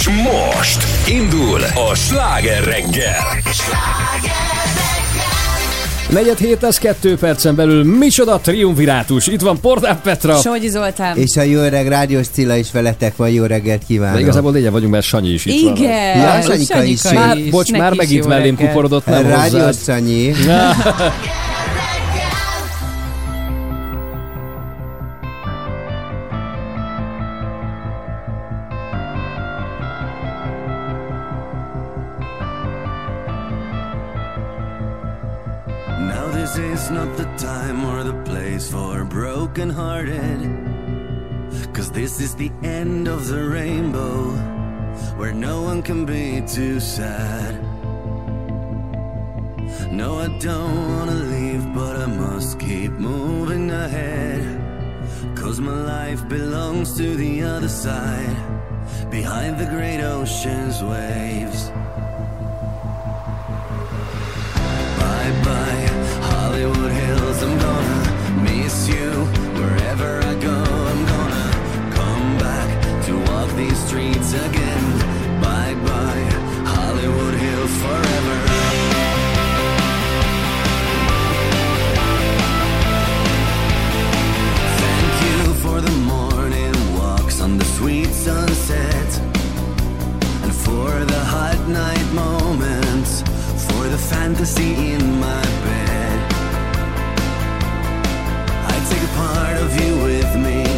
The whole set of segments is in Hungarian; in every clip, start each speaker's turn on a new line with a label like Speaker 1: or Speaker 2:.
Speaker 1: És most indul a sláger reggel.
Speaker 2: Negyed hét lesz kettő percen belül. Micsoda triumvirátus. Itt van Pordán Petra.
Speaker 3: Somogyi Zoltán.
Speaker 4: És a jó öreg rádiós Cilla is veletek van, jó reggelt kívánok.
Speaker 2: De igazából négyen vagyunk, mert Sanyi is itt van.
Speaker 3: Igen.
Speaker 4: Ja, Sanyika is.
Speaker 2: Már,
Speaker 3: is.
Speaker 2: bocs,
Speaker 3: Neki
Speaker 2: már
Speaker 3: is
Speaker 2: megint mellém kuporodott, nem
Speaker 4: Rádiós
Speaker 2: hozzád.
Speaker 4: Szanyi.
Speaker 5: broken-hearted. Cause this is the end of the rainbow Where no one can be too sad. No, I don't wanna leave, but I must keep moving ahead. Cause my life belongs to the other side Behind the great ocean's waves. Bye bye, Hollywood Hills. I'm gonna miss you wherever I go. I'm gonna come back to walk these streets again. Bye bye, Hollywood Hills forever. Thank you for the morning walks on the sweet and for the hot night moments, for the fantasy in my bed. Part of you with me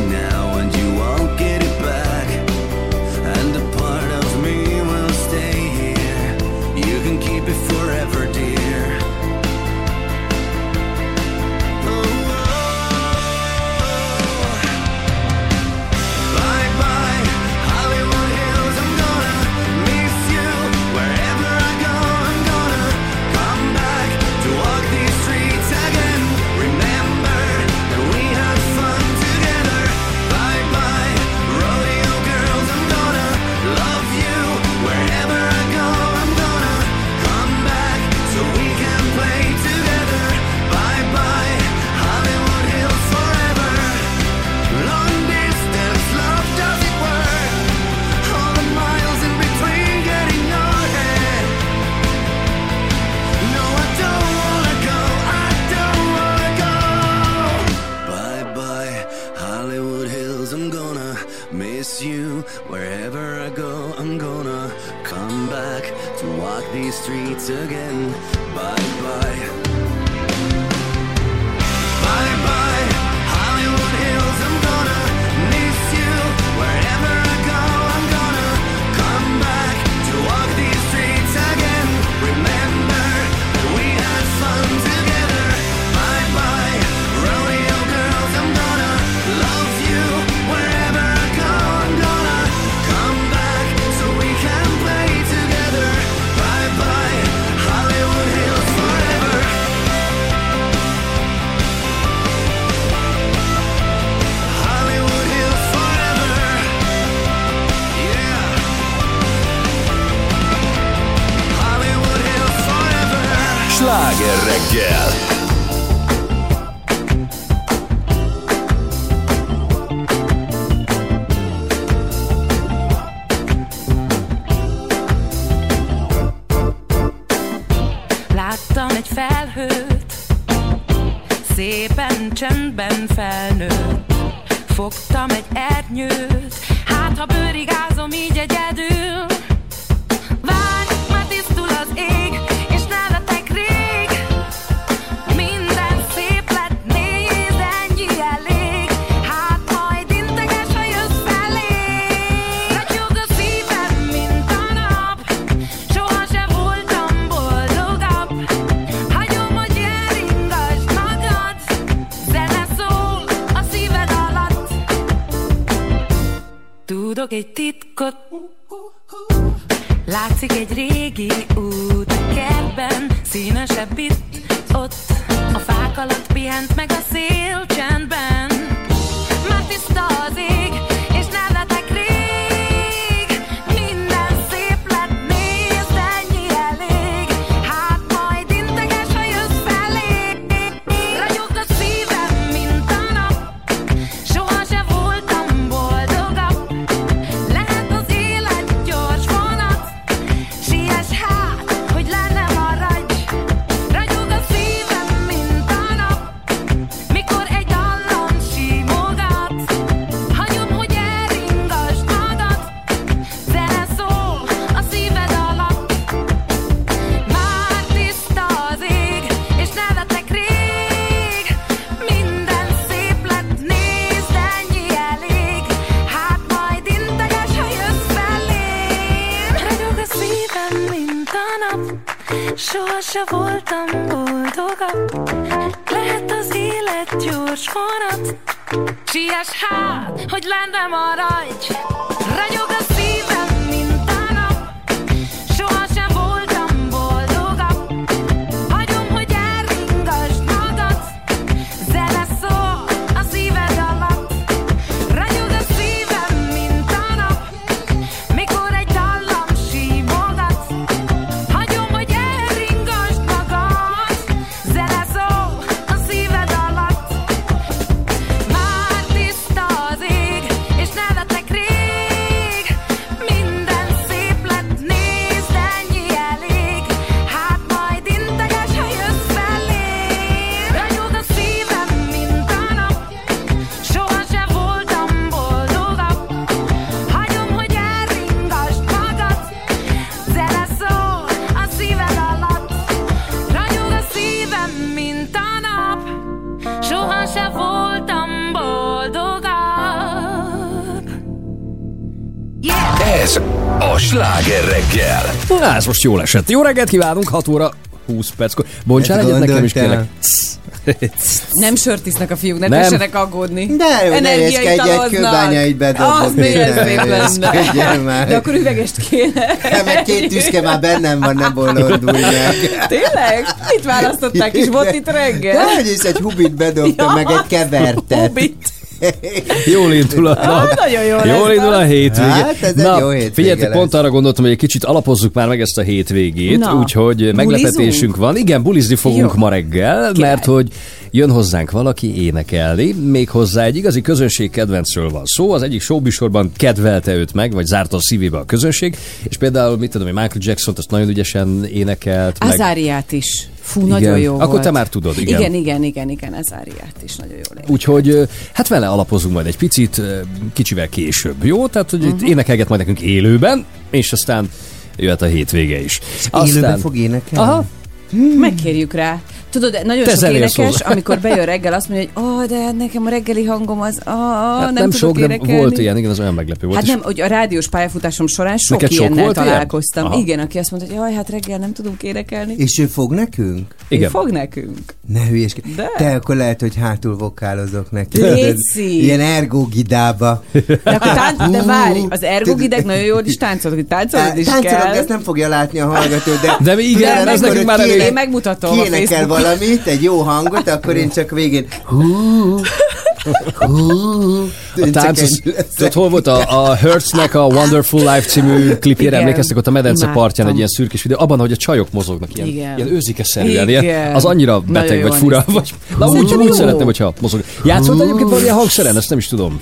Speaker 5: these streets again. Bye bye.
Speaker 1: Sláger reggel.
Speaker 6: Szépen csendben felnőtt. Fogtam egy ernyőt, hát ha bőrigázom így boldogabb Lehet az élet gyors vonat. Siess hát, hogy lenne maradj Ragyog
Speaker 1: sláger reggel.
Speaker 2: Na, ez most jól esett. Jó reggelt kívánunk, 6 óra 20 perckor. Bontsál egyet nekem is kérlek.
Speaker 3: Nem sört isznak a fiúk, ne
Speaker 2: Nem.
Speaker 3: tessenek aggódni.
Speaker 4: De jó, nehézkedj, egy kőbányait bedobok.
Speaker 3: Az milyen szép lenne.
Speaker 4: Nehézkedjen már.
Speaker 3: De akkor üvegest kéne.
Speaker 4: Nem, egy két tüske már bennem van, ne bolondulj meg.
Speaker 3: Tényleg? Mit választották is botit reggel?
Speaker 4: De hogy is egy hubit bedobtam,
Speaker 3: Ja.
Speaker 4: meg egy kevertet.
Speaker 3: Hobit.
Speaker 2: Jól indul a nap.
Speaker 3: Ah, nagyon jó
Speaker 2: Jól
Speaker 3: lesz,
Speaker 2: indul a
Speaker 3: na.
Speaker 2: hétvége.
Speaker 4: Hát, ez egy
Speaker 2: Na,
Speaker 4: jó hétvége
Speaker 2: Figyeljetek,
Speaker 4: lesz.
Speaker 2: pont arra gondoltam, hogy egy kicsit alapozzuk már meg ezt a hétvégét,
Speaker 3: Na,
Speaker 2: úgyhogy meglepetésünk
Speaker 3: bulizunk?
Speaker 2: van. Igen, bulizni fogunk
Speaker 3: Jó.
Speaker 2: ma reggel,
Speaker 3: Király.
Speaker 2: mert hogy jön hozzánk valaki énekelni, még hozzá egy igazi közönség kedvencről van szó. Az egyik showbisorban kedvelte őt meg, vagy zárta a szívébe a közönség, és például, mit tudom, hogy Michael Jackson-t azt nagyon ügyesen énekelt. meg-
Speaker 3: Azáriát is. Fú,
Speaker 2: Igen.
Speaker 3: nagyon jó
Speaker 2: Akkor
Speaker 3: volt.
Speaker 2: te már tudod, igen.
Speaker 3: Igen, igen, igen, igen, Azáriát is nagyon jó lehet.
Speaker 2: Úgyhogy hát vele alapozunk majd egy picit, kicsivel később, jó? Tehát, hogy
Speaker 3: Mhm.
Speaker 2: itt énekelget majd nekünk élőben, és aztán jöhet a hétvége is.
Speaker 4: Élőben fog énekelni?
Speaker 2: Aha,
Speaker 3: Megkérjük rá. Tudod, nagyon
Speaker 2: Te
Speaker 3: sok énekes,
Speaker 2: hozzá.
Speaker 3: amikor bejön reggel, azt mondja, hogy oh, de nekem a reggeli hangom az, ah,
Speaker 2: hát
Speaker 3: nem,
Speaker 2: nem,
Speaker 3: tudok
Speaker 2: sok, de
Speaker 3: énekelni.
Speaker 2: volt ilyen, igen, az olyan meglepő volt.
Speaker 3: Hát nem, hogy a rádiós pályafutásom során sok
Speaker 2: Neked sok
Speaker 3: ilyennel
Speaker 2: ilyen?
Speaker 3: találkoztam.
Speaker 2: Aha.
Speaker 3: Igen, aki azt mondta, hogy jaj, hát reggel nem tudunk énekelni.
Speaker 4: És ő fog nekünk?
Speaker 2: Igen.
Speaker 3: Ő fog nekünk.
Speaker 4: Ne hülyeskedj.
Speaker 3: De.
Speaker 4: Te akkor lehet, hogy hátul vokálozok neki.
Speaker 3: Léci.
Speaker 4: Ilyen ergogidába.
Speaker 3: De, akkor tánc, de várj, az ergogidek nagyon jól is táncolnak, hogy táncolod is
Speaker 4: Táncolok,
Speaker 3: kell.
Speaker 4: de ezt nem fogja látni a hallgató, de...
Speaker 2: De mi igen, ez nekünk már elég.
Speaker 3: Én megmutatom a Facebookon.
Speaker 4: Valamit, egy jó hangot, akkor én csak végén... Hú, hú,
Speaker 2: A tánc, az, tudod, hol volt a, a Hertznek a Wonderful Life című klipjére, emlékeztek ott a medence
Speaker 3: Imádtam.
Speaker 2: partján egy ilyen szürkés videó, abban, hogy a csajok mozognak ilyen,
Speaker 3: Igen.
Speaker 2: ilyen őzike-szerűen,
Speaker 3: Igen.
Speaker 2: ilyen, az annyira beteg
Speaker 3: Nagyon
Speaker 2: vagy fura, vagy, na úgy, úgy szeretném, hogyha mozog. Játszott egyébként valamilyen hangszeren, ezt nem is tudom.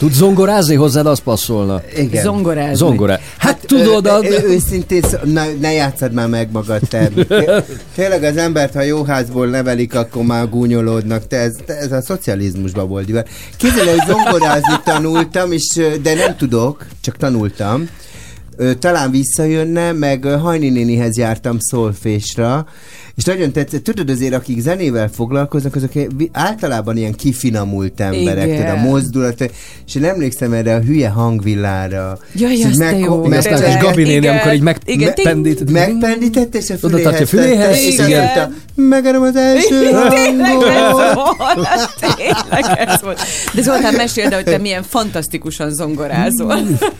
Speaker 2: Tud zongorázni hozzád, az passzolna.
Speaker 4: Igen.
Speaker 3: Zongorázni.
Speaker 2: Zongorá. Hát, tudod,
Speaker 4: ö, ö, őszintén, szó- na, ne játszad már meg magad, te. Tényleg az embert, ha jó házból nevelik, akkor már gúnyolódnak. Te ez, te ez a szocializmusban volt. Képzeld, el, hogy zongorázni tanultam, és, de nem tudok, csak tanultam. Talán visszajönne, meg Hajni nénihez jártam szolfésra, és nagyon tetszett. Tudod azért, akik zenével foglalkoznak, azok általában ilyen kifinomult emberek,
Speaker 3: Igen.
Speaker 4: tudod, a mozdulat, és én emlékszem erre a hülye hangvillára.
Speaker 3: Jaj,
Speaker 4: És
Speaker 3: de jó.
Speaker 4: meg-
Speaker 2: meg
Speaker 3: tényleg.
Speaker 2: Gabi néni,
Speaker 3: Igen.
Speaker 2: amikor így
Speaker 3: Igen,
Speaker 2: megpendít.
Speaker 4: Megpendítette, és a
Speaker 2: Oda
Speaker 4: füléhez,
Speaker 2: a füléhez,
Speaker 4: és
Speaker 3: igen.
Speaker 4: mondta, megadom az első hangot.
Speaker 3: De Zoltán, meséld, hogy te milyen fantasztikusan zongorázol.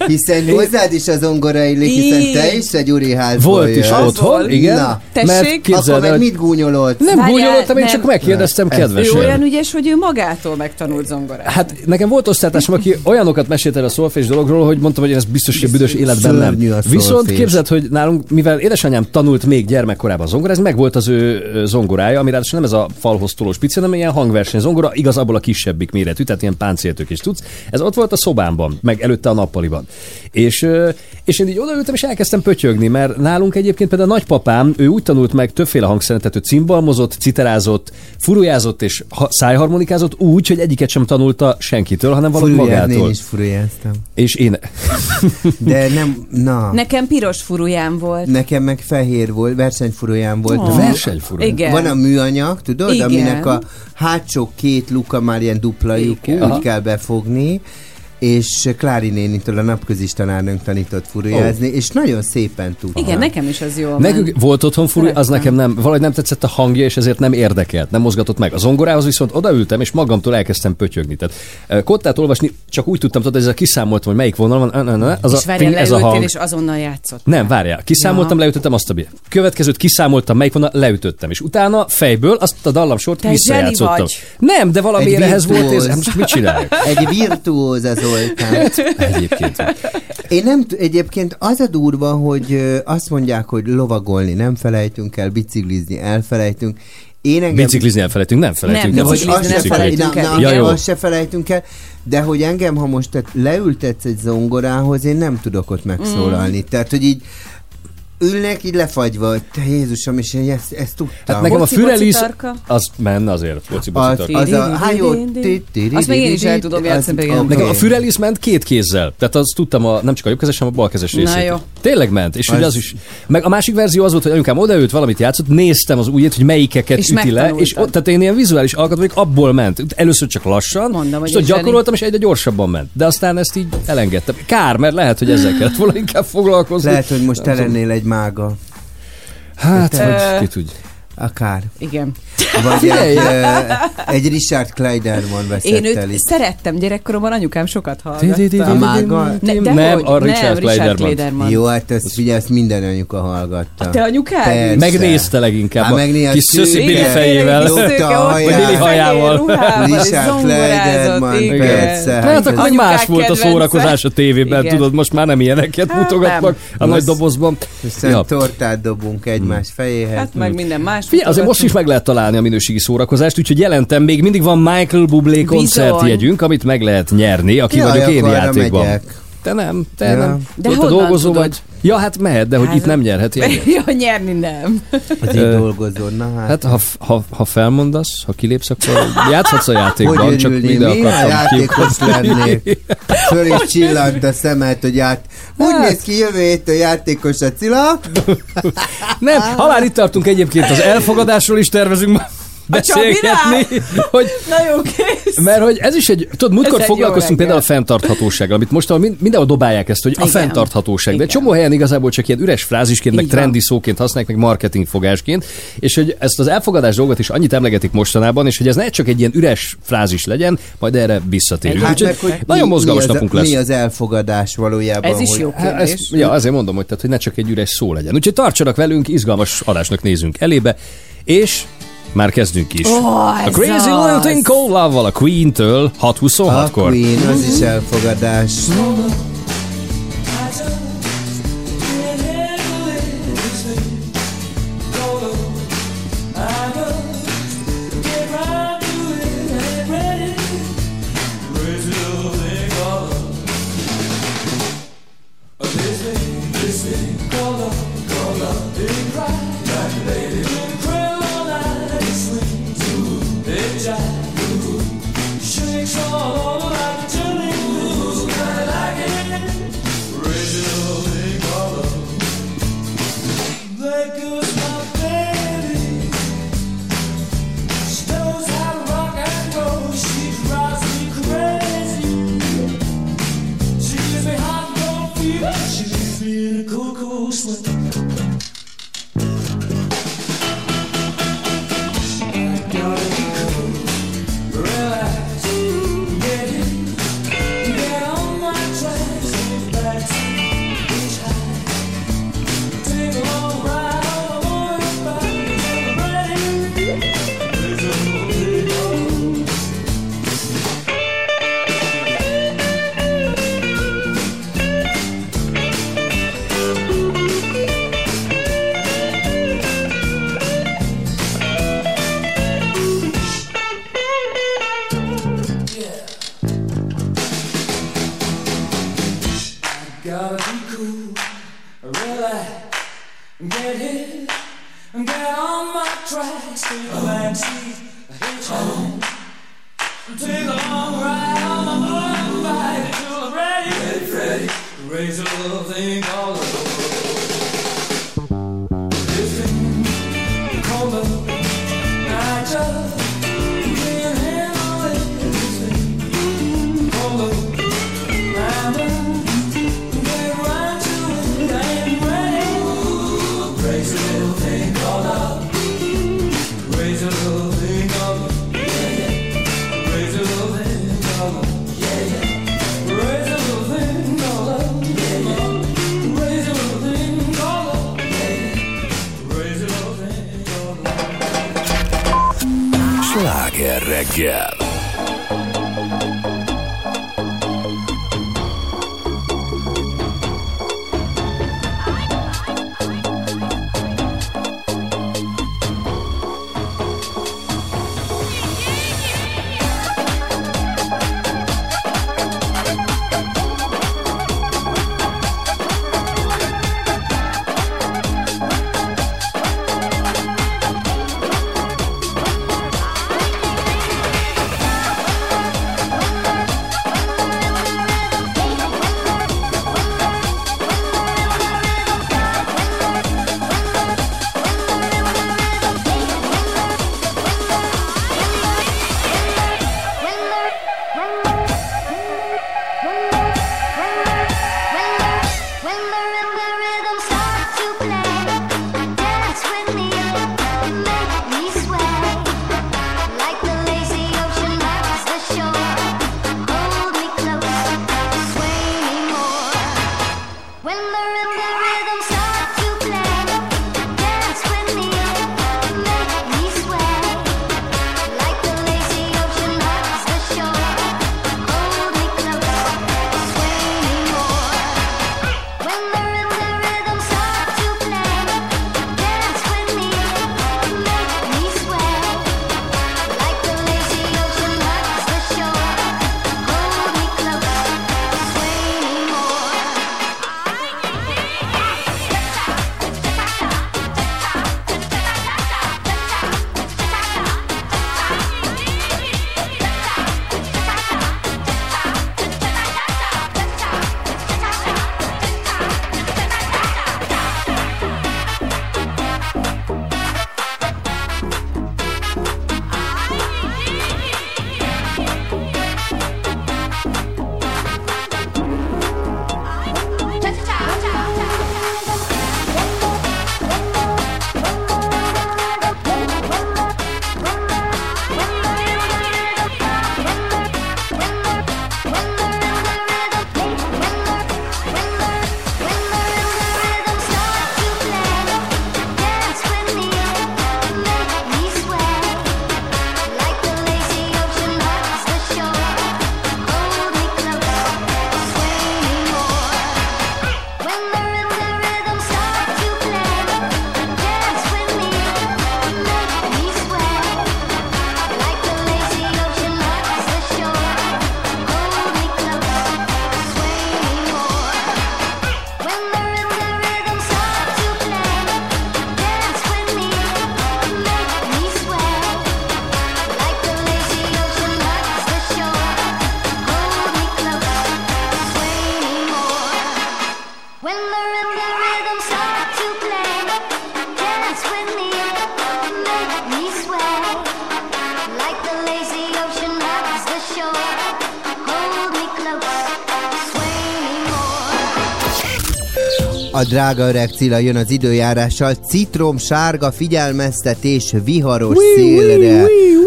Speaker 4: Hiszen hozzád is a zongora illik, hiszen te is egy úri házból
Speaker 2: Volt is otthon,
Speaker 3: volt.
Speaker 2: igen.
Speaker 4: Na.
Speaker 2: Mert
Speaker 3: Tessék?
Speaker 2: képzeld
Speaker 4: meg mit gúnyolod?
Speaker 2: nem
Speaker 3: Várjál,
Speaker 2: gúnyolottam, én
Speaker 3: nem.
Speaker 2: csak megkérdeztem
Speaker 3: Ő
Speaker 2: kedvesen.
Speaker 3: olyan ügyes, hogy ő magától megtanult zongorázni.
Speaker 2: Hát nekem volt osztálytársam, aki olyanokat mesélt el a szolfés dologról, hogy mondtam, hogy ez biztos, hogy büdös életben nem. Viszont képzeld, hogy nálunk, mivel édesanyám tanult még gyermekkorában zongorázni, meg volt az ő zongorája, ami ráadásul nem ez a falhoz tolós pici, hanem ilyen hangverseny zongora, igazából a kisebbik méretű, tehát ilyen páncéltök is tudsz. Ez ott volt a szobámban, meg előtte a nappaliban. És, és én így odaültem, és elkezdtem pötyögni, mert nálunk egyébként például a nagypapám, ő úgy tanult meg többféle hangszeren, tehát ő cimbalmozott, citerázott, furujázott és ha- szájharmonikázott úgy, hogy egyiket sem tanulta senkitől, hanem valahogy
Speaker 4: Furujázni, én
Speaker 2: magától.
Speaker 4: is furujáztam.
Speaker 2: És én...
Speaker 4: De nem, na.
Speaker 3: Nekem piros furujám volt.
Speaker 4: Nekem meg fehér volt, versenyfurujám volt.
Speaker 3: Oh.
Speaker 2: Versenyfurú.
Speaker 3: Igen.
Speaker 4: Van a műanyag, tudod,
Speaker 3: Igen.
Speaker 4: aminek a hátsó két luka már ilyen dupla lyukú, úgy kell befogni, és Klári nénitől a napközis tanárnőnk tanított furujázni, és nagyon szépen tudta.
Speaker 3: Igen, nekem is az jó.
Speaker 2: Nekünk volt otthon furi, az nekem nem, valahogy nem tetszett a hangja, és ezért nem érdekelt, nem mozgatott meg. A zongorához viszont odaültem, és magamtól elkezdtem pötyögni. Tehát eh, kottát olvasni csak úgy tudtam, tudod, ez a kiszámoltam, hogy melyik vonal van, az
Speaker 3: és
Speaker 2: a,
Speaker 3: várjál,
Speaker 2: ez a hang.
Speaker 3: és azonnal játszott.
Speaker 2: Nem, várjál. Kiszámoltam,
Speaker 3: Ja.
Speaker 2: leütöttem azt a bi- Következőt kiszámoltam, melyik vonal, leütöttem. És utána fejből azt a dallamsort
Speaker 3: Te
Speaker 2: visszajátszottam. Nem, de valamiért
Speaker 4: Egy
Speaker 2: ehhez volt. Hát Most mit csinálják?
Speaker 4: Egy virtuóz az Zoltán.
Speaker 2: Egyébként.
Speaker 4: Én nem, t- egyébként az a durva, hogy azt mondják, hogy lovagolni nem felejtünk el, biciklizni elfelejtünk. Én engem...
Speaker 2: Biciklizni elfelejtünk, nem felejtünk
Speaker 3: Nem,
Speaker 2: el.
Speaker 4: hogy azt
Speaker 3: nem felejtünk el.
Speaker 4: el. Na,
Speaker 2: Ja,
Speaker 4: na,
Speaker 2: jó.
Speaker 4: azt se felejtünk el. De hogy engem, ha most tehát leültetsz egy zongorához, én nem tudok ott megszólalni.
Speaker 3: Mm.
Speaker 4: Tehát, hogy így ülnek így lefagyva, hogy te Jézusom, és én ezt, ezt tudtam.
Speaker 2: Hát nekem a fürelis, az menne azért. Boci
Speaker 4: az, az a hájó...
Speaker 3: Azt még én is el tudom játszani.
Speaker 2: Nekem a Fürelis ment két kézzel. Tehát azt tudtam, a, nem csak a jobbkezes, hanem a balkezes
Speaker 3: Na
Speaker 2: részét.
Speaker 3: jó.
Speaker 2: Tényleg ment. És hogy
Speaker 4: Az-
Speaker 2: is. Meg a másik verzió az volt, hogy anyukám odaült, valamit játszott, néztem az ujjét, hogy melyikeket
Speaker 3: És
Speaker 2: üti le, és ott, tehát én ilyen vizuális alkat vagyok, abból ment. Először csak lassan,
Speaker 3: Mondom,
Speaker 2: és ott gyakoroltam, és egyre gyorsabban ment. De aztán ezt így elengedtem. Kár, mert lehet, hogy ezzel kellett volna inkább foglalkozni.
Speaker 4: Lehet, hogy most te lennél egy mága.
Speaker 2: Hát, hogy ki tudja.
Speaker 4: Akár.
Speaker 3: Igen.
Speaker 4: Vagy egy, ö, egy Richard Kleiderman
Speaker 3: Én
Speaker 4: veszett el
Speaker 3: őt
Speaker 4: itt.
Speaker 3: szerettem gyerekkoromban, anyukám sokat
Speaker 4: A
Speaker 3: hallgatta. Ne, de
Speaker 2: Nem, a Richard Kleiderman.
Speaker 4: Jó, hát ezt figyelj, ezt minden anyuka hallgatta.
Speaker 3: Te anyukád?
Speaker 4: Persze.
Speaker 2: Megnézte leginkább.
Speaker 4: Hát
Speaker 2: a
Speaker 4: megnézte,
Speaker 2: kis szöszi Billy fejével.
Speaker 3: Szőke,
Speaker 4: a haját.
Speaker 2: Billy hajával.
Speaker 4: Richard Kleiderman, persze.
Speaker 2: Hát akkor
Speaker 3: Anyukák
Speaker 2: más volt a szórakozás a tévében, tudod, most már nem ilyeneket
Speaker 3: Hát
Speaker 2: mutogatnak a nagy dobozban.
Speaker 4: Hiszen tortát dobunk egymás fejéhez.
Speaker 3: Hát meg minden más.
Speaker 2: Figyelj, azért most is meg lehet találni a minőségi szórakozást, úgyhogy jelentem, még mindig van Michael Bublé koncertjegyünk, amit meg lehet nyerni, aki
Speaker 4: Jaj,
Speaker 2: vagyok én játékban.
Speaker 4: megyek.
Speaker 2: Te nem, te
Speaker 4: Ja.
Speaker 2: nem.
Speaker 3: De
Speaker 2: Ott a dolgozó
Speaker 3: tudod?
Speaker 2: vagy. Ja, hát mehet, de hogy
Speaker 3: Hát-
Speaker 2: itt nem nyerhet jegyet.
Speaker 3: ja, nyerni nem.
Speaker 4: Hát így dolgozol, na hát.
Speaker 2: Hát ha, ha, ha felmondasz, ha kilépsz, akkor játszhatsz a játékban,
Speaker 4: hogy
Speaker 2: csak
Speaker 4: örülni, mi?
Speaker 2: Akartam
Speaker 4: játékos lennék. Föl is csillant a szemet, hogy át... Úgy
Speaker 2: Hát.
Speaker 4: néz ki jövő héttől játékos a Cilla.
Speaker 2: Nem, ha már itt tartunk egyébként, az elfogadásról is tervezünk ma beszélgetni, hogy
Speaker 3: Na jó, kész.
Speaker 2: Mert hogy ez is egy, tudod, múltkor foglalkoztunk például a fenntarthatósággal, amit most mind- mindenhol dobálják ezt, hogy a
Speaker 3: Igen.
Speaker 2: fenntarthatóság, de
Speaker 3: Igen.
Speaker 2: csomó helyen igazából csak ilyen üres frázisként, meg trendi szóként használják, meg marketing fogásként, és hogy ezt az elfogadás dolgot is annyit emlegetik mostanában, és hogy ez ne csak egy ilyen üres frázis legyen, majd erre visszatérünk.
Speaker 4: Hát
Speaker 2: Úgyhogy
Speaker 4: hogy
Speaker 2: nagyon
Speaker 4: mi-
Speaker 2: mozgalmas
Speaker 4: mi az,
Speaker 2: napunk lesz.
Speaker 4: Mi az elfogadás valójában?
Speaker 3: Ez is jó
Speaker 2: Hát
Speaker 3: kérdés.
Speaker 2: ezt, ja, azért mondom, hogy, tehát, hogy ne csak egy üres szó legyen. Úgyhogy tartsanak velünk, izgalmas adásnak nézünk elébe, és már kezdünk is.
Speaker 3: Ó,
Speaker 2: a Crazy Little
Speaker 3: az.
Speaker 2: Thing Love-val a Queen-től
Speaker 4: A
Speaker 2: 6.26-kor.
Speaker 4: Queen, az is elfogadás.
Speaker 5: Raise a little thing called
Speaker 7: Sláger reggel!
Speaker 4: A drága öreg Cilla jön az időjárással, citrom, sárga, figyelmeztetés, viharos szélre.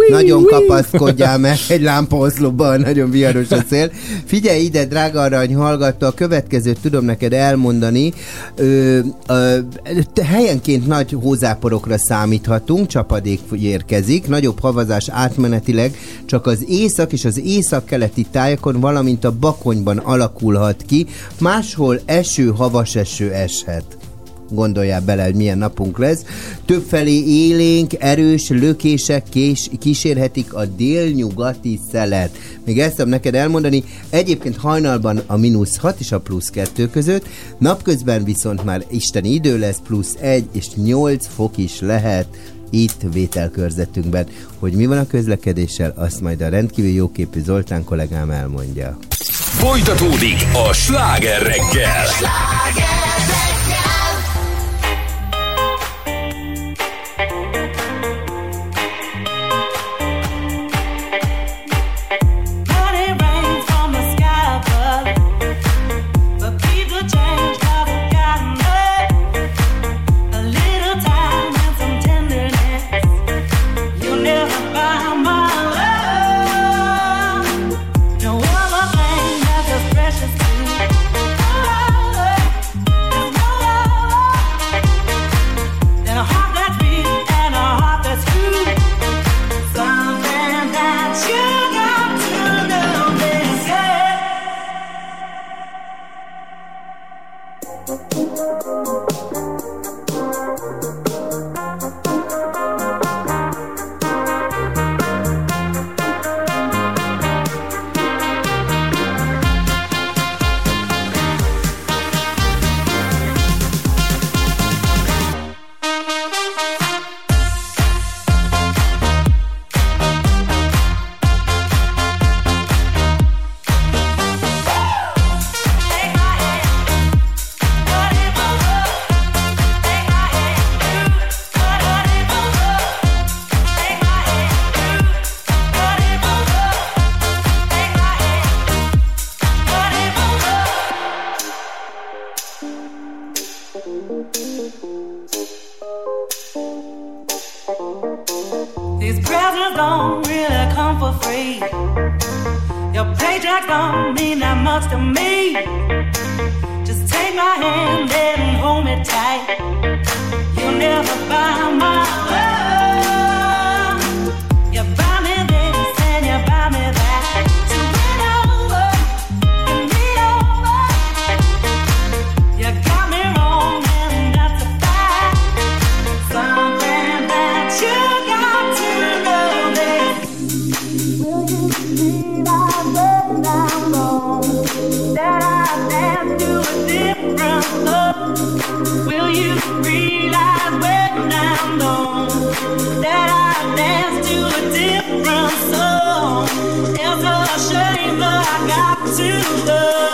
Speaker 4: nagyon kapaszkodjál meg egy lámpaoszlopban, nagyon viharos a szél. Figyelj ide, drága arany hallgatta, a következőt tudom neked elmondani. Ö, ö, helyenként nagy hózáporokra számíthatunk, csapadék érkezik, nagyobb havazás átmenetileg csak az észak és az északkeleti tájakon, valamint a bakonyban alakulhat ki, máshol eső, havas eső eshet gondoljál bele, hogy milyen napunk lesz. Többfelé élénk, erős lökések kés, kísérhetik a délnyugati szelet. Még ezt tudom neked elmondani, egyébként hajnalban a mínusz 6 és a plusz 2 között, napközben viszont már isteni idő lesz, plusz 1 és 8 fok is lehet itt vételkörzetünkben. Hogy mi van a közlekedéssel, azt majd a rendkívül jóképű Zoltán kollégám elmondja.
Speaker 7: Folytatódik a sláger reggel!
Speaker 8: Money love.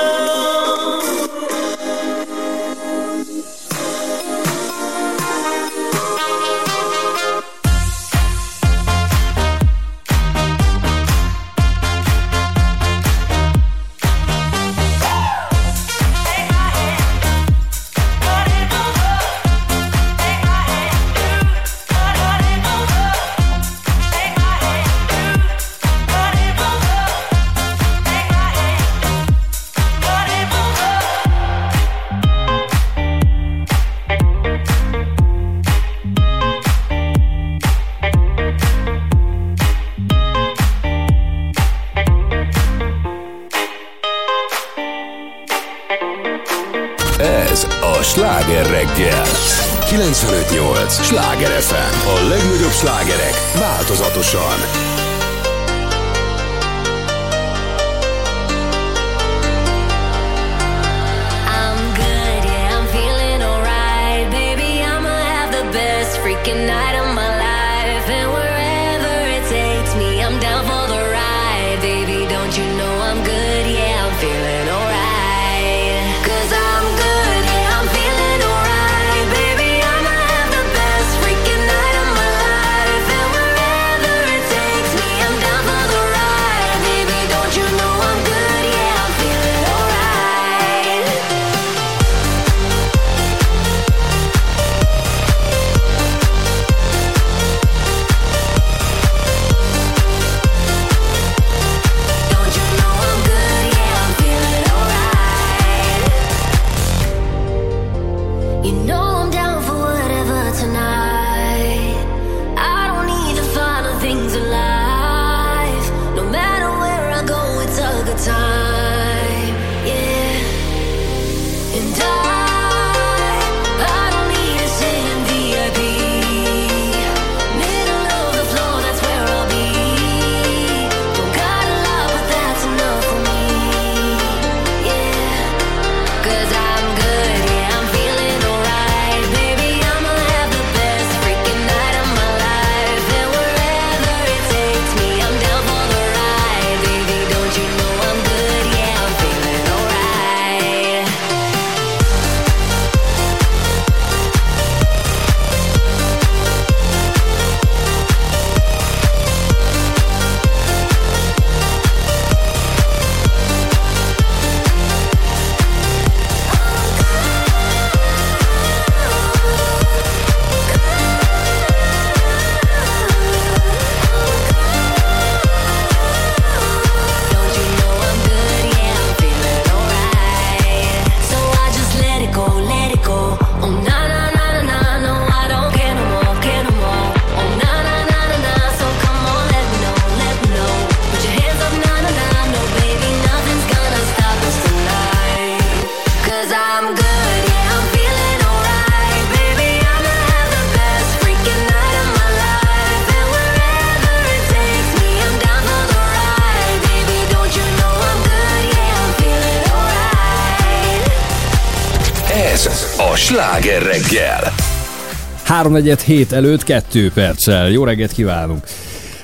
Speaker 2: 3 hét előtt 2 perccel. Jó reggelt kívánunk!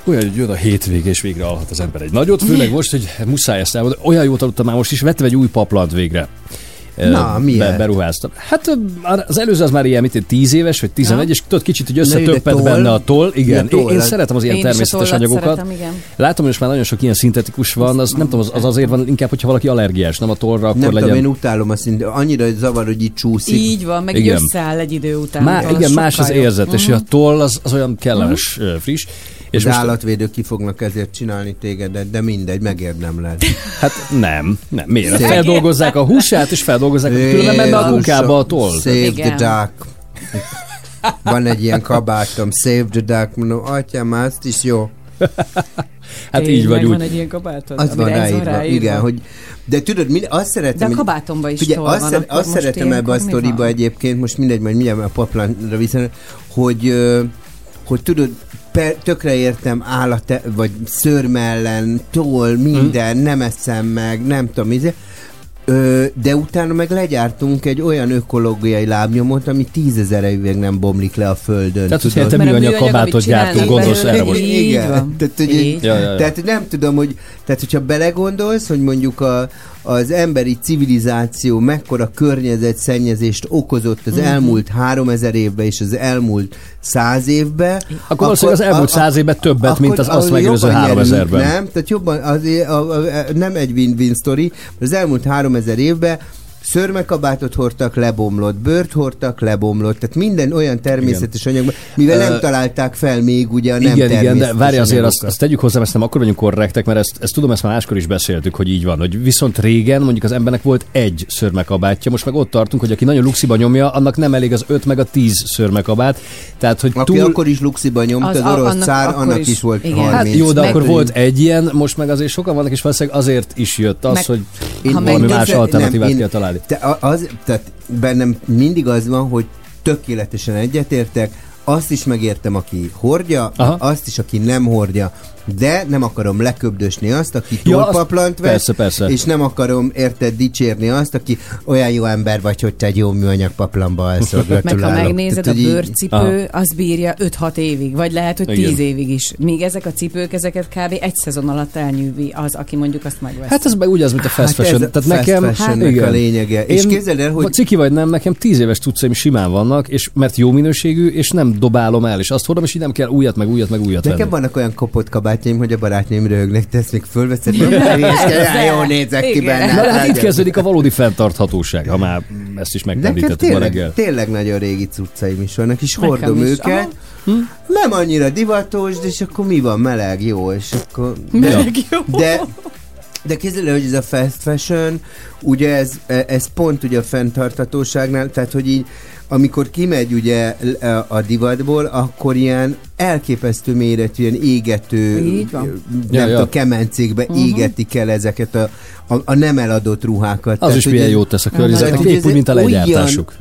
Speaker 2: Olyan, hogy jön a hétvége, és végre alhat az ember egy nagyot, főleg most, hogy muszáj ezt elmondani. Olyan jót aludtam már most is, vettem egy új paplant végre.
Speaker 4: Na, miért?
Speaker 2: beruháztam. Hát az előző az már ilyen, mint egy 10 éves, vagy 11, és tudod, kicsit, hogy összetöppet benne a toll. Igen,
Speaker 4: toll,
Speaker 2: én, szeretem az ilyen
Speaker 3: Én
Speaker 2: természetes anyagokat.
Speaker 3: szeretem, igen.
Speaker 2: Látom, hogy most már nagyon sok ilyen szintetikus van, az nem tudom, az, az azért van inkább, hogyha valaki allergiás, nem a tollra, akkor
Speaker 4: Nem
Speaker 2: legyen.
Speaker 4: tudom, én utálom azt, szint- annyira zavar, hogy így csúszik.
Speaker 3: Így van, meg
Speaker 2: Igen.
Speaker 3: így összeáll egy idő után.
Speaker 2: Má, igen, más az érzet, és a toll az, az olyan kellemes,
Speaker 3: Mhm.
Speaker 2: friss.
Speaker 4: És az
Speaker 2: most,
Speaker 4: állatvédők ki fognak ezért csinálni tégedet, de mindegy, megérdemled.
Speaker 2: hát nem, nem, miért?
Speaker 4: Szép.
Speaker 2: Feldolgozzák a húsát, és feldolgozzák, különben menne a kukába a toll.
Speaker 4: Save
Speaker 3: Igen.
Speaker 4: the duck. Van egy ilyen kabátom, Save the duck, mondom, atyám, azt is jó.
Speaker 2: Hát így vagy
Speaker 3: Van
Speaker 2: úgy.
Speaker 3: egy ilyen kabátod,
Speaker 4: Az van ráírva, igen, hogy de tudod, mi, azt
Speaker 3: De
Speaker 4: szeretem,
Speaker 3: a
Speaker 4: hogy-
Speaker 3: kabátomba is
Speaker 4: Ugye azt,
Speaker 3: van,
Speaker 4: azt szeretem ebbe a sztoriba
Speaker 3: van?
Speaker 4: egyébként, most mindegy, majd mindjárt a paplanra viszont, hogy, hogy tudod, per, tökre értem állat, vagy szörmellen, toll, minden, nem eszem meg, nem tudom, izé. Ö, de utána meg legyártunk egy olyan ökológiai lábnyomot, ami tízezer évig nem bomlik le a földön.
Speaker 2: Tehát, hogy
Speaker 4: tudod?
Speaker 3: Mert a
Speaker 2: műanyag kabátot gyártunk, gondolsz erre most.
Speaker 4: Igen.
Speaker 3: van.
Speaker 4: Tehát, hogy
Speaker 3: Így.
Speaker 2: Ja, ja, ja.
Speaker 4: tehát hogy nem tudom, hogy tehát, hogyha belegondolsz, hogy mondjuk a, az emberi civilizáció mekkora környezetszennyezést okozott
Speaker 3: Mhm.
Speaker 4: az elmúlt 3000 évben és az elmúlt 100 évben,
Speaker 2: Akkor valószínűleg az elmúlt 100 évben többet, mint az azt megelőző 3000-ben.
Speaker 4: nyerünk, Nem, tehát jobban, az, a, a, a, nem egy win-win sztori, az elmúlt 3000 évben szörmekabátot hordtak, lebomlott, bőrt hordtak, lebomlott, tehát minden olyan természetes anyagban, mivel nem
Speaker 2: Ö,
Speaker 4: találták fel még ugye a nem
Speaker 2: igen, igen, de
Speaker 4: természetes
Speaker 2: várj azért, azt, azt tegyük hozzá, ezt nem akkor vagyunk korrektek, mert ezt, ezt tudom, ezt már máskor is beszéltük, hogy így van, hogy viszont régen mondjuk az embernek volt egy szörmekabátja, most meg ott tartunk, hogy aki nagyon luxiba nyomja, annak nem elég az 5 meg a 10 szörmekabát, tehát hogy
Speaker 4: Aki
Speaker 2: túl...
Speaker 4: akkor is luxiba nyomta, az,
Speaker 3: Az
Speaker 4: orosz
Speaker 3: annak
Speaker 4: cár, annak
Speaker 3: is,
Speaker 4: is, volt
Speaker 3: igen.
Speaker 4: 30.
Speaker 2: Hát jó, de
Speaker 3: Meg-
Speaker 2: akkor volt egy ilyen, most meg azért sokan vannak, és valószínűleg azért is jött az,
Speaker 3: Meg-
Speaker 2: hogy
Speaker 3: Ha
Speaker 2: valami más
Speaker 4: nem,
Speaker 2: alternatívát kell találni.
Speaker 4: Te, a- az, tehát bennem mindig az van, hogy tökéletesen egyetértek, azt is megértem, aki hordja,
Speaker 2: Aha.
Speaker 4: azt is, aki nem hordja. De nem akarom leköbdösni azt, aki
Speaker 2: Ja,
Speaker 4: tollpaplant vesz,
Speaker 2: persze, persze.
Speaker 4: és nem akarom érted dicsérni azt, aki olyan jó ember vagy, hogy te egy jó műanyag paplanba alszol.
Speaker 3: Meg ha megnézed, a
Speaker 4: Tehát, így-
Speaker 3: bőrcipő, az bírja 5-6 évig, vagy lehet, hogy
Speaker 2: Igen.
Speaker 3: 10 évig is. Míg ezek a cipők, ezeket kb. egy szezon alatt elnyűvi az, aki mondjuk azt megveszi.
Speaker 2: Hát ez meg úgy az, mint a fast
Speaker 4: Hát
Speaker 2: fashion.
Speaker 4: ez a
Speaker 2: Tehát
Speaker 4: fast
Speaker 2: nekem, igen.
Speaker 4: a lényege. És képzeld el, hogy-
Speaker 2: Ciki vagy nem, nekem tíz éves cuccaim simán vannak, és mert jó minőségű, és nem dobálom el, és azt hordom, és így nem kell újat, meg újat, meg újat
Speaker 4: Nekem
Speaker 2: venni.
Speaker 4: vannak olyan kopott kabátjaim, hogy a barátnőim röhögnek, te ezt még fölveszed, nem hülyeskedj, jó nézek ki benne.
Speaker 2: Na, de hát itt kezdődik a valódi fenntarthatóság, ha már ezt is
Speaker 4: Nekem
Speaker 2: megkendítettük ma reggel.
Speaker 4: tényleg, nagyon régi cuccaim is vannak, és hordom őket. Nem annyira divatos, de és akkor mi van? Meleg, jó, és akkor... De,
Speaker 3: Meleg jó.
Speaker 4: de, de képzeld el, hogy ez a fast fashion, ugye ez, ez pont ugye a fenntartatóságnál, tehát hogy így amikor kimegy ugye a- a divatból, akkor ilyen elképesztő méretű, ilyen égető,
Speaker 3: Így van.
Speaker 4: nem
Speaker 2: Ja,
Speaker 4: tudom,
Speaker 2: ja.
Speaker 4: kemencékbe uh-huh. égetik el ezeket a, a, a nem eladott ruhákat.
Speaker 2: Az is
Speaker 4: hogy
Speaker 2: milyen jót tesz a
Speaker 4: tehát,
Speaker 2: környezetnek,
Speaker 4: hogy
Speaker 2: épp úgy, mint a legyártásuk.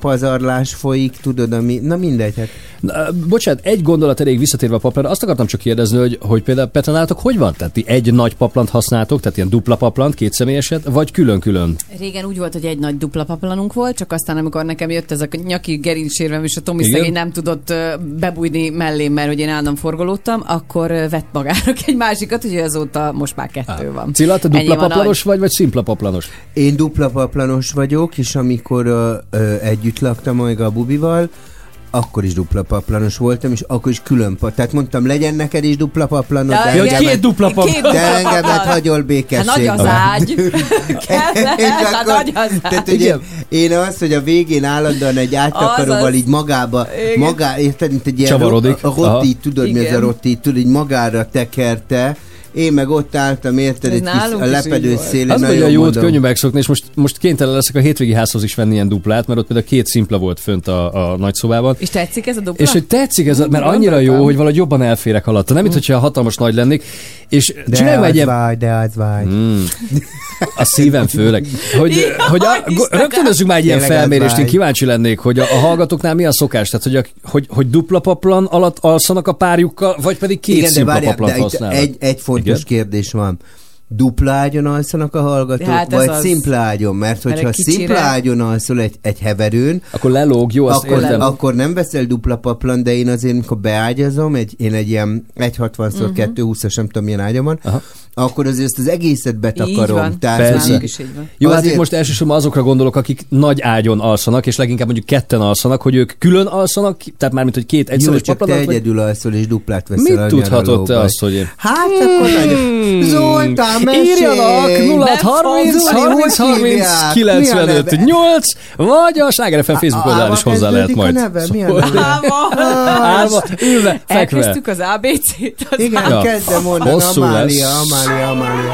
Speaker 4: pazarlás folyik, tudod, ami, na mindegy, hát
Speaker 2: Na, bocsánat, egy gondolat elég visszatérve a paplanra, azt akartam csak kérdezni, hogy, hogy például Petra, nálatok hogy van? Tehát ti egy nagy paplant használtok, tehát ilyen dupla paplant, két személyeset, vagy külön-külön?
Speaker 3: Régen úgy volt, hogy egy nagy dupla paplanunk volt, csak aztán, amikor nekem jött ez a nyaki gerincsérvem, és a Tomi szegény nem tudott bebújni mellém, mert hogy én állandóan forgolódtam, akkor vett magának egy másikat, úgyhogy azóta most már kettő van.
Speaker 2: Cilla, te dupla
Speaker 3: van,
Speaker 2: paplanos vagy, vagy szimpla paplanos?
Speaker 4: Én dupla paplanos vagyok, és amikor ö, ö, együtt laktam majd a bubival, akkor is dupla paplanos voltam, és akkor is külön pa. Tehát mondtam, legyen neked is dupla paplanos, de
Speaker 3: igen.
Speaker 4: engemet,
Speaker 2: két dupla
Speaker 3: Két
Speaker 2: paplan.
Speaker 3: dupla
Speaker 4: de engemet hagyol
Speaker 3: Hát
Speaker 4: békességben.
Speaker 3: nagy az ágy. Kellett, hát
Speaker 4: akkor,
Speaker 3: nagy az
Speaker 4: tehát
Speaker 3: ágy.
Speaker 4: ugye, én az, hogy a végén állandóan egy áttakaróval
Speaker 3: Azaz.
Speaker 4: így magába,
Speaker 3: Igen.
Speaker 4: magá, érted, mint egy ilyen
Speaker 2: Csavarodik.
Speaker 4: ro- a rotti, tudod mi az a
Speaker 3: Igen.
Speaker 4: rotti, tudod, így magára tekerte, én meg ott álltam, érted, egy kis a lepedő szélén.
Speaker 2: Az
Speaker 4: nagyon
Speaker 2: jót
Speaker 4: mondom.
Speaker 2: könnyű megszokni, és most, most kénytelen leszek a hétvégi házhoz is venni ilyen duplát, mert ott például két szimpla volt fönt a, a nagyszobában.
Speaker 3: És tetszik ez a dupla?
Speaker 2: És hogy tetszik ez, a- mert annyira jó, hogy valahogy jobban elférek alatta. Nem, mint hogyha hatalmas nagy lennék. És
Speaker 4: De
Speaker 2: csináljunk egy ilyen
Speaker 4: vágy, de az vágy.
Speaker 2: Mm. A szívem főleg. Hogy,
Speaker 3: Jaj,
Speaker 2: hogy a, rögtönözzük már egy ilyen felmérést, én kíváncsi lennék, hogy a, a hallgatóknál mi a szokás, tehát hogy, a, hogy, hogy dupla paplan alatt alszanak a párjukkal, vagy pedig két
Speaker 4: Igen, de
Speaker 2: szimpla paplant használnak.
Speaker 4: egy, egy fontos
Speaker 2: Igen?
Speaker 4: kérdés van.
Speaker 9: Dupla ágyon alszanak a hallgatók,
Speaker 3: Hát
Speaker 9: vagy
Speaker 3: az.
Speaker 9: szimpla ágyon? Mert hogyha
Speaker 3: kicsire-
Speaker 9: szimpla ágyon alszol egy, egy heverőn,
Speaker 2: Akkor lelóg, jó,
Speaker 9: akkor,
Speaker 2: értem.
Speaker 9: akkor nem veszel dupla paplan, de én azért, amikor beágyazom, egy, én egy ilyen 1,60x220-as, nem tudom, milyen ágyam van,
Speaker 2: Aha.
Speaker 9: akkor azért ezt az egészet betakarom.
Speaker 3: van.
Speaker 9: Tehát,
Speaker 2: Persze.
Speaker 3: Nálunk is így van.
Speaker 2: Jó, hát
Speaker 9: Azért-
Speaker 2: itt most elsősorban azokra gondolok, akik nagy ágyon alszanak, és leginkább mondjuk ketten alszanak, hogy ők külön alszanak, tehát mármint, hogy két
Speaker 9: Jó,
Speaker 2: egyszerűs
Speaker 9: csak te
Speaker 2: vagy...
Speaker 9: egyedül alszol, és duplát veszel
Speaker 2: Mit tudhatod te azt, hogy én...
Speaker 9: Hát, akkor nagyon... Zoltán, mesélj!
Speaker 2: Írjanak 0 30
Speaker 9: Zoli,
Speaker 2: 30
Speaker 9: hogy
Speaker 2: 30
Speaker 9: hívják?
Speaker 2: 95
Speaker 9: Mi a neve?
Speaker 2: 8 vagy a Sláger FM Facebook oldalán is hozzá lehet majd.
Speaker 9: A neve? Mi a
Speaker 2: Szóval- ülve, fekve.
Speaker 3: Elkezdtük az ABC-t.
Speaker 9: Igen, kezdem mondani, Amália. Amália, Amália.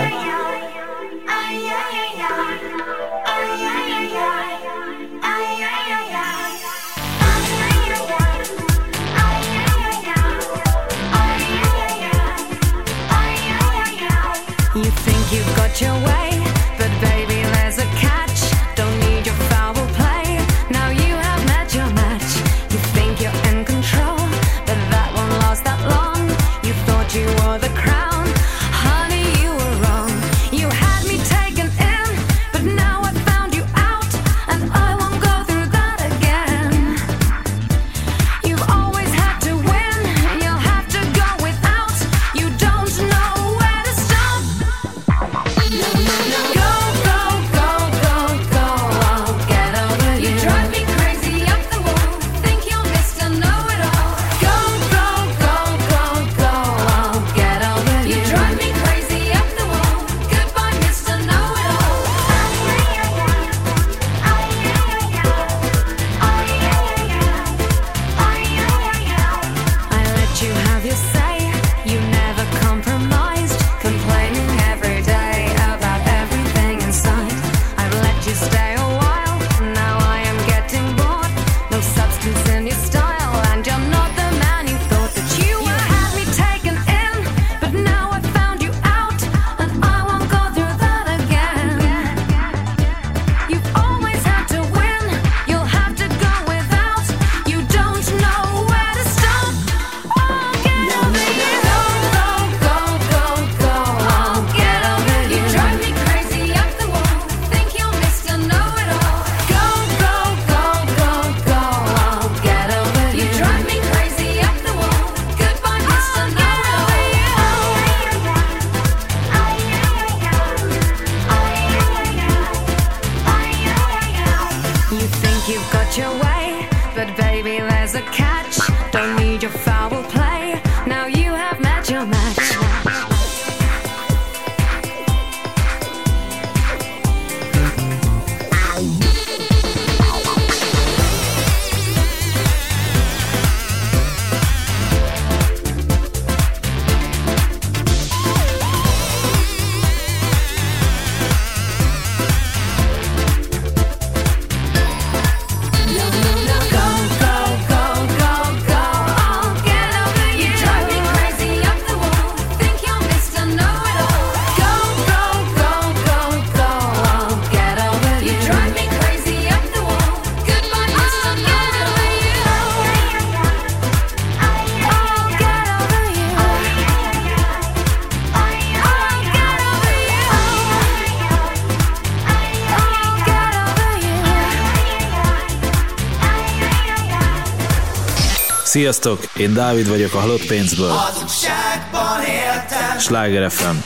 Speaker 10: Sziasztok, én Dávid vagyok a Halott Pénzből.
Speaker 11: Hazugságban éltem,
Speaker 10: Sláger FM.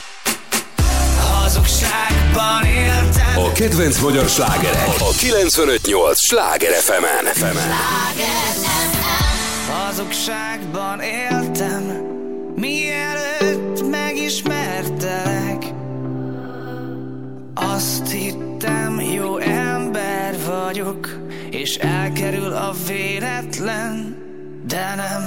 Speaker 11: hazugságban éltem.
Speaker 12: A kedvenc magyar slágerek a 958 Sláger FM-en.
Speaker 11: Hazugságban éltem, mielőtt megismertelek. Azt hittem, jó ember vagyok, és elkerül a véletlen, de nem.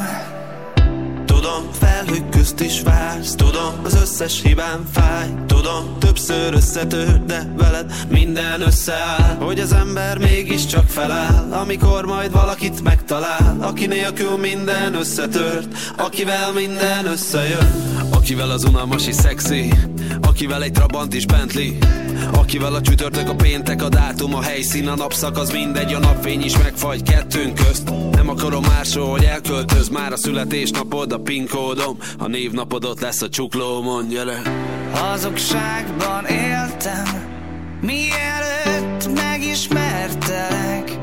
Speaker 5: Tudom, felhők közt is vársz. Tudom, az összes hibám fáj. Tudom, többször összetör, de veled minden összeáll. Hogy az ember mégiscsak feláll Amikor majd valakit megtalál. Aki nélkül minden összetört Akivel minden összejön. Akivel az unalmas is szexi Akivel egy Trabant is Bentley. Akivel a csütörtök, a péntek, a dátum, a helyszín, a napszak, az mindegy, a napfény is megfagy kettőnk közt. Nem akarom másról, hogy elköltöz már a születésnapod, a PIN kódom, a névnapod ott lesz a csuklómon, gyere.
Speaker 11: Hazugságban éltem Mielőtt megismertelek.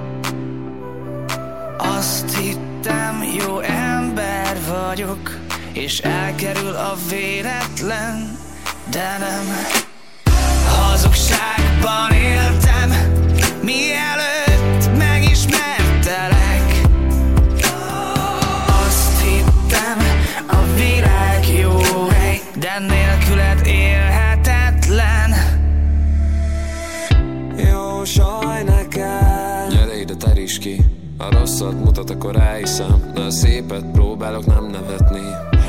Speaker 11: Azt hittem jó ember vagyok És elkerül a véletlen De nem. Hazugságban éltem Mielőtt
Speaker 5: rosszat mutat, akkor elhiszem De a szépet próbálok nem nevetni.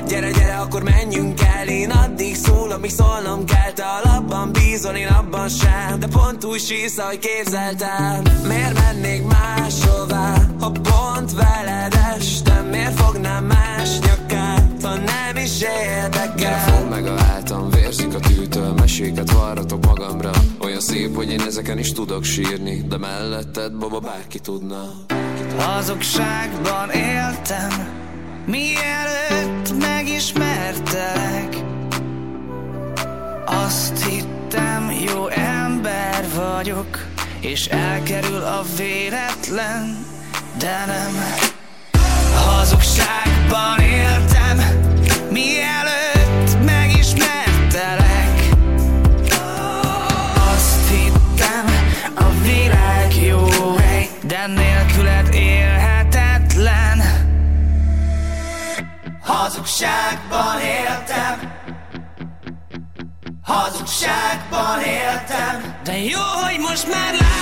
Speaker 5: Gyere, gyere, akkor menjünk el Én addig szól, amíg szólnom kell Te alapban bízol, én abban sem. De pont úgy sísz, ahogy képzeltem. Miért mennék máshová? Ha pont veled estem Miért fognám más nyakát? Ha nem is érdekel. Gyere, fogd meg a hátam, vérzik a tűtől Meséket varratok magamra. Olyan szép, hogy én ezeken is tudok sírni De melletted, baba, bárki tudna
Speaker 11: Hazugságban éltem Mielőtt megismertelek. Azt hittem jó ember vagyok És elkerül a véletlen De nem. Hazugságban éltem Mielőtt megismertelek. Azt hittem a világ jó De nélküled Hazugságban éltem Hazugságban éltem De jó, hogy most már látok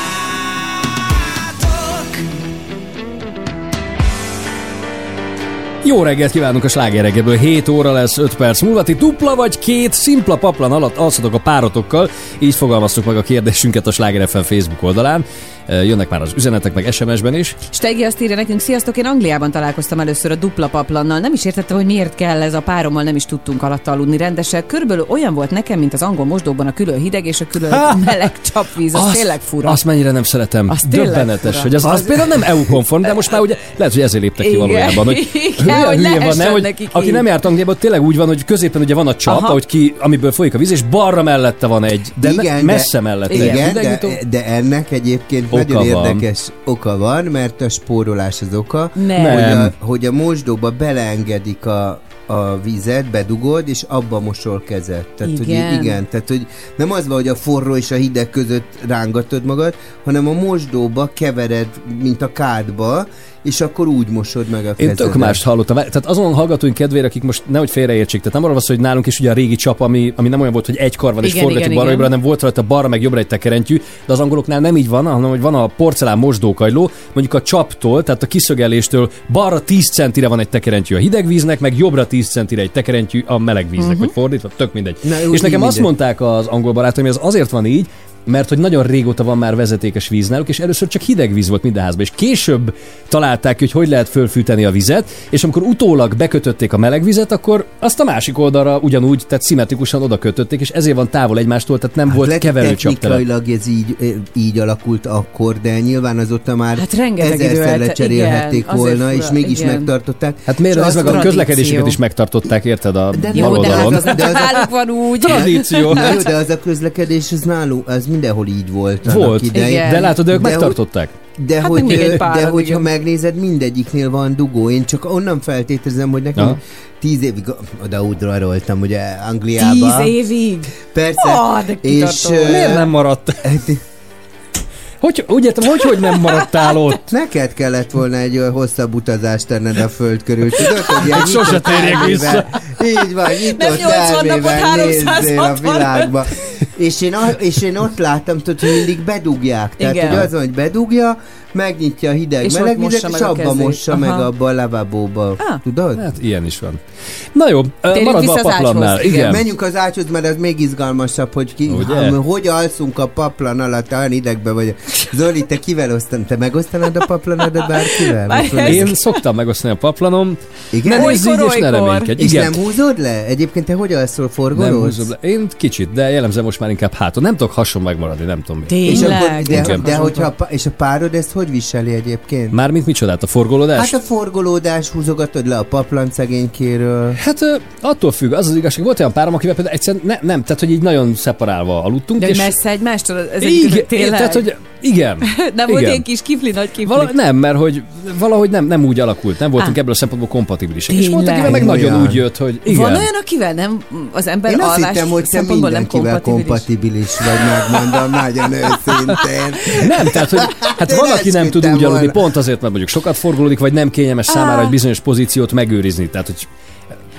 Speaker 2: Jó reggelt kívánunk a slágeregeből. 7 óra lesz 5 perc múlva. Ti dupla vagy két szimpla paplan alatt alszatok a párotokkal. Így fogalmaztuk meg a kérdésünket a Sláger FM Facebook oldalán. Jönnek már az üzenetek, meg SMS-ben is.
Speaker 3: Stegi azt írja nekünk, sziasztok, én Angliában találkoztam először a dupla paplannal. Nem is értettem, hogy miért kell ez a párommal, nem is tudtunk alatt aludni rendesen. Körülbelül olyan volt nekem, mint az angol mosdóban a külön hideg és a külön meleg csapvíz. Az tényleg fura.
Speaker 2: Azt mennyire nem szeretem.
Speaker 3: Az
Speaker 2: Döbbenetes,
Speaker 3: fura.
Speaker 2: hogy az, az,
Speaker 3: Az-
Speaker 2: például nem EU-konform, de most már ugye lehet, hogy ezért léptek ki
Speaker 3: Igen.
Speaker 2: valójában. Hogy
Speaker 3: Igen,
Speaker 2: hülyén
Speaker 3: lehessen
Speaker 2: van, nem, hogy
Speaker 3: nekik
Speaker 2: aki
Speaker 3: így.
Speaker 2: nem járt Angliában, tényleg úgy van, hogy középen ugye van a csap,
Speaker 3: Aha.
Speaker 2: ahogy ki, amiből folyik a víz, és balra mellette van egy, de me- messze mellette egy
Speaker 4: Igen, de, de ennek egyébként
Speaker 2: Oka
Speaker 4: nagyon
Speaker 2: van.
Speaker 4: érdekes oka van, mert a spórolás az oka,
Speaker 3: Nem.
Speaker 4: Hogy, a, hogy a mosdóba beleengedik a, a vizet, bedugod, és abba mosol kezet. Tehát,
Speaker 3: Igen.
Speaker 4: Hogy, igen, tehát hogy nem az van, hogy a forró és a hideg között rángatod magad, hanem a mosdóba kevered, mint a kádba, és akkor úgy mosod meg a
Speaker 2: Én
Speaker 4: kezedet.
Speaker 2: tök mást hallottam. Tehát azon hallgatóink kedvére, akik most nehogy félreértsék, tehát nem van szó, hogy nálunk is ugye a régi csap, ami, ami nem olyan volt, hogy egy kar van és
Speaker 3: Igen,
Speaker 2: forgatjuk balra hanem volt rajta balra meg jobbra egy tekerentyű, de az angoloknál nem így van, hanem hogy van a porcelán mosdókajló, mondjuk a csaptól, tehát a kiszögeléstől balra 10 centire van egy tekerentyű a hideg víznek, meg jobbra 10 centire egy tekerentyű a meleg víznek,
Speaker 3: Mhm.
Speaker 2: vagy fordítva, tök mindegy.
Speaker 4: Na, úgy
Speaker 2: és nekem
Speaker 4: így
Speaker 2: azt
Speaker 4: mindegy.
Speaker 2: mondták az angol barátaim, hogy ez azért van így, mert hogy nagyon régóta van már vezetékes víz náluk, és először csak hideg víz volt minden házban, és később találták ki, hogy hogy lehet fölfűteni a vizet, és amikor utólag bekötötték a meleg vizet, akkor azt a másik oldalra ugyanúgy, tehát szimmetrikusan oda kötötték, és ezért van távol egymástól, tehát nem volt
Speaker 4: lehet,
Speaker 2: keverőcsap tele.
Speaker 4: technikailag ez így, ö, így alakult akkor, de nyilván azóta már
Speaker 3: Hát rengeteg
Speaker 4: ezerszer lecserélhették
Speaker 3: igen,
Speaker 4: volna,
Speaker 3: fura,
Speaker 4: és mégis
Speaker 3: igen.
Speaker 4: megtartották.
Speaker 2: Hát miért ez
Speaker 4: azt
Speaker 2: meg a közlekedésüket is megtartották, érted a
Speaker 4: De
Speaker 3: Jó, de hát
Speaker 2: baloldalon?
Speaker 3: az
Speaker 4: De az
Speaker 3: van úgy.
Speaker 2: Tradíció.
Speaker 4: Na jó, de az a közlekedés, az nálunk, az mindenhol így volt.
Speaker 2: Volt,
Speaker 4: idején.
Speaker 3: Igen.
Speaker 2: de látod, de ők
Speaker 4: De
Speaker 2: megtartották.
Speaker 4: De,
Speaker 3: Hát
Speaker 4: hogy,
Speaker 3: még egy
Speaker 4: de
Speaker 3: páran,
Speaker 4: hogyha
Speaker 3: igen.
Speaker 4: megnézed, mindegyiknél van dugó. Én csak onnan feltételezem, hogy nekem
Speaker 2: Aha.
Speaker 4: tíz évig oda ugye Angliába.
Speaker 3: Tíz évig.
Speaker 4: Persze.
Speaker 3: Ah, de
Speaker 4: és
Speaker 2: Miért nem maradt? Hogy, úgy értem, hogy, hogy nem maradtál ott?
Speaker 4: Neked kellett volna egy olyan hosszabb utazást tenned a föld körül, tudod, hogy ilyen
Speaker 2: Hogy sose térjek vissza.
Speaker 4: Így van, nyitott
Speaker 3: 80 napot,
Speaker 4: elmével nézzél a
Speaker 3: 365.
Speaker 4: világba. És én, és én ott láttam, tudod, hogy mindig bedugják. Tehát,
Speaker 3: Igen.
Speaker 4: hogy az van, hogy bedugja, megnyitja a hideg
Speaker 3: És
Speaker 4: meleg vizet,
Speaker 3: meg
Speaker 4: és abba mossa meg abba a lavabóba.
Speaker 3: Ah.
Speaker 4: Tudod?
Speaker 2: Hát ilyen is van. Na jó,
Speaker 3: Térjünk
Speaker 2: maradva a paplannál.
Speaker 3: igen.
Speaker 2: Igen.
Speaker 4: Menjünk az ágyhoz, mert az még izgalmasabb, hogy ki,
Speaker 2: Ugye?
Speaker 4: hogy alszunk a paplan alatt, olyan idegbe vagy. Zoli, te kivel osztan? Te megosztanád a paplanadat bárkivel?
Speaker 3: Ez-
Speaker 2: Én szoktam megosztani a paplanom.
Speaker 4: Igen?
Speaker 2: Ne nézz így, és ne reménykedj.
Speaker 4: És
Speaker 2: Igen.
Speaker 4: nem húzod le? Egyébként te hogy alszol,
Speaker 2: Nem
Speaker 4: forgolódsz?
Speaker 2: húzom le. Én kicsit, de jellemzem most már inkább háton. Nem tudok hason megmaradni, nem tudom mi.
Speaker 4: És
Speaker 3: Tényleg.
Speaker 4: akkor, de,
Speaker 2: Igen.
Speaker 4: de hogyha, és a párod ezt hogy viseli egyébként?
Speaker 2: Mármint micsodát, a forgolódást?
Speaker 4: Hát a forgolódás, húzogatod le a paplan szegénykéről.
Speaker 2: Hát attól függ, az az igazság, volt olyan párom, akivel például egyszerűen ne, nem, tehát hogy így nagyon szeparálva aludtunk.
Speaker 3: De
Speaker 2: és
Speaker 3: messze egymástól, ez
Speaker 2: igen,
Speaker 3: egy tényleg.
Speaker 2: tehát, hogy igen.
Speaker 3: Nem volt
Speaker 2: igen.
Speaker 3: ilyen kis kifli, nagy kifli.
Speaker 2: Vala, nem, mert hogy valahogy nem, nem úgy alakult, nem voltunk
Speaker 3: Á.
Speaker 2: ebből a szempontból kompatibilisek. És volt, akivel meg nagyon
Speaker 4: Olyan.
Speaker 2: úgy jött, hogy igen.
Speaker 3: Van olyan, akivel nem, az ember
Speaker 4: Én azt hittem, hogy te
Speaker 3: szempontból nem
Speaker 4: mindenkivel
Speaker 3: kompatibilis.
Speaker 4: kompatibilis vagy, megmondom, nagyon őszintén.
Speaker 2: Nem, tehát, hogy hát
Speaker 4: Én
Speaker 2: van, aki
Speaker 4: ezt
Speaker 2: nem tud úgy aludni, pont azért, mert mondjuk sokat forgolódik, vagy nem kényelmes számára egy bizonyos pozíciót megőrizni. Tehát, hogy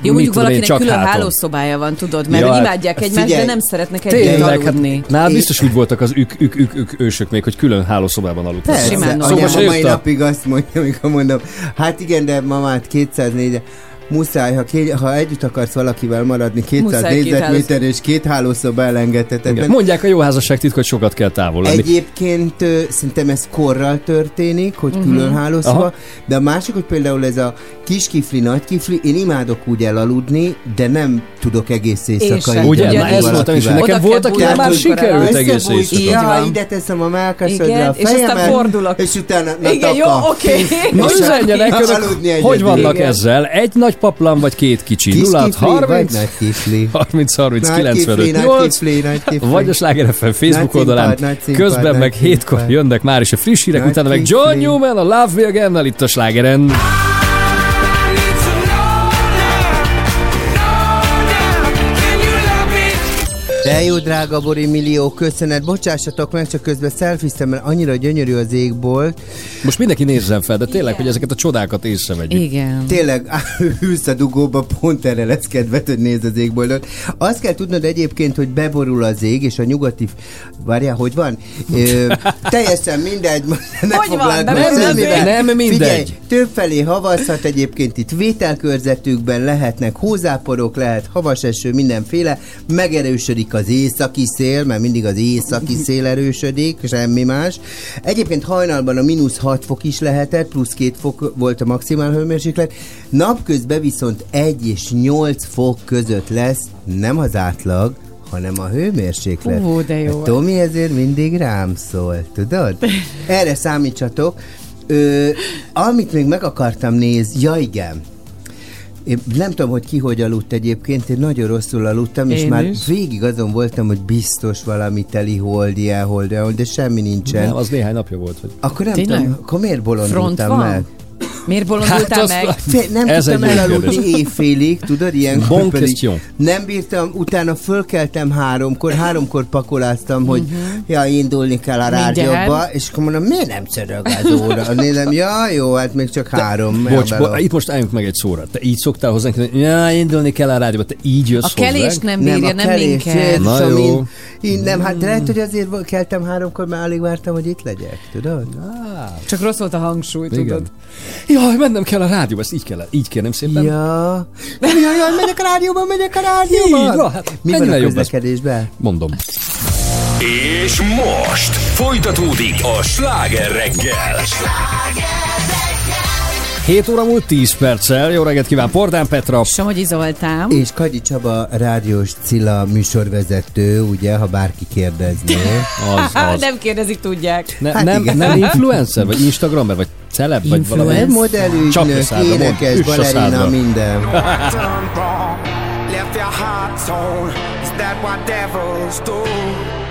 Speaker 3: Jó, mondjuk valakinek
Speaker 2: csak
Speaker 3: külön
Speaker 2: háton.
Speaker 3: hálószobája van, tudod, mert
Speaker 2: Ja, hát
Speaker 3: imádják egymást,
Speaker 4: figyelj,
Speaker 3: de nem szeretnek együtt
Speaker 2: Tényleg, hát
Speaker 3: aludni.
Speaker 2: nál biztos úgy voltak az ük, ük, ük, ük ősök még, hogy külön hálószobában aludtak.
Speaker 4: Persze,
Speaker 3: Simán
Speaker 2: Szóval
Speaker 4: a mai napig azt mondja, amikor mondom, hát igen, de mamát 204 muszáj, ha, ké, ha együtt akarsz valakivel maradni, 200
Speaker 3: Muszáj két
Speaker 4: négyzetméter és két hálószoba
Speaker 2: Igen.
Speaker 4: elengedhetetlen.
Speaker 2: Mondják a jó házasság titka, hogy sokat kell távol lenni.
Speaker 4: Egyébként ö, szerintem ez korral történik, hogy
Speaker 3: Mhm.
Speaker 4: külön hálószoba,
Speaker 2: Aha.
Speaker 4: de a másik, hogy például ez a kis kifli, nagy kifli, én imádok úgy elaludni, de nem tudok egész éjszaka
Speaker 2: Ugye? Na ezt mondtam is, nekem volt,
Speaker 3: bújni,
Speaker 2: már sikerült egész éjszaka.
Speaker 4: Ja, ide teszem a melkasodra a
Speaker 3: és aztán
Speaker 4: fejemet,
Speaker 3: fordulok.
Speaker 4: és utána na,
Speaker 3: Igen, jó, oké.
Speaker 2: Na
Speaker 4: És
Speaker 2: üzenjenek, hogy vannak ezzel? Egy nagy paplan vagy két kicsi?
Speaker 4: Kis
Speaker 2: 0
Speaker 4: kifli, vagy
Speaker 2: 30
Speaker 4: nagy kifli?
Speaker 2: 30 30
Speaker 4: Nagy
Speaker 2: 95
Speaker 4: kifli, nagy
Speaker 2: 8
Speaker 4: kifli, nagy kifli.
Speaker 2: vagy a Sláger FM Facebook
Speaker 4: Nagy
Speaker 2: oldalán.
Speaker 4: színpad, nagy színpad,
Speaker 2: Közben meg hétkor jönnek már is a friss hírek,
Speaker 4: Nagy
Speaker 2: utána meg. John Newman, a Love Me Again-nel itt a Slágeren.
Speaker 4: De jó, drága Bori millió, köszönet. Bocsássatok meg, csak közben szelfiztem, mert annyira gyönyörű az égbolt.
Speaker 2: Most mindenki nézzen fel, de tényleg, hogy ezeket a csodákat észrevegyük.
Speaker 3: Igen.
Speaker 4: Tényleg, ülsz a dugóba, pont erre lesz kedved, hogy nézd az égboltot. Azt kell tudnod egyébként, hogy beborul az ég, és a nyugati... Várjál, hogy van? Ö, teljesen mindegy, ne
Speaker 3: Hogy van?
Speaker 4: semmivel.
Speaker 2: ég? Nem mindegy.
Speaker 4: Figyelj, többfelé havazhat egyébként itt vételkörzetükben lehetnek hózáporok, lehet havas eső, mindenféle, megerősödik az északi szél, mert mindig az északi szél erősödik, semmi más. Egyébként hajnalban a mínusz 6 fok is lehetett, plusz 2 fok volt a maximál hőmérséklet, napközben viszont 1 és 8 fok között lesz, nem az átlag, hanem a hőmérséklet.
Speaker 3: Ú, de jó.
Speaker 4: A Tomi ezért mindig rám szól, tudod? Erre számítsatok. Ö, amit még meg akartam nézni, ja igen, én nem tudom, hogy ki hogy aludt egyébként, én nagyon rosszul aludtam, és
Speaker 3: Én
Speaker 4: már
Speaker 3: is.
Speaker 4: végig azon voltam, hogy biztos valami teli hold, ilyen hold, de semmi nincsen.
Speaker 2: Nem, az néhány napja volt. Hogy...
Speaker 4: Akkor nem
Speaker 3: Tényleg?
Speaker 4: tudom, akkor miért bolondultam
Speaker 3: van?
Speaker 4: meg?
Speaker 3: Miért bolondultál
Speaker 2: azt-
Speaker 3: meg?
Speaker 4: Fé, nem
Speaker 2: Ez
Speaker 4: tudtam elaludni éjfélig, tudod, ilyen
Speaker 2: Bon question.
Speaker 4: Nem bírtam, utána fölkeltem háromkor, háromkor pakoláztam, hogy ja, indulni kell a rádióba, és akkor mondom, miért nem szörög az óra? Nézem, ja, jó, hát még csak három.
Speaker 2: Bocs,
Speaker 4: elbelop.
Speaker 2: bo- itt most álljunk meg egy szóra. Te így szoktál hozzánk, hogy ja, indulni kell a rádióba, te így jössz
Speaker 3: A kelés nem bírja, nem,
Speaker 4: kelés,
Speaker 3: minket.
Speaker 2: Na jó.
Speaker 4: Én, én nem, hát de lehet, hogy azért keltem háromkor, mert alig vártam, hogy itt legyek, tudod?
Speaker 3: Csak rossz volt a hangsúly,
Speaker 2: Igen.
Speaker 3: tudod.
Speaker 2: Jaj, mennem kell a rádióba, ezt így kell, így kérem szépen.
Speaker 4: Ja. Jaj, jaj, megyek a rádióban, megyek a rádióban.
Speaker 2: Így van, hát
Speaker 4: Mi van a közlekedésben?
Speaker 2: Mondom.
Speaker 1: És most folytatódik a sláger reggel.
Speaker 2: 7 óra múlt 10 perccel. Jó reggelt kíván Pordán Petra.
Speaker 3: Somogyi Zoltán.
Speaker 4: És Kagyi Csaba, rádiós Cilla műsorvezető, ugye, ha bárki kérdezné.
Speaker 2: Az, az.
Speaker 3: Nem kérdezik, tudják.
Speaker 2: Ne,
Speaker 4: Hát
Speaker 2: nem,
Speaker 4: igen.
Speaker 2: nem influencer, vagy instagramer, vagy celeb, vagy valami.
Speaker 4: Modellügynök, énekes, balerina, minden.
Speaker 5: left your heart torn. Is that what devils do?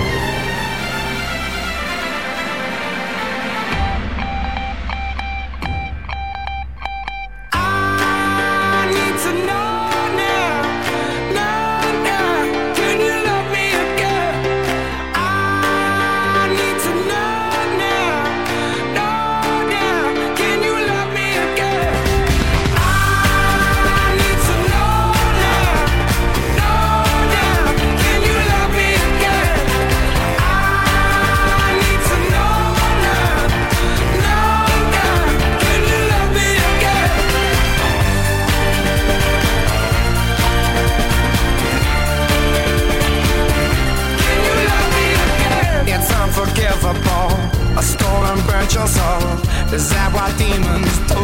Speaker 13: angels all. Is that what demons do?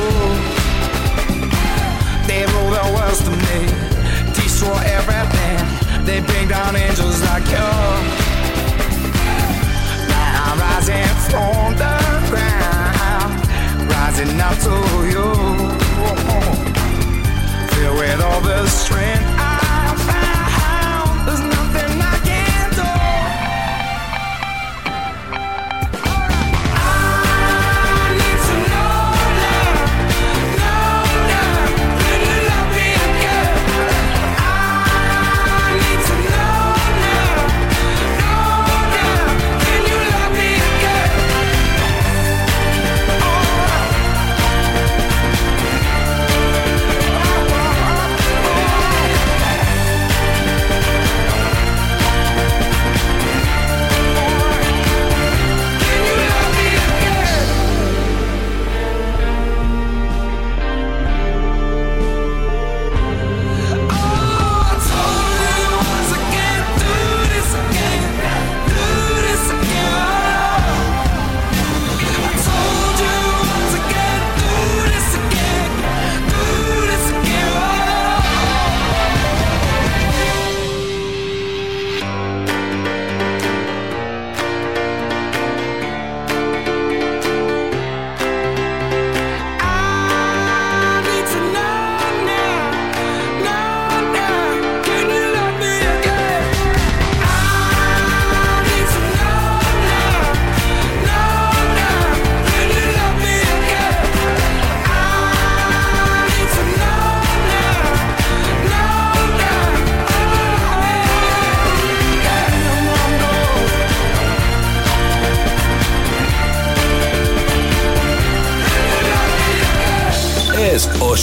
Speaker 13: They rule the world to me, destroy everything. They bring down angels like you. Now I'm rising from the ground, rising up to you. Filled with all the strength.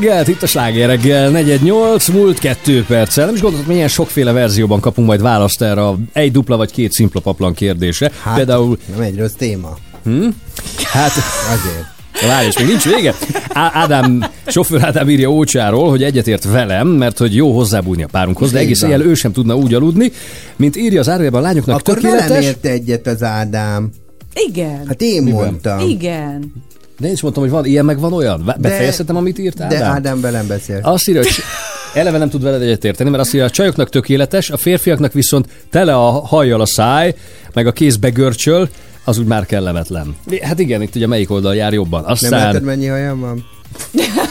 Speaker 2: Reggelt, itt a Sláger reggel, 418, múlt kettő perccel. Nem is gondoltam, milyen sokféle verzióban kapunk majd választ erre a egy dupla vagy két szimpla paplan kérdésre.
Speaker 4: Hát,
Speaker 2: Például,
Speaker 4: Nem egy rossz téma.
Speaker 2: hát
Speaker 4: Azért.
Speaker 2: Várj, és még nincs vége. Á- Ádám, sofőr Ádám írja Ócsáról, hogy egyetért velem, mert hogy jó hozzábújni a párunkhoz, de egész éjjel ő sem tudna úgy aludni, mint írja az árvában a lányoknak
Speaker 4: Akkor velem
Speaker 2: tökéletes.
Speaker 4: ért egyet az Ádám.
Speaker 3: Igen.
Speaker 4: Hát én
Speaker 2: Miben?
Speaker 4: mondtam.
Speaker 3: Igen.
Speaker 2: De én is mondtam, hogy van ilyen, meg van olyan. Befejezhetem, amit írt Ádám?
Speaker 4: De Ádám velem beszél.
Speaker 2: Azt írja, hogy eleve nem tud veled egyetérteni, mert azt írja, a csajoknak tökéletes, a férfiaknak viszont tele a hajjal a száj, meg a kézbe görcsöl, az úgy már kellemetlen. Hát igen, itt ugye melyik oldal jár jobban.
Speaker 4: Nem
Speaker 2: Aztán
Speaker 4: látod, mennyi hajam van?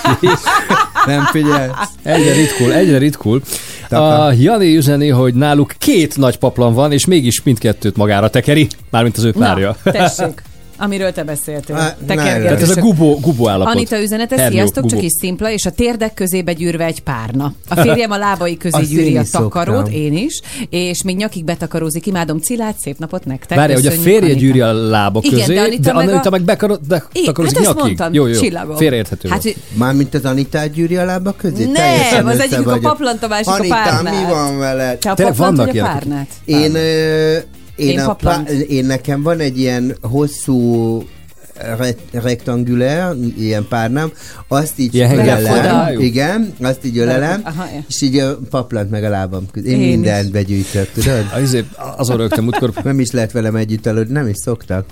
Speaker 4: nem figyelsz?
Speaker 2: egyre ritkul, egyre ritkul. A Jani üzeni, hogy náluk két nagy paplan van, és mégis mindkettőt magára tekeri, mármint az ő párja.
Speaker 3: Na, tessék. Amiről te beszéltél.
Speaker 4: Á,
Speaker 3: Te
Speaker 2: Tehát ez a gubó, gubó állapot.
Speaker 3: Anita üzenete,
Speaker 2: Hernyó,
Speaker 3: sziasztok,
Speaker 2: gubó.
Speaker 3: csak is szimpla, és a térdek közébe gyűrve egy párna. A férjem a lábai közé
Speaker 4: Azt
Speaker 3: gyűri
Speaker 4: én
Speaker 3: a
Speaker 4: is
Speaker 3: takarót,
Speaker 4: szoktam.
Speaker 3: én is, és még nyakig betakarózik. Imádom Cilát, szép napot nektek.
Speaker 2: Várja, hogy a férje
Speaker 3: Anita.
Speaker 2: gyűri a lába
Speaker 3: Igen,
Speaker 2: közé,
Speaker 3: de Anita
Speaker 2: de
Speaker 3: meg a-
Speaker 2: Anita meg bekarod, betakarozik
Speaker 3: hát
Speaker 2: nyakig.
Speaker 3: mondtam,
Speaker 2: Jó, jó,
Speaker 3: csillagom.
Speaker 2: félreérthető
Speaker 3: Hát.
Speaker 4: Mármint az Anitát gyűri a lába közé?
Speaker 3: Nem, az egyikük a
Speaker 4: vagyok.
Speaker 3: paplant, a másik a
Speaker 4: Anita,
Speaker 3: párnát.
Speaker 4: mi van veled?
Speaker 3: Te a paplant vagy a párnát?
Speaker 4: Én, én,
Speaker 3: Én
Speaker 4: a én nekem van egy ilyen hosszú re- rektangulár, ilyen párnám, azt így
Speaker 2: Ilyen
Speaker 4: ölelem, igen, azt így ölelem,
Speaker 3: Aha, ja.
Speaker 4: és így a paplant meg a lábam közé. Én,
Speaker 3: Én is.
Speaker 4: mindent begyűjtök, tudod?
Speaker 2: Azért azon rögtem múltkor,
Speaker 4: Nem is lehet velem együtt aludni, nem is szoktak.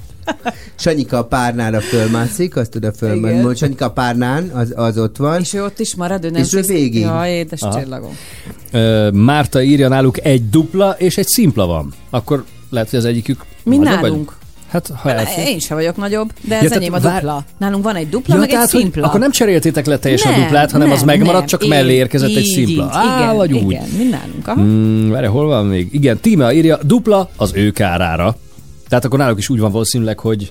Speaker 4: Sanyika a párnára fölmászik, azt oda
Speaker 3: Igen.
Speaker 4: fölmászik. Sanyika a párnán, az, az ott van.
Speaker 3: És ő ott is marad, ő nem
Speaker 4: És ő végig.
Speaker 3: Ja, édes
Speaker 2: Aha.
Speaker 3: csillagom.
Speaker 2: Ö, Márta írja náluk egy dupla és egy szimpla van. Akkor lehet, hogy az egyikük
Speaker 3: Mi
Speaker 2: nagyobb, vagy-
Speaker 3: nálunk?
Speaker 2: Hát, ha elfér.
Speaker 3: Én sem vagyok nagyobb, de ez
Speaker 2: Ja, tehát
Speaker 3: enyém a
Speaker 2: vár-
Speaker 3: dupla. Nálunk van egy dupla,
Speaker 2: Ja,
Speaker 3: meg egy
Speaker 2: tehát, hogy
Speaker 3: szimpla.
Speaker 2: akkor nem cseréltétek le teljesen
Speaker 3: Nem,
Speaker 2: a duplát, hanem az
Speaker 3: nem,
Speaker 2: megmaradt,
Speaker 3: nem.
Speaker 2: csak mellé érkezett egy
Speaker 3: így,
Speaker 2: szimpla.
Speaker 3: így.
Speaker 2: Á,
Speaker 3: igen,
Speaker 2: vagy úgy.
Speaker 3: Igen, mi nálunk. Aha.
Speaker 2: Mm, várj, hol van még? Igen, Tímea írja, dupla az ő kárára. Tehát akkor náluk is úgy van valószínűleg, hogy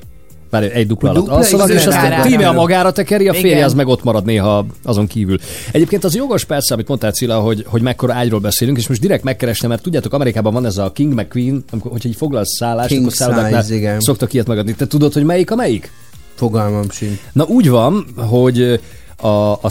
Speaker 2: Várj, egy dupla alatt alszanak,
Speaker 4: és
Speaker 2: és
Speaker 4: az
Speaker 2: aztán
Speaker 3: ő
Speaker 2: Tímea
Speaker 4: kárára.
Speaker 2: magára tekeri, a férje az meg ott marad néha azon kívül. Egyébként az jogos persze, amit mondtál Cilla, hogy, hogy mekkora ágyról beszélünk, és most direkt megkerestem, mert tudjátok, Amerikában van ez a King McQueen, amikor, hogyha így foglalsz szállást,
Speaker 4: King
Speaker 2: akkor szállodáknál szoktak ilyet megadni. Te tudod, hogy melyik a melyik?
Speaker 4: Fogalmam sincs.
Speaker 2: Na úgy van, hogy a, a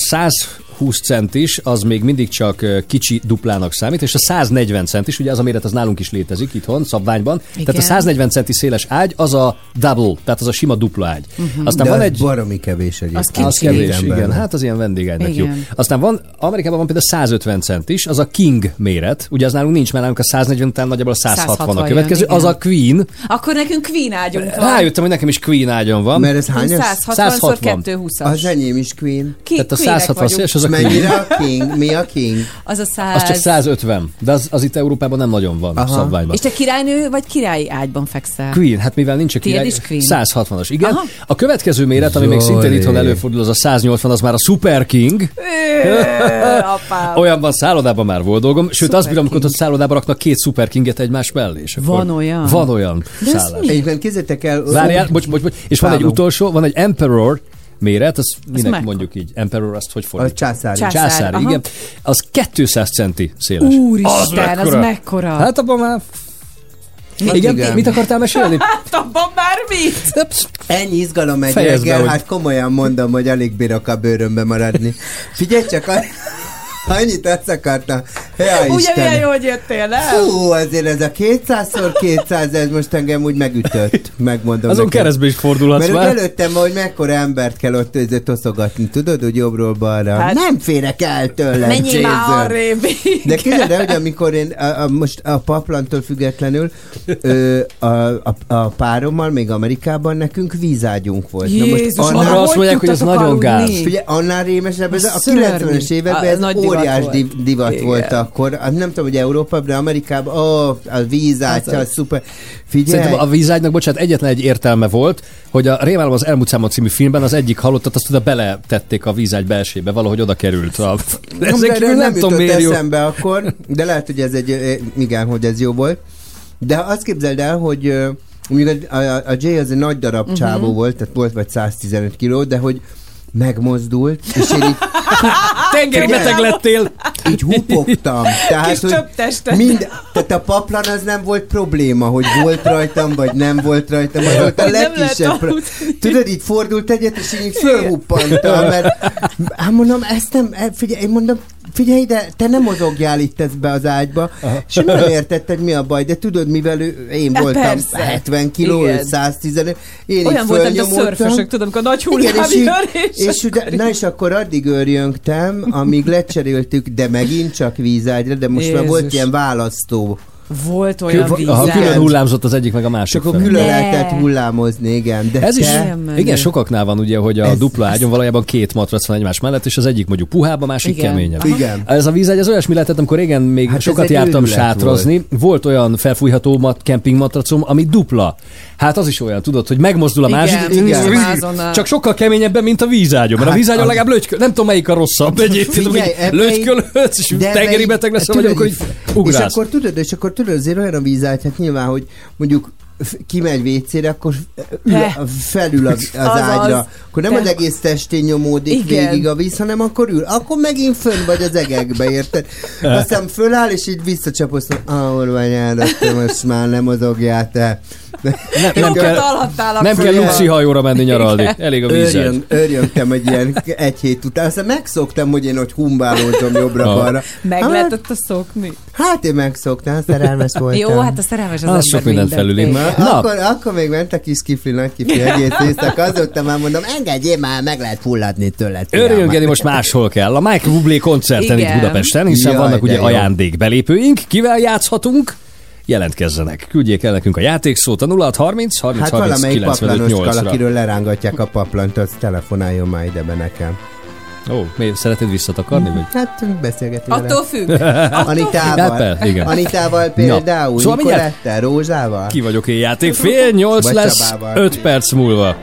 Speaker 2: 120 centis az még mindig csak kicsi duplának számít, és a 140 centis, ugye az a méret az nálunk is létezik itthon, szabványban.
Speaker 3: Igen.
Speaker 2: Tehát a 140 centi széles ágy az a double, tehát az a sima dupla ágy. Uh-huh. Aztán
Speaker 4: De
Speaker 2: van
Speaker 4: az
Speaker 2: egy...
Speaker 4: baromi kevés egyébként.
Speaker 3: Az
Speaker 2: Az kevés,
Speaker 4: Ember.
Speaker 2: igen. Hát az ilyen vendégegynek jó.
Speaker 3: Igen.
Speaker 2: Aztán van, Amerikában van például 150 centis, az a King méret. Ugye az nálunk nincs, mert nálunk a 140 után nagyjából a 160,
Speaker 3: 160
Speaker 2: a következő.
Speaker 3: jön,
Speaker 2: az a Queen.
Speaker 3: Akkor nekünk Queen ágyunk van.
Speaker 2: Rájöttem, hogy nekem is Queen ágyam van.
Speaker 4: Mert ez hányas?
Speaker 3: 160 szor
Speaker 2: 160.
Speaker 3: 220-as.
Speaker 4: Az enyém is Queen.
Speaker 3: Ki,
Speaker 2: Tehát a
Speaker 3: Queenek
Speaker 2: 160
Speaker 3: vagyunk.
Speaker 2: széles, az a.
Speaker 4: mennyire a King? Mi a King?
Speaker 3: Az a száz.
Speaker 2: Az csak 150, de az, az itt Európában nem nagyon van
Speaker 4: Aha.
Speaker 2: szabványban.
Speaker 3: És te királynő vagy királyi ágyban fekszel?
Speaker 2: Queen, hát mivel nincs a király,
Speaker 3: is Queen?
Speaker 2: 160-as, igen.
Speaker 3: Aha.
Speaker 2: A következő méret, ami még szintén
Speaker 4: Zoli.
Speaker 2: itthon előfordul, az a 180, az már a Super King. Olyanban szállodában már volt dolgom, sőt azt bírom, amikor ott szállodában raknak két Super Kinget egymás mellé. És
Speaker 3: Van olyan?
Speaker 2: Van olyan
Speaker 3: De?
Speaker 4: Egyébként kézzétek el...
Speaker 2: Várjál, bocs, bocs, bocs. És van egy utolsó, van egy Emperor méret, az minek
Speaker 3: mekkora?
Speaker 2: mondjuk így? Emperor, azt hogy
Speaker 4: A
Speaker 2: fordítjuk?
Speaker 4: császári.
Speaker 3: Csá-
Speaker 2: Császári,
Speaker 3: Császár, aha.
Speaker 2: igen. Az 200 centi széles.
Speaker 3: Úristen, az mekkora?
Speaker 2: Hát abban már...
Speaker 4: Hát
Speaker 2: igen,
Speaker 4: igen.
Speaker 2: mit akartál mesélni?
Speaker 3: Hát abban már mit?
Speaker 4: Ennyi izgalom egy
Speaker 2: Fejezd be,
Speaker 4: reggel,
Speaker 2: hogy-
Speaker 4: hát komolyan mondom, hogy alig bírok a bőrömbe maradni. Figyelj csak, a... annyit azt akartam. Ja,
Speaker 3: Ugye milyen jó, hogy jöttél, nem?
Speaker 4: Fú, azért ez a 200x200, ez most engem úgy megütött, megmondom
Speaker 2: Azon
Speaker 4: neked.
Speaker 2: keresztbe is fordulhatsz
Speaker 4: Mert
Speaker 2: már.
Speaker 4: előttem hogy mekkora embert kell ott toszogatni, tudod, hogy jobbról balra.
Speaker 3: Hát-
Speaker 4: nem férek el tőlem,
Speaker 3: Menjél már arrébb.
Speaker 4: De képzeld el, hogy amikor én a, a, most a paplantól függetlenül ö, a, a, a párommal, még Amerikában nekünk vízágyunk volt.
Speaker 3: Jézus,
Speaker 4: annál,
Speaker 2: arra azt mondják, hogy ez nagyon gáz.
Speaker 4: Figyelj, annál rémesebb, ez a
Speaker 3: Szörnyű.
Speaker 4: 90-es években ez
Speaker 3: nagy divat
Speaker 4: óriás
Speaker 3: volt.
Speaker 4: div, divat
Speaker 3: Igen.
Speaker 4: volt akkor. Hát Nem tudom, hogy Európában, de Amerikában, ó, a
Speaker 3: az
Speaker 4: az. szuper. Figyelj,
Speaker 2: Szerintem a vízágynak, bocsánat, egyetlen egy értelme volt, hogy a Rémálom az elmúlt számot című filmben az egyik halottat, azt oda beletették a vízágy belsébe, valahogy oda került. A...
Speaker 4: nem,
Speaker 2: Ezek
Speaker 4: nem,
Speaker 2: nem tudom
Speaker 4: jutott
Speaker 2: miért jó.
Speaker 4: eszembe akkor, de lehet, hogy ez egy, ö, igen, hogy ez jó volt. De azt képzeld el, hogy ö, mondjuk a, a, a Jay az egy nagy darab uh-huh. csávó volt, tehát volt vagy 115 kiló, de hogy megmozdult, és én így,
Speaker 8: Tengeri beteg lettél.
Speaker 4: így hupogtam. Tehát,
Speaker 3: Kis
Speaker 4: hogy mind, tehát a paplan az nem volt probléma, hogy volt rajtam, vagy nem volt rajtam, az volt a legkisebb. pro-. Tudod, így fordult egyet, és én így fölhuppantam, mert hát mondom, ezt nem, figyelj, én mondom, figyelj ide, te nem mozogjál itt ezt be az ágyba, és ő nem értetted, mi a baj, de tudod, mivel ő, én
Speaker 3: Hát
Speaker 4: voltam
Speaker 3: persze.
Speaker 4: 70 kiló,
Speaker 3: Igen.
Speaker 4: 115, én
Speaker 3: Olyan
Speaker 4: így
Speaker 3: volt, mint a szörfösök, tudom, amikor a nagy hullám
Speaker 4: és,
Speaker 3: jön, és,
Speaker 4: és, ugye, na és akkor addig örjöngtem, amíg lecseréltük, de megint csak vízágyra, de most már volt
Speaker 3: Jézus.
Speaker 4: ilyen választó.
Speaker 3: Volt olyan
Speaker 4: Kül-
Speaker 3: vízzel.
Speaker 8: Ha külön hullámzott az egyik meg a másik. felé.
Speaker 4: külön
Speaker 3: Ne.
Speaker 4: lehetett hullámozni, igen. De
Speaker 8: Ez is,
Speaker 3: Nem
Speaker 8: igen, sokaknál van ugye, hogy a
Speaker 4: Ez-
Speaker 8: dupla ágyon valójában két matrac van egymás mellett, és az egyik mondjuk puhább, a másik
Speaker 3: Igen.
Speaker 8: keményebb.
Speaker 4: Igen.
Speaker 8: Ez a vízágy, az olyasmi lehetett, amikor régen még
Speaker 4: Hát ez
Speaker 8: sokat
Speaker 4: egy
Speaker 8: jártam sátrazni, volt. volt olyan felfújható mat, kempingmatracom, ami dupla. Hát az is olyan, tudod, hogy megmozdul a
Speaker 3: Igen,
Speaker 8: másik,
Speaker 4: igen.
Speaker 3: Azonnal.
Speaker 8: csak sokkal keményebben, mint a vízágyon, mert a
Speaker 4: Hát
Speaker 8: vízágyon
Speaker 4: az-
Speaker 8: legalább lögykö, nem tudom melyik a rosszabb egyébként, hogy lögykölődsz, és
Speaker 4: de
Speaker 8: tengeri beteg leszel, vagy akkor ugrálsz.
Speaker 4: És akkor tudod, és akkor tudod, azért olyan a vízágy, hát nyilván, hogy mondjuk kimegy vécére, akkor ül, felül az, az
Speaker 3: Azaz.
Speaker 4: ágyra. Akkor nem
Speaker 3: De-
Speaker 4: az egész testén nyomódik
Speaker 3: Igen.
Speaker 4: végig a víz, hanem akkor ül. Akkor megint fönn vagy az egekbe, érted? Aztán föláll, és így visszacsapoztam. Ahol vagy de most már nem mozogjál te.
Speaker 8: Nem, nem kell, nem kell luxi hajóra menni nyaralni. Elég a vízágy.
Speaker 4: Örjön, örjöntem egy ilyen egy hét után. Aztán megszoktam, hogy én hogy humbálózom jobbra-balra.
Speaker 3: Meg
Speaker 4: Hát,
Speaker 3: lehetett a szokni.
Speaker 4: Hát én megszoktam, szerelmes voltam.
Speaker 3: Jó, hát a szerelmes az
Speaker 8: Az
Speaker 3: ember
Speaker 8: sok mindent.
Speaker 3: Igen.
Speaker 4: Na. Akkor, akkor még ment a kis kifli, nagy kifli egész éjszaka. Azóta már mondom, engedjél már, meg lehet fulladni tőled.
Speaker 8: Örjöngeni most máshol kell. A Michael Bublé koncerten
Speaker 3: Igen.
Speaker 8: itt Budapesten, hiszen
Speaker 4: Jaj,
Speaker 8: vannak ugye
Speaker 4: jó.
Speaker 8: ajándékbelépőink. Kivel játszhatunk? Jelentkezzenek. Küldjék el nekünk a játékszót a 0630 30
Speaker 4: Hát
Speaker 8: 30
Speaker 4: valamelyik
Speaker 8: 95
Speaker 4: paplanos
Speaker 8: 8-ra.
Speaker 4: akiről lerángatják a paplant, az telefonáljon már ide be nekem.
Speaker 8: Ó, mi szeretnéd visszatakarni? Vagy?
Speaker 4: Hát beszélgetünk
Speaker 3: Attól függ.
Speaker 4: Anitával.
Speaker 8: Hát igen.
Speaker 4: Anitával például,
Speaker 8: Szóval mindjárt-
Speaker 4: Nicolettel, Rózsával.
Speaker 8: Ki vagyok én játék? Fél nyolc lesz. 5 perc múlva.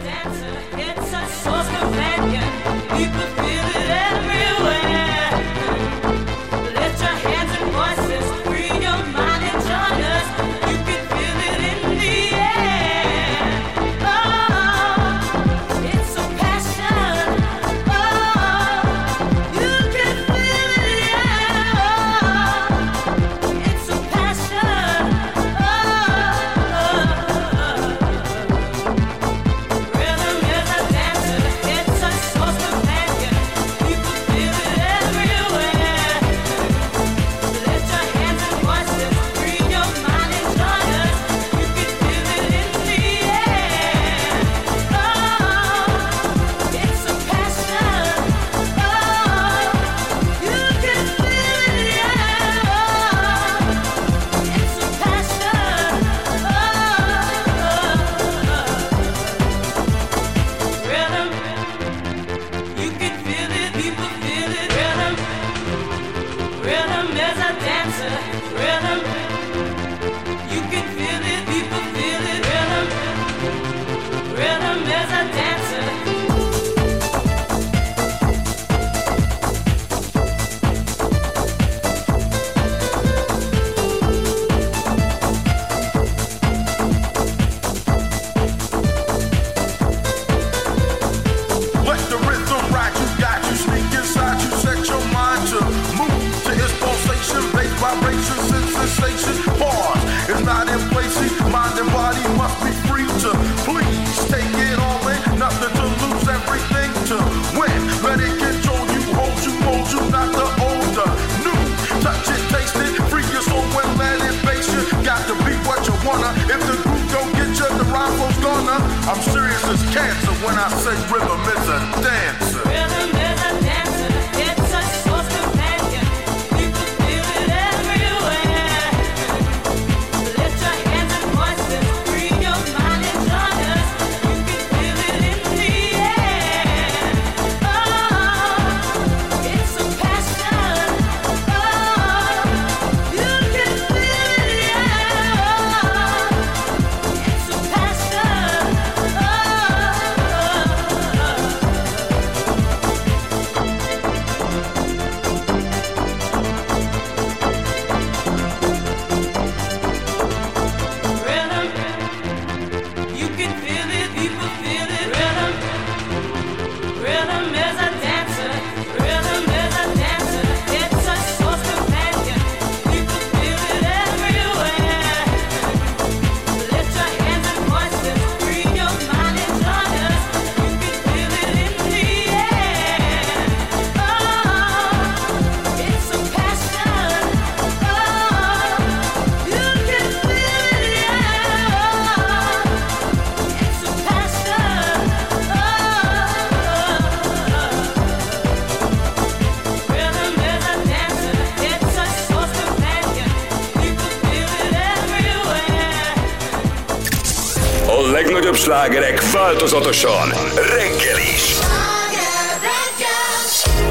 Speaker 1: Slágerek változatosan reggel is.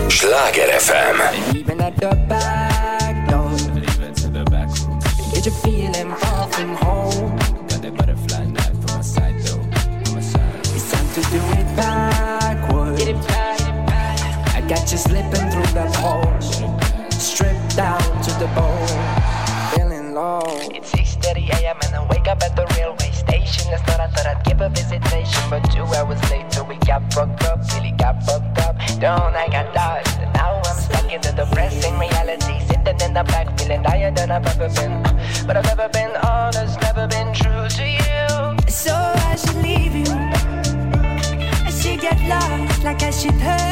Speaker 1: Sláger FM.
Speaker 8: I got lost. Now I'm stuck in the depressing reality. Sitting in the back, feeling higher than I've ever been. But I've never been honest, never been true to you.
Speaker 12: So I should leave you. I should get lost like I should hurt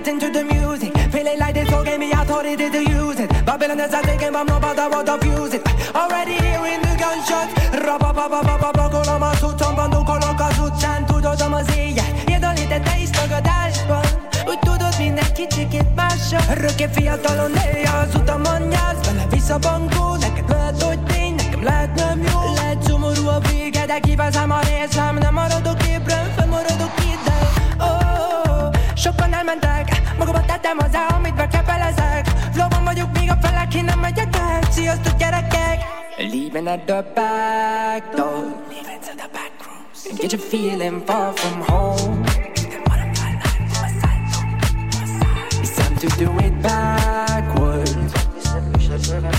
Speaker 8: mind is connecting to the music, feeling like this all gave me authority to use it. Babylon is a taking from no matter what of use it. Already hearing the gunshots. Rapa pa pa pa pa pa con la masuccia, quando coloca su tutto da mazia.
Speaker 12: Io do lite taste a dashboard. Úgy tudod, mindenki csikit mással.
Speaker 8: Örökké fiatalon éjjel, az utamon nyász Vele visszabankó, neked lehet, hogy tény, nekem lehet nem jó Lehet szomorú a vége, de kiveszem a részem Nem maradok ébren, fennmaradok magamat tettem hozzá, amit bekepelezek Flowban vagyok, még a felek, én nem megyek el Sziasztok gyerekek Leaving at the back door. Leaving to the back rooms. And get you feeling far from home. It's time to do it backwards.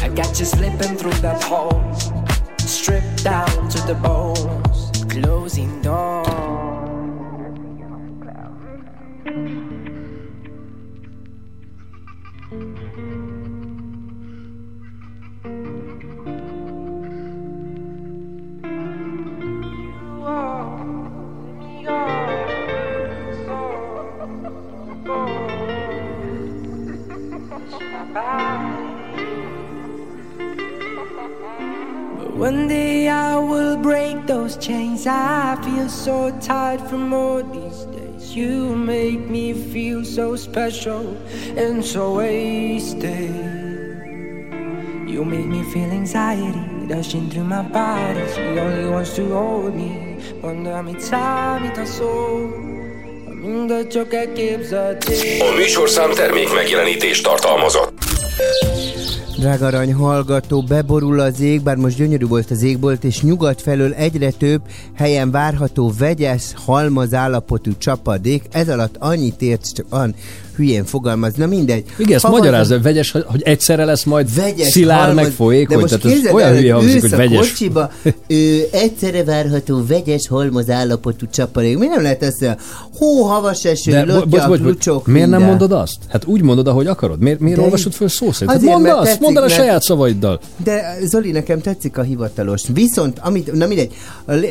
Speaker 8: I got you slipping through the hole, stripped down to the bones, closing door.
Speaker 12: So tired from all these days. You make me feel so special and so wasted. You make me feel anxiety rushing through my body. She only wants to hold me. Quando mi mit a szó.
Speaker 1: A műsorszám termék megjelenítést tartalmazott.
Speaker 4: Drága arany hallgató, beborul az ég, bár most gyönyörű volt az égbolt, és nyugat felől egyre több helyen várható vegyes, halmaz állapotú csapadék. Ez alatt annyit ért, csak an hülyén fogalmaz. Na mindegy.
Speaker 2: Igen, ezt
Speaker 4: Ha van-
Speaker 2: magyarázza, hogy vegyes, hogy egyszerre lesz majd
Speaker 4: vegyes,
Speaker 2: szilárd,
Speaker 4: halmaz-
Speaker 2: meg folyékony.
Speaker 4: De most
Speaker 2: Tehát ez olyan hülye hangzik, hogy vegyes.
Speaker 4: kocsiba, ő, egyszerre várható vegyes halmaz állapotú csapadék. Mi nem lehet ezt? Hó, havas eső,
Speaker 2: De bo- bocs, miért nem
Speaker 4: minden.
Speaker 2: mondod azt? Hát úgy mondod, ahogy akarod. Miért, miért
Speaker 4: De
Speaker 2: olvasod föl szó szerint? Hát mondd azt, mondd el a saját szavaiddal.
Speaker 4: De Zoli, nekem tetszik a hivatalos. Viszont, amit, na mindegy,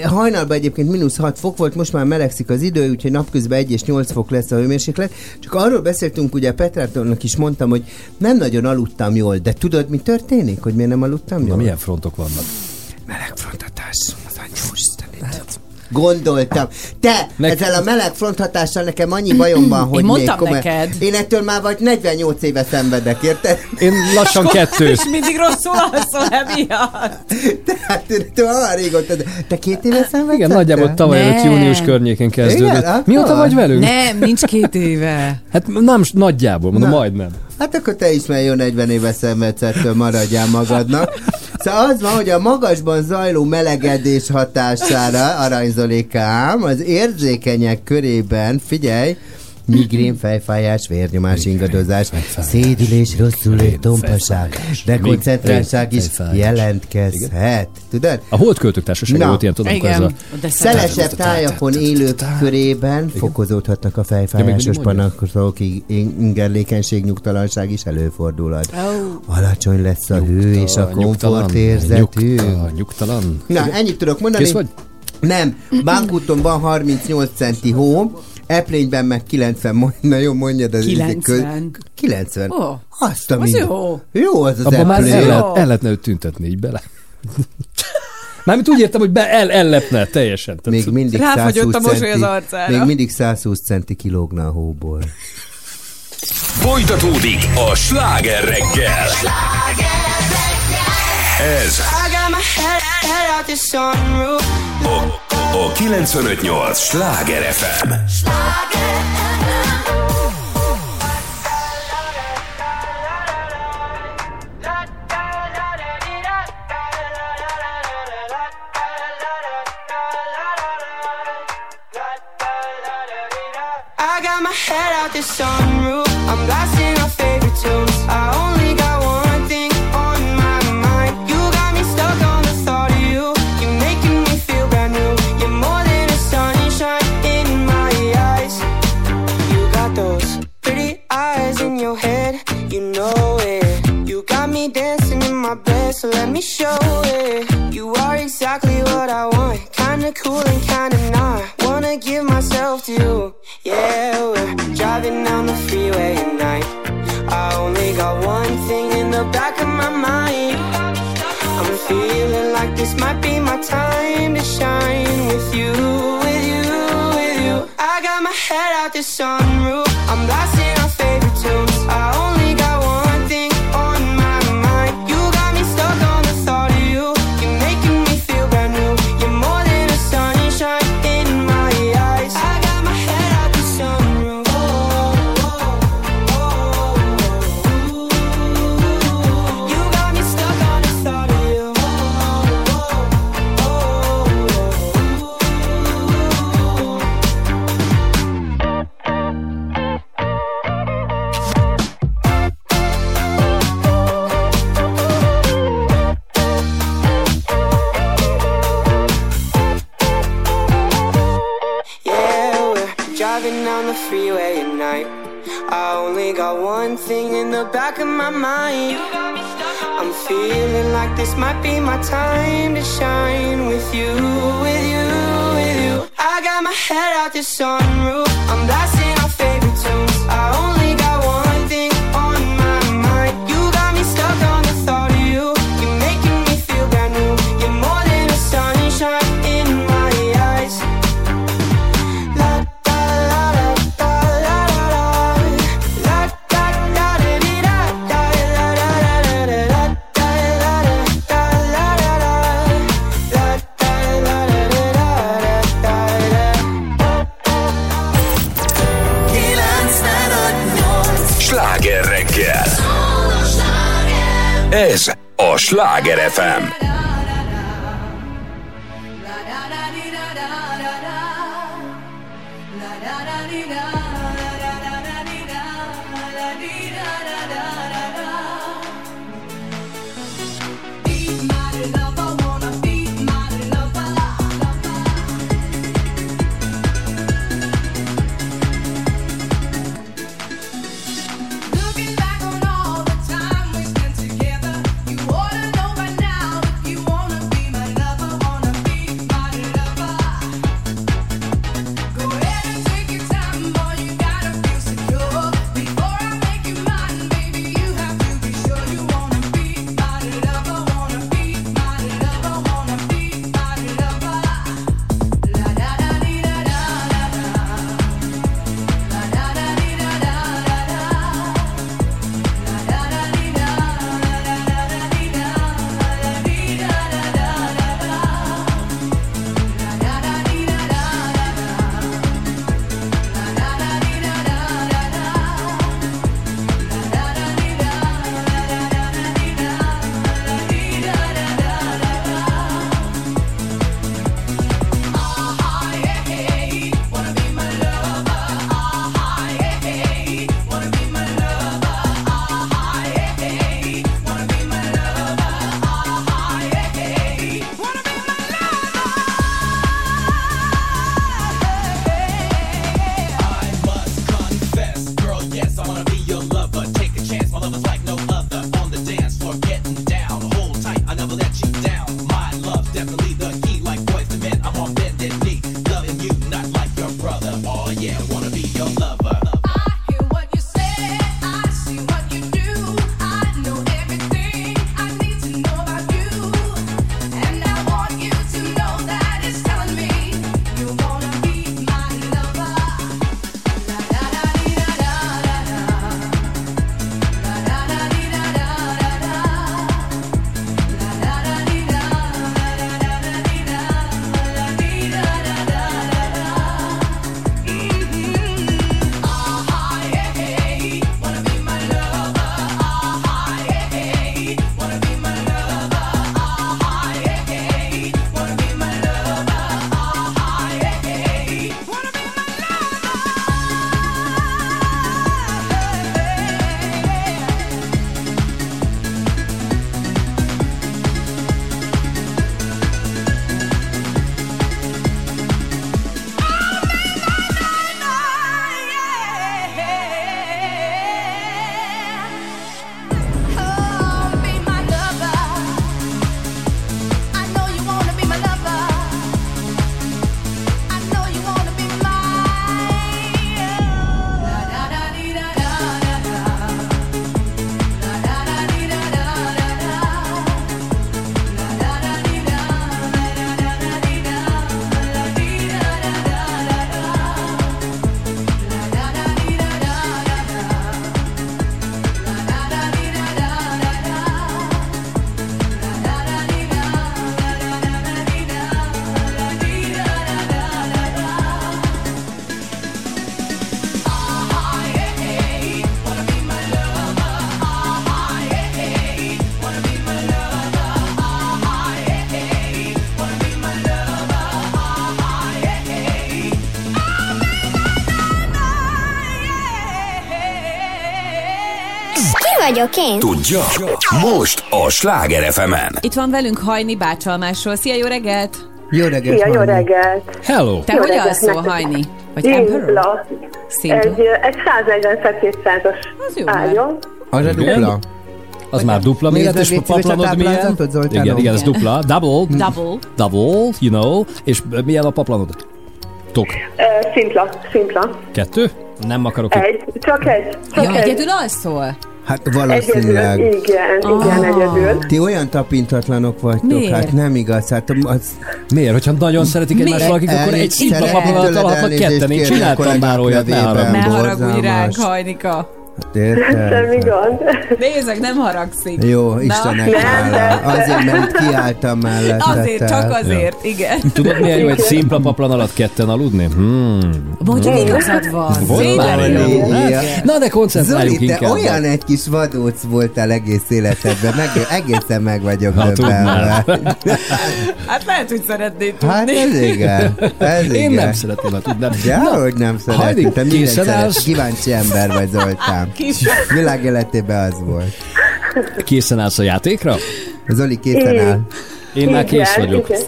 Speaker 4: hajnalban egyébként mínusz 6 fok volt, most már melegszik az idő, úgyhogy napközben 1 és 8 fok lesz a hőmérséklet. Csak arról beszéltünk, ugye Petrátolnak is mondtam, hogy nem nagyon aludtam jól, de tudod, mi történik, hogy miért nem aludtam
Speaker 2: Na,
Speaker 4: jól?
Speaker 2: milyen frontok vannak?
Speaker 4: Melegfrontatás. Gondoltam. Te,
Speaker 2: Nek-
Speaker 4: ezzel a meleg fronthatással nekem annyi bajom van, hogy
Speaker 3: mondtam
Speaker 4: még
Speaker 3: neked.
Speaker 4: Én ettől már vagy 48 éve szenvedek, érted?
Speaker 2: Én lassan kettő.
Speaker 3: És mindig rosszul alszol emiatt.
Speaker 4: Tehát te olyan régóta, de te két éve szenvedsz?
Speaker 2: Igen, nagyjából tavaly előtt június környékén
Speaker 4: Igen,
Speaker 2: kezdődött.
Speaker 4: akkor?
Speaker 2: Mióta vagy velünk?
Speaker 3: Nem, nincs két éve.
Speaker 2: Hát nem, nagyjából, mondom,
Speaker 4: Na.
Speaker 2: majdnem.
Speaker 4: Hát akkor te is már jó 40 éve szenvedsz ettől, maradjál magadnak. Szóval az van, hogy a magasban zajló melegedés hatására, aranyzolikám, az érzékenyek körében, figyelj, migrén, fejfájás, vérnyomás, ingadozás, szédülés, rosszul tompaság, dekoncentráltság is jelentkezhet. Tudod?
Speaker 2: A Holdköltők Társasága volt ilyen, tudom, ez a...
Speaker 4: Szelesebb tájakon élők körében fokozódhatnak a fejfájásos panaszok, ingerlékenység, nyugtalanság is előfordulhat. Alacsony lesz a hő és a komfortérzetünk.
Speaker 2: Nyugtalan, nyugtalan.
Speaker 4: Na, ennyit tudok mondani.
Speaker 2: Kész vagy?
Speaker 4: Nem, Bánkúton van 38 centi hó, Eplényben meg 90, mond, na jó, mondjad az
Speaker 3: 90.
Speaker 4: Köz, 90.
Speaker 3: Oh,
Speaker 4: Azt a
Speaker 3: az jó.
Speaker 4: Jó az az
Speaker 2: Abba már el, lehet, el lehetne őt tüntetni így bele. Mármint úgy értem, hogy be el, ellepne teljesen. Tehát
Speaker 4: még mindig
Speaker 3: Ráfagyott a mosoly az arcára.
Speaker 4: Még mindig 120 centi kilógna a hóból.
Speaker 12: Folytatódik a sláger reggel. Ez. A a 958 Sláger FM.
Speaker 14: This sunroof, I'm blasting
Speaker 15: vagyok én?
Speaker 1: Tudja? Most a Sláger fm
Speaker 3: Itt van velünk Hajni Bácsalmásról. Szia, jó reggelt!
Speaker 4: Jó reggelt,
Speaker 16: Szia, jó reggelt!
Speaker 2: Hello!
Speaker 3: Te
Speaker 16: Jó
Speaker 3: hogy alszol. Hajni? Vagy Emperor?
Speaker 16: Egy, egy 140 200-as
Speaker 3: Az jó már.
Speaker 16: ágyon.
Speaker 4: Az a dupla.
Speaker 2: Az már dupla méret, és
Speaker 4: légy szíves a
Speaker 2: paplanod milyen? Igen, igen, ez dupla. Double.
Speaker 3: Double.
Speaker 2: Double, you know. És milyen a paplanod? Tok.
Speaker 16: Szimpla, szimpla.
Speaker 2: Kettő? Nem akarok.
Speaker 16: Egy, csak egy. Csak
Speaker 3: Ja,
Speaker 16: egy.
Speaker 3: egyedül alszol?
Speaker 4: Hát
Speaker 16: Egyedül,
Speaker 4: valószínűleg.
Speaker 16: igen, igen, egyedül.
Speaker 4: Ti olyan tapintatlanok vagytok,
Speaker 3: Miért?
Speaker 4: hát nem igaz. Hát az,
Speaker 2: Miért? Hogyha nagyon szeretik egymást valakik, akkor egy szimpla alhatnak
Speaker 4: elnézést
Speaker 2: ketten. Én csináltam már olyat, haragudj.
Speaker 3: Ne haragudj ránk, Hajnika.
Speaker 4: Érted?
Speaker 16: Semmi gond.
Speaker 3: Nézzek, nem haragszik.
Speaker 4: Jó. Istenek
Speaker 16: Nem,
Speaker 4: hála.
Speaker 16: de-
Speaker 4: Azért, mert kiálltam mellette.
Speaker 3: Azért, csak azért, igen.
Speaker 2: Tudod, milyen jó egy szimpla paplan alatt ketten aludni? Hmm.
Speaker 3: Mondjuk igazad van.
Speaker 2: Na, de koncentráljunk
Speaker 4: Zoli, te
Speaker 2: inkább.
Speaker 4: olyan egy kis vadóc voltál egész életedben, meg, egészen meg vagyok
Speaker 2: Ha
Speaker 4: döbbenve.
Speaker 3: Hát lehet, hogy szeretnéd tudni.
Speaker 4: Hát ez igen, ez
Speaker 2: Én
Speaker 4: igen.
Speaker 2: nem szeretném, ha tudnám.
Speaker 4: De hogy nem szeretem, te szeretsz.
Speaker 2: állsz?
Speaker 4: Kíváncsi ember vagy Zoltán. Világ életében az volt.
Speaker 2: Készen állsz a játékra?
Speaker 4: Zoli készen
Speaker 16: Igen.
Speaker 4: áll.
Speaker 2: Én már kész
Speaker 16: Igen,
Speaker 2: vagyok.
Speaker 16: igen.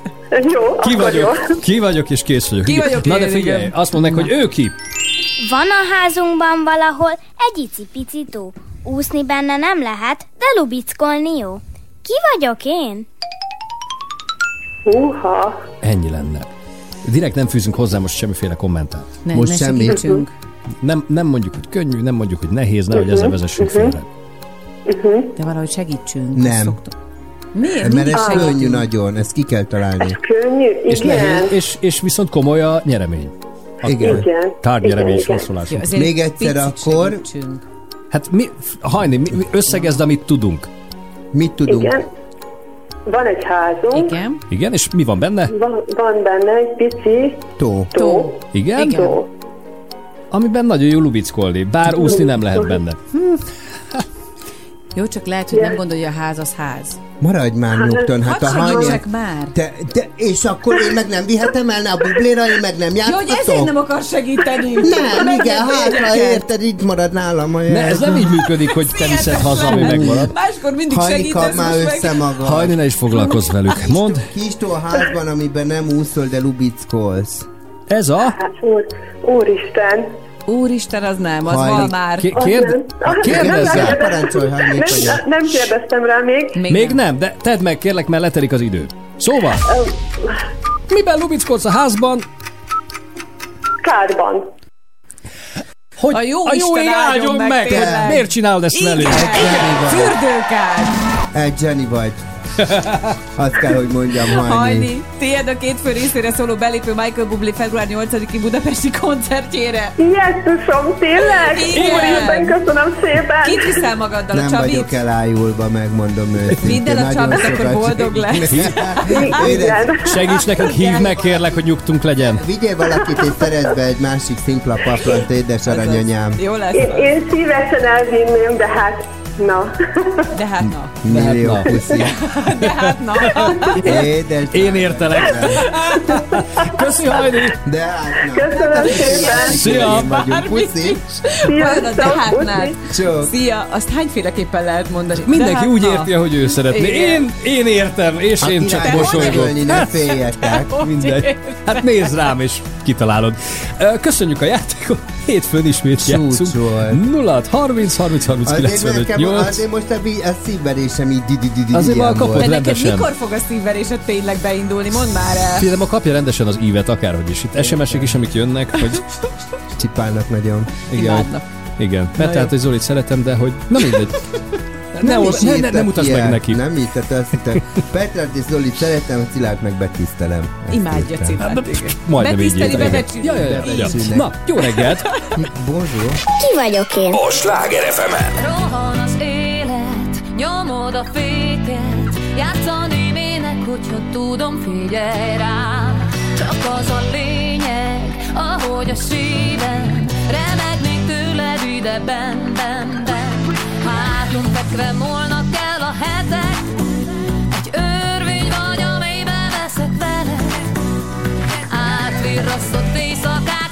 Speaker 16: Jó,
Speaker 2: Ki vagyok?
Speaker 16: jó.
Speaker 2: Ki vagyok és kész vagyok.
Speaker 3: Ki
Speaker 2: Igen.
Speaker 3: vagyok
Speaker 2: Na de figyelj,
Speaker 3: igen.
Speaker 2: azt mondják, hogy ő ki.
Speaker 15: Van a házunkban valahol egy icipici tó. Úszni benne nem lehet, de lubickolni jó. Ki vagyok én?
Speaker 16: Húha.
Speaker 2: Ennyi lenne. Direkt nem fűzünk hozzá most semmiféle kommentát.
Speaker 3: Ne,
Speaker 4: Most
Speaker 3: ne
Speaker 4: semmi.
Speaker 2: Nem, nem mondjuk, hogy könnyű, nem mondjuk, hogy nehéz, nehogy ezzel vezessünk félre.
Speaker 3: De valahogy segítsünk.
Speaker 4: Nem.
Speaker 3: Szoktuk. Miért?
Speaker 4: Mert ez
Speaker 3: segítünk.
Speaker 4: könnyű nagyon, ezt ki kell találni.
Speaker 16: Könnyű,
Speaker 2: És,
Speaker 16: igen.
Speaker 2: nehéz, és, és viszont komoly a nyeremény.
Speaker 4: Igen.
Speaker 16: Igen.
Speaker 3: Jó, azért
Speaker 4: Még egyszer akkor.
Speaker 3: segítsünk.
Speaker 2: Hát mi, hajni, mi, mi összegezd, amit tudunk.
Speaker 4: Mit tudunk?
Speaker 16: Igen. Van egy házunk,
Speaker 3: Igen.
Speaker 2: Igen, és mi van benne?
Speaker 16: van, van benne egy pici
Speaker 4: Tó.
Speaker 16: tó.
Speaker 2: Igen?
Speaker 3: Igen.
Speaker 16: tó.
Speaker 2: Amiben nagyon jó lubickolni, bár úszni nem lehet benne.
Speaker 3: Jó, csak lehet, hogy nem gondolja, a ház az ház.
Speaker 4: Maradj már nyugton, hát
Speaker 3: Hadd
Speaker 4: a
Speaker 3: segítsek már.
Speaker 4: Te, te, és akkor én meg nem vihetem el a bubléra, én meg nem
Speaker 3: Jó, hogy ezért nem akar segíteni.
Speaker 4: Nem, igen,
Speaker 3: nem
Speaker 4: hát ha
Speaker 3: érdekelt.
Speaker 4: érted, így marad nálam a
Speaker 2: Ne, ez nem így működik, hogy te viszed haza, ami megmarad.
Speaker 3: Máskor mindig
Speaker 4: Hajni
Speaker 3: segítesz,
Speaker 4: már össze magad.
Speaker 2: Hajni, ne is foglalkozz velük. Mondd,
Speaker 4: Kis tó a házban, amiben nem úszol, de lubickolsz.
Speaker 2: Ez a...
Speaker 16: Hát, úr, úristen.
Speaker 3: Úristen, az nem, az
Speaker 4: Hajni.
Speaker 3: van már.
Speaker 16: Az
Speaker 2: Kérd,
Speaker 16: nem. Az
Speaker 2: kérdezzel.
Speaker 16: nem.
Speaker 4: Parancsolj, még
Speaker 16: Nem,
Speaker 4: vagyok.
Speaker 16: nem kérdeztem rá még.
Speaker 2: Még nem, de tedd meg, kérlek, mert letelik az idő. Szóval, miben lubickolsz a házban?
Speaker 16: Kádban.
Speaker 2: Hogy
Speaker 3: A jó
Speaker 2: a jó
Speaker 3: Isten
Speaker 2: ég
Speaker 3: áldjon meg,
Speaker 2: meg! hogy Miért csinálod ezt velünk?
Speaker 3: Fürdőkád.
Speaker 4: Egy Jenny vagy. Azt kell, hogy mondjam, Hajni.
Speaker 3: Hajni, tiéd a két fő részére szóló belépő Michael Bublé február 8-i budapesti koncertjére.
Speaker 16: Jézusom, tényleg?
Speaker 3: Igen.
Speaker 16: Úristen, köszönöm szépen.
Speaker 3: Kit viszel magaddal, a
Speaker 4: Nem
Speaker 3: Csabit?
Speaker 4: vagyok elájulva, megmondom őszintén.
Speaker 3: Vidd el a Csabit, akkor boldog lesz.
Speaker 16: Igen.
Speaker 2: Segíts nekünk, hívd meg, kérlek, hogy nyugtunk legyen.
Speaker 4: Vigyél valakit, és szerezd be egy másik szimpla paplant, édes aranyanyám.
Speaker 3: Jó lesz
Speaker 16: Én, én szívesen elvinném, de hát, na.
Speaker 3: De hát na.
Speaker 4: Millió
Speaker 2: na.
Speaker 4: puszi.
Speaker 3: De hát na.
Speaker 4: Édes.
Speaker 2: Én értelek. Köszi, Hajni!
Speaker 4: De hát na.
Speaker 16: Köszönöm szépen.
Speaker 2: Szia!
Speaker 3: Vajon a de
Speaker 16: puszi.
Speaker 4: Csók.
Speaker 3: Szia, azt hányféleképpen lehet mondani?
Speaker 2: Mindenki
Speaker 3: De hát
Speaker 2: úgy
Speaker 3: na.
Speaker 2: érti, ahogy ő szeretné. Én, én értem, és
Speaker 4: A
Speaker 2: én csak mosolygok.
Speaker 4: ne féljetek.
Speaker 2: Mindegy. Hát nézd rám, és kitalálod. Köszönjük a játékot. Hétfőn ismét játszunk.
Speaker 4: volt.
Speaker 2: 0 30 30 30
Speaker 4: Azért
Speaker 2: 95
Speaker 4: nekem,
Speaker 2: 8.
Speaker 4: azért most a, szívverésem így di di di di
Speaker 2: Azért már kapod rendesen.
Speaker 3: mikor fog a szívverésed tényleg beindulni? Mondd már el.
Speaker 2: Figyelem, a kapja rendesen az ívet, akárhogy is. Itt SMS-ek is, amik jönnek, hogy
Speaker 4: Csipálnak nagyon.
Speaker 2: igen,
Speaker 3: Imádnak.
Speaker 2: igen.
Speaker 3: Na
Speaker 2: Mert
Speaker 3: jó.
Speaker 2: tehát, hogy Zolit szeretem, de hogy... Na mindegy. Ne,
Speaker 4: Nem
Speaker 2: ne, ne, ne,
Speaker 4: írtak
Speaker 2: ne mutasd meg neki.
Speaker 4: Nem írtad azt, hogy Petrát és Zolit szeretem, Szilárd meg betisztelem. Ezt
Speaker 3: Imádja. Cipát, igen.
Speaker 2: Majdnem így. Ja, ja, ja. Na, jó reggelt!
Speaker 4: Bonjour.
Speaker 15: Ki vagyok én?
Speaker 1: A Sláger fm
Speaker 17: Rohan az élet, nyomod a féket Játszani mének, hogyha tudom, figyelj rám Csak az a lényeg, ahogy a szívem Remegnék tőled ide ben, ben, Hátunk fekve molnak el a hetek. Egy örvény vagy, amelyben veszek veled. Átvirrasztott éjszakák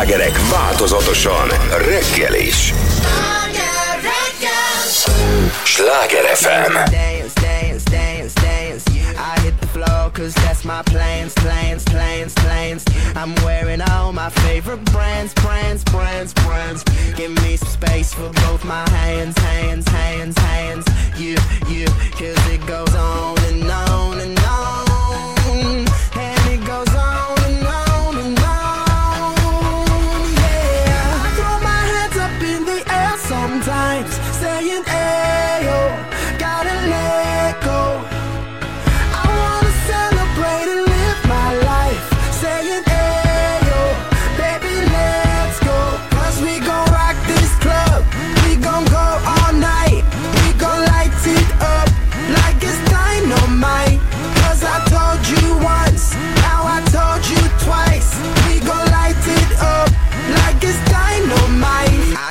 Speaker 1: slágerek változatosan reggel is. Sláger FM
Speaker 13: I hit the floor cause that's my plans, plans, plans, plans. I'm wearing all my favorite brands, brands, brands, brands. Give me some space for both my hands, hands, hands, hands. You, you, cause it goes on and on and on. And it goes on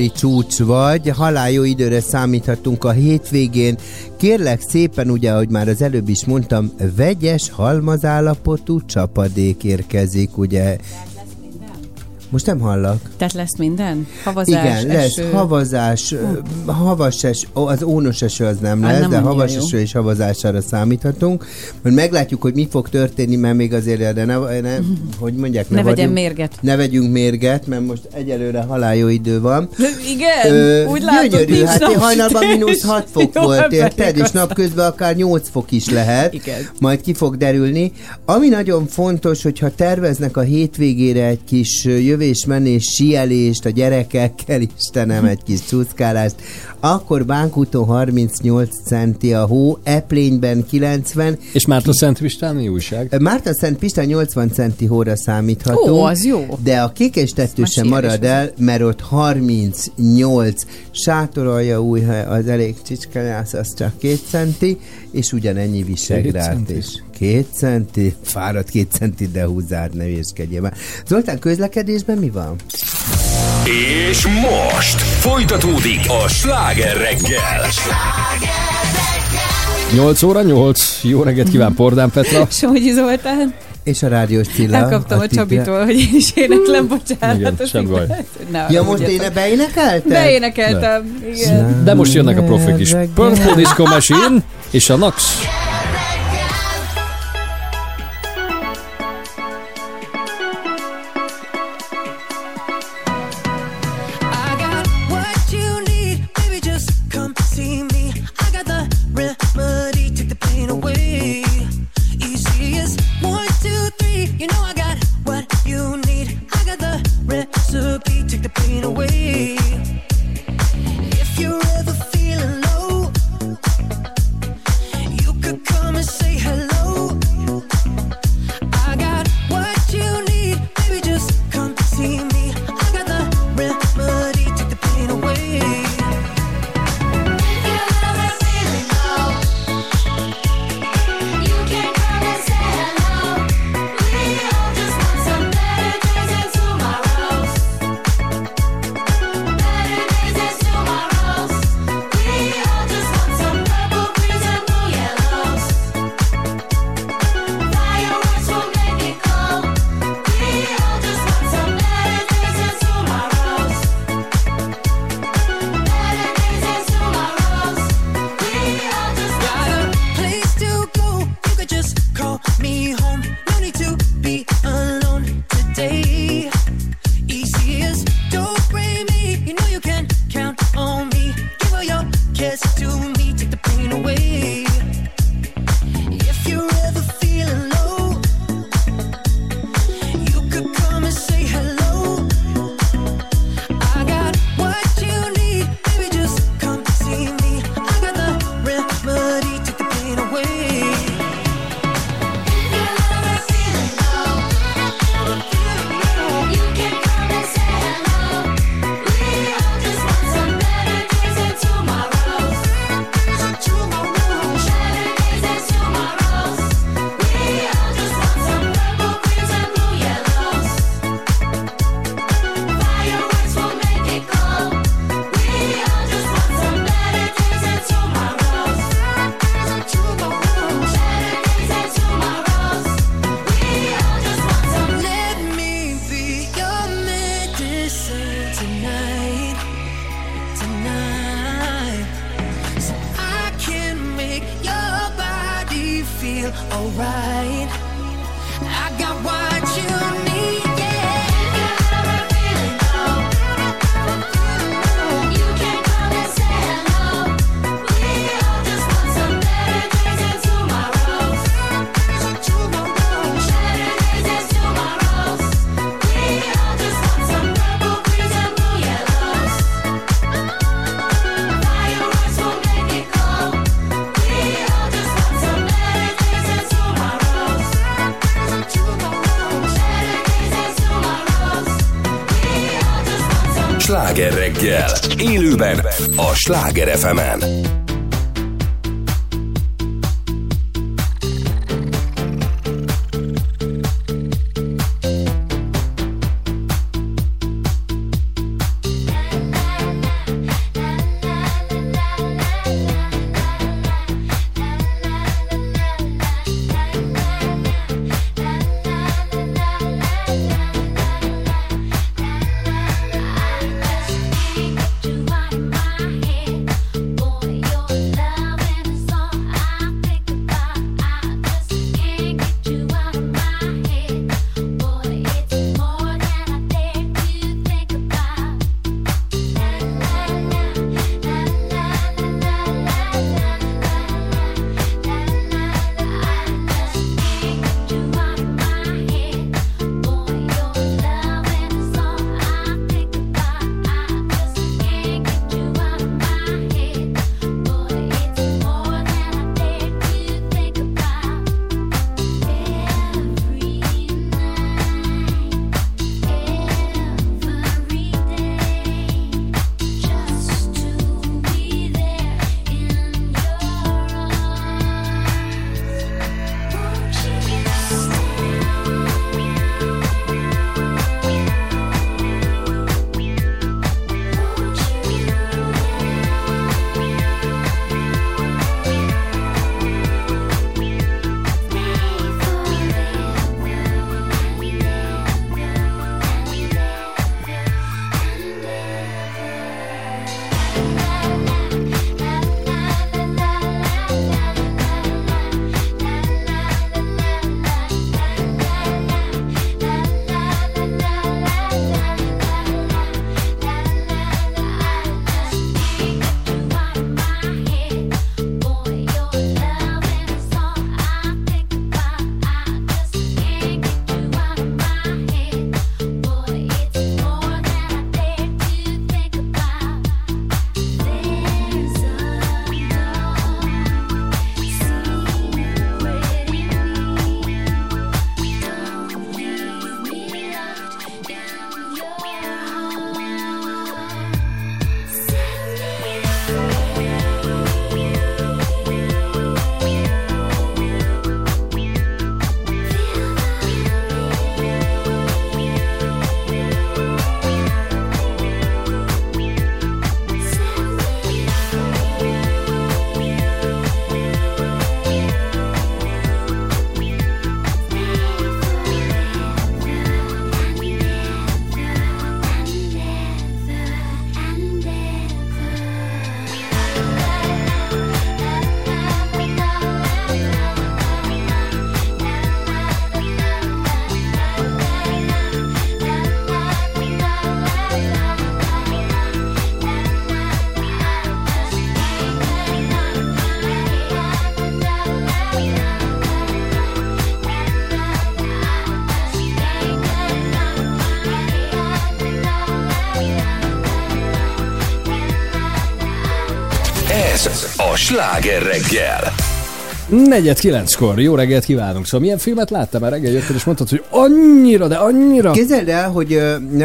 Speaker 4: Vagy, Bori csúcs vagy, halál jó időre számíthatunk a hétvégén. Kérlek szépen, ugye, ahogy már az előbb is mondtam, vegyes halmazállapotú csapadék érkezik, ugye. Most nem hallak.
Speaker 3: Tehát lesz minden? Havazás,
Speaker 4: Igen, lesz
Speaker 3: eső.
Speaker 4: havazás, ö, havas eső, az ónos eső az nem
Speaker 3: Hát
Speaker 4: lesz,
Speaker 3: nem
Speaker 4: de havas
Speaker 3: jó.
Speaker 4: eső és havazására számíthatunk. Majd meglátjuk, hogy mi fog történni, mert még azért, de ne, ne hogy mondják,
Speaker 3: Ne vegyen
Speaker 4: vagyunk-
Speaker 3: mérget.
Speaker 4: Ne vegyünk mérget, mert most egyelőre halál jó idő van.
Speaker 3: Igen, úgy látod,
Speaker 4: gyönyörű,
Speaker 3: nincs
Speaker 4: hát hajnalban mínusz 6 fok
Speaker 3: Jó,
Speaker 4: volt,
Speaker 3: ebben
Speaker 4: érted? És napközben akár 8 fok is lehet.
Speaker 3: Igen.
Speaker 4: Majd ki fog derülni. Ami nagyon fontos, hogyha terveznek a hétvégére egy kis ö, jövés-menés, sielést a gyerekekkel, Istenem, egy kis csúszkálást, akkor Bánkúton 38 centi a hó, Eplényben 90,
Speaker 2: És Márta Szent Pistán mi újság?
Speaker 4: Márta Szent Pistán 80 centi hóra számíthatunk.
Speaker 3: Ó, az jó.
Speaker 4: De a kékes tettő
Speaker 3: Azt
Speaker 4: sem marad el, mert ott 38 sátoralja új az elég csicskanyász, az csak két centi, és ugyanennyi visegrád
Speaker 2: centi?
Speaker 4: is. Két centi, fáradt két centi, de húzár, ne hülyeskedjél már. Zoltán, közlekedésben mi van?
Speaker 12: És most folytatódik a sláger reggel.
Speaker 2: 8 óra 8. Jó reggelt kíván Pordán Petra.
Speaker 3: Somogyi Zoltán.
Speaker 4: És a rádiós Cilla.
Speaker 3: Elkaptam a,
Speaker 4: Attila.
Speaker 3: Csabitól, hogy én is éneklem, bocsánat.
Speaker 2: Igen, sem baj.
Speaker 3: ne
Speaker 4: Ja, most
Speaker 3: haragudjatok.
Speaker 4: én beénekeltem?
Speaker 3: Beénekeltem, igen.
Speaker 2: De most jönnek a profik is. Purple Disco Machine és a Nax.
Speaker 8: I
Speaker 12: Sláger FM-en.
Speaker 8: yeah.
Speaker 1: Sláger reggel.
Speaker 2: Negyed kilenckor, jó reggelt kívánunk. Szóval milyen filmet láttam már reggel jöttél, és mondtad, hogy annyira, de annyira...
Speaker 4: Képzeld el, hogy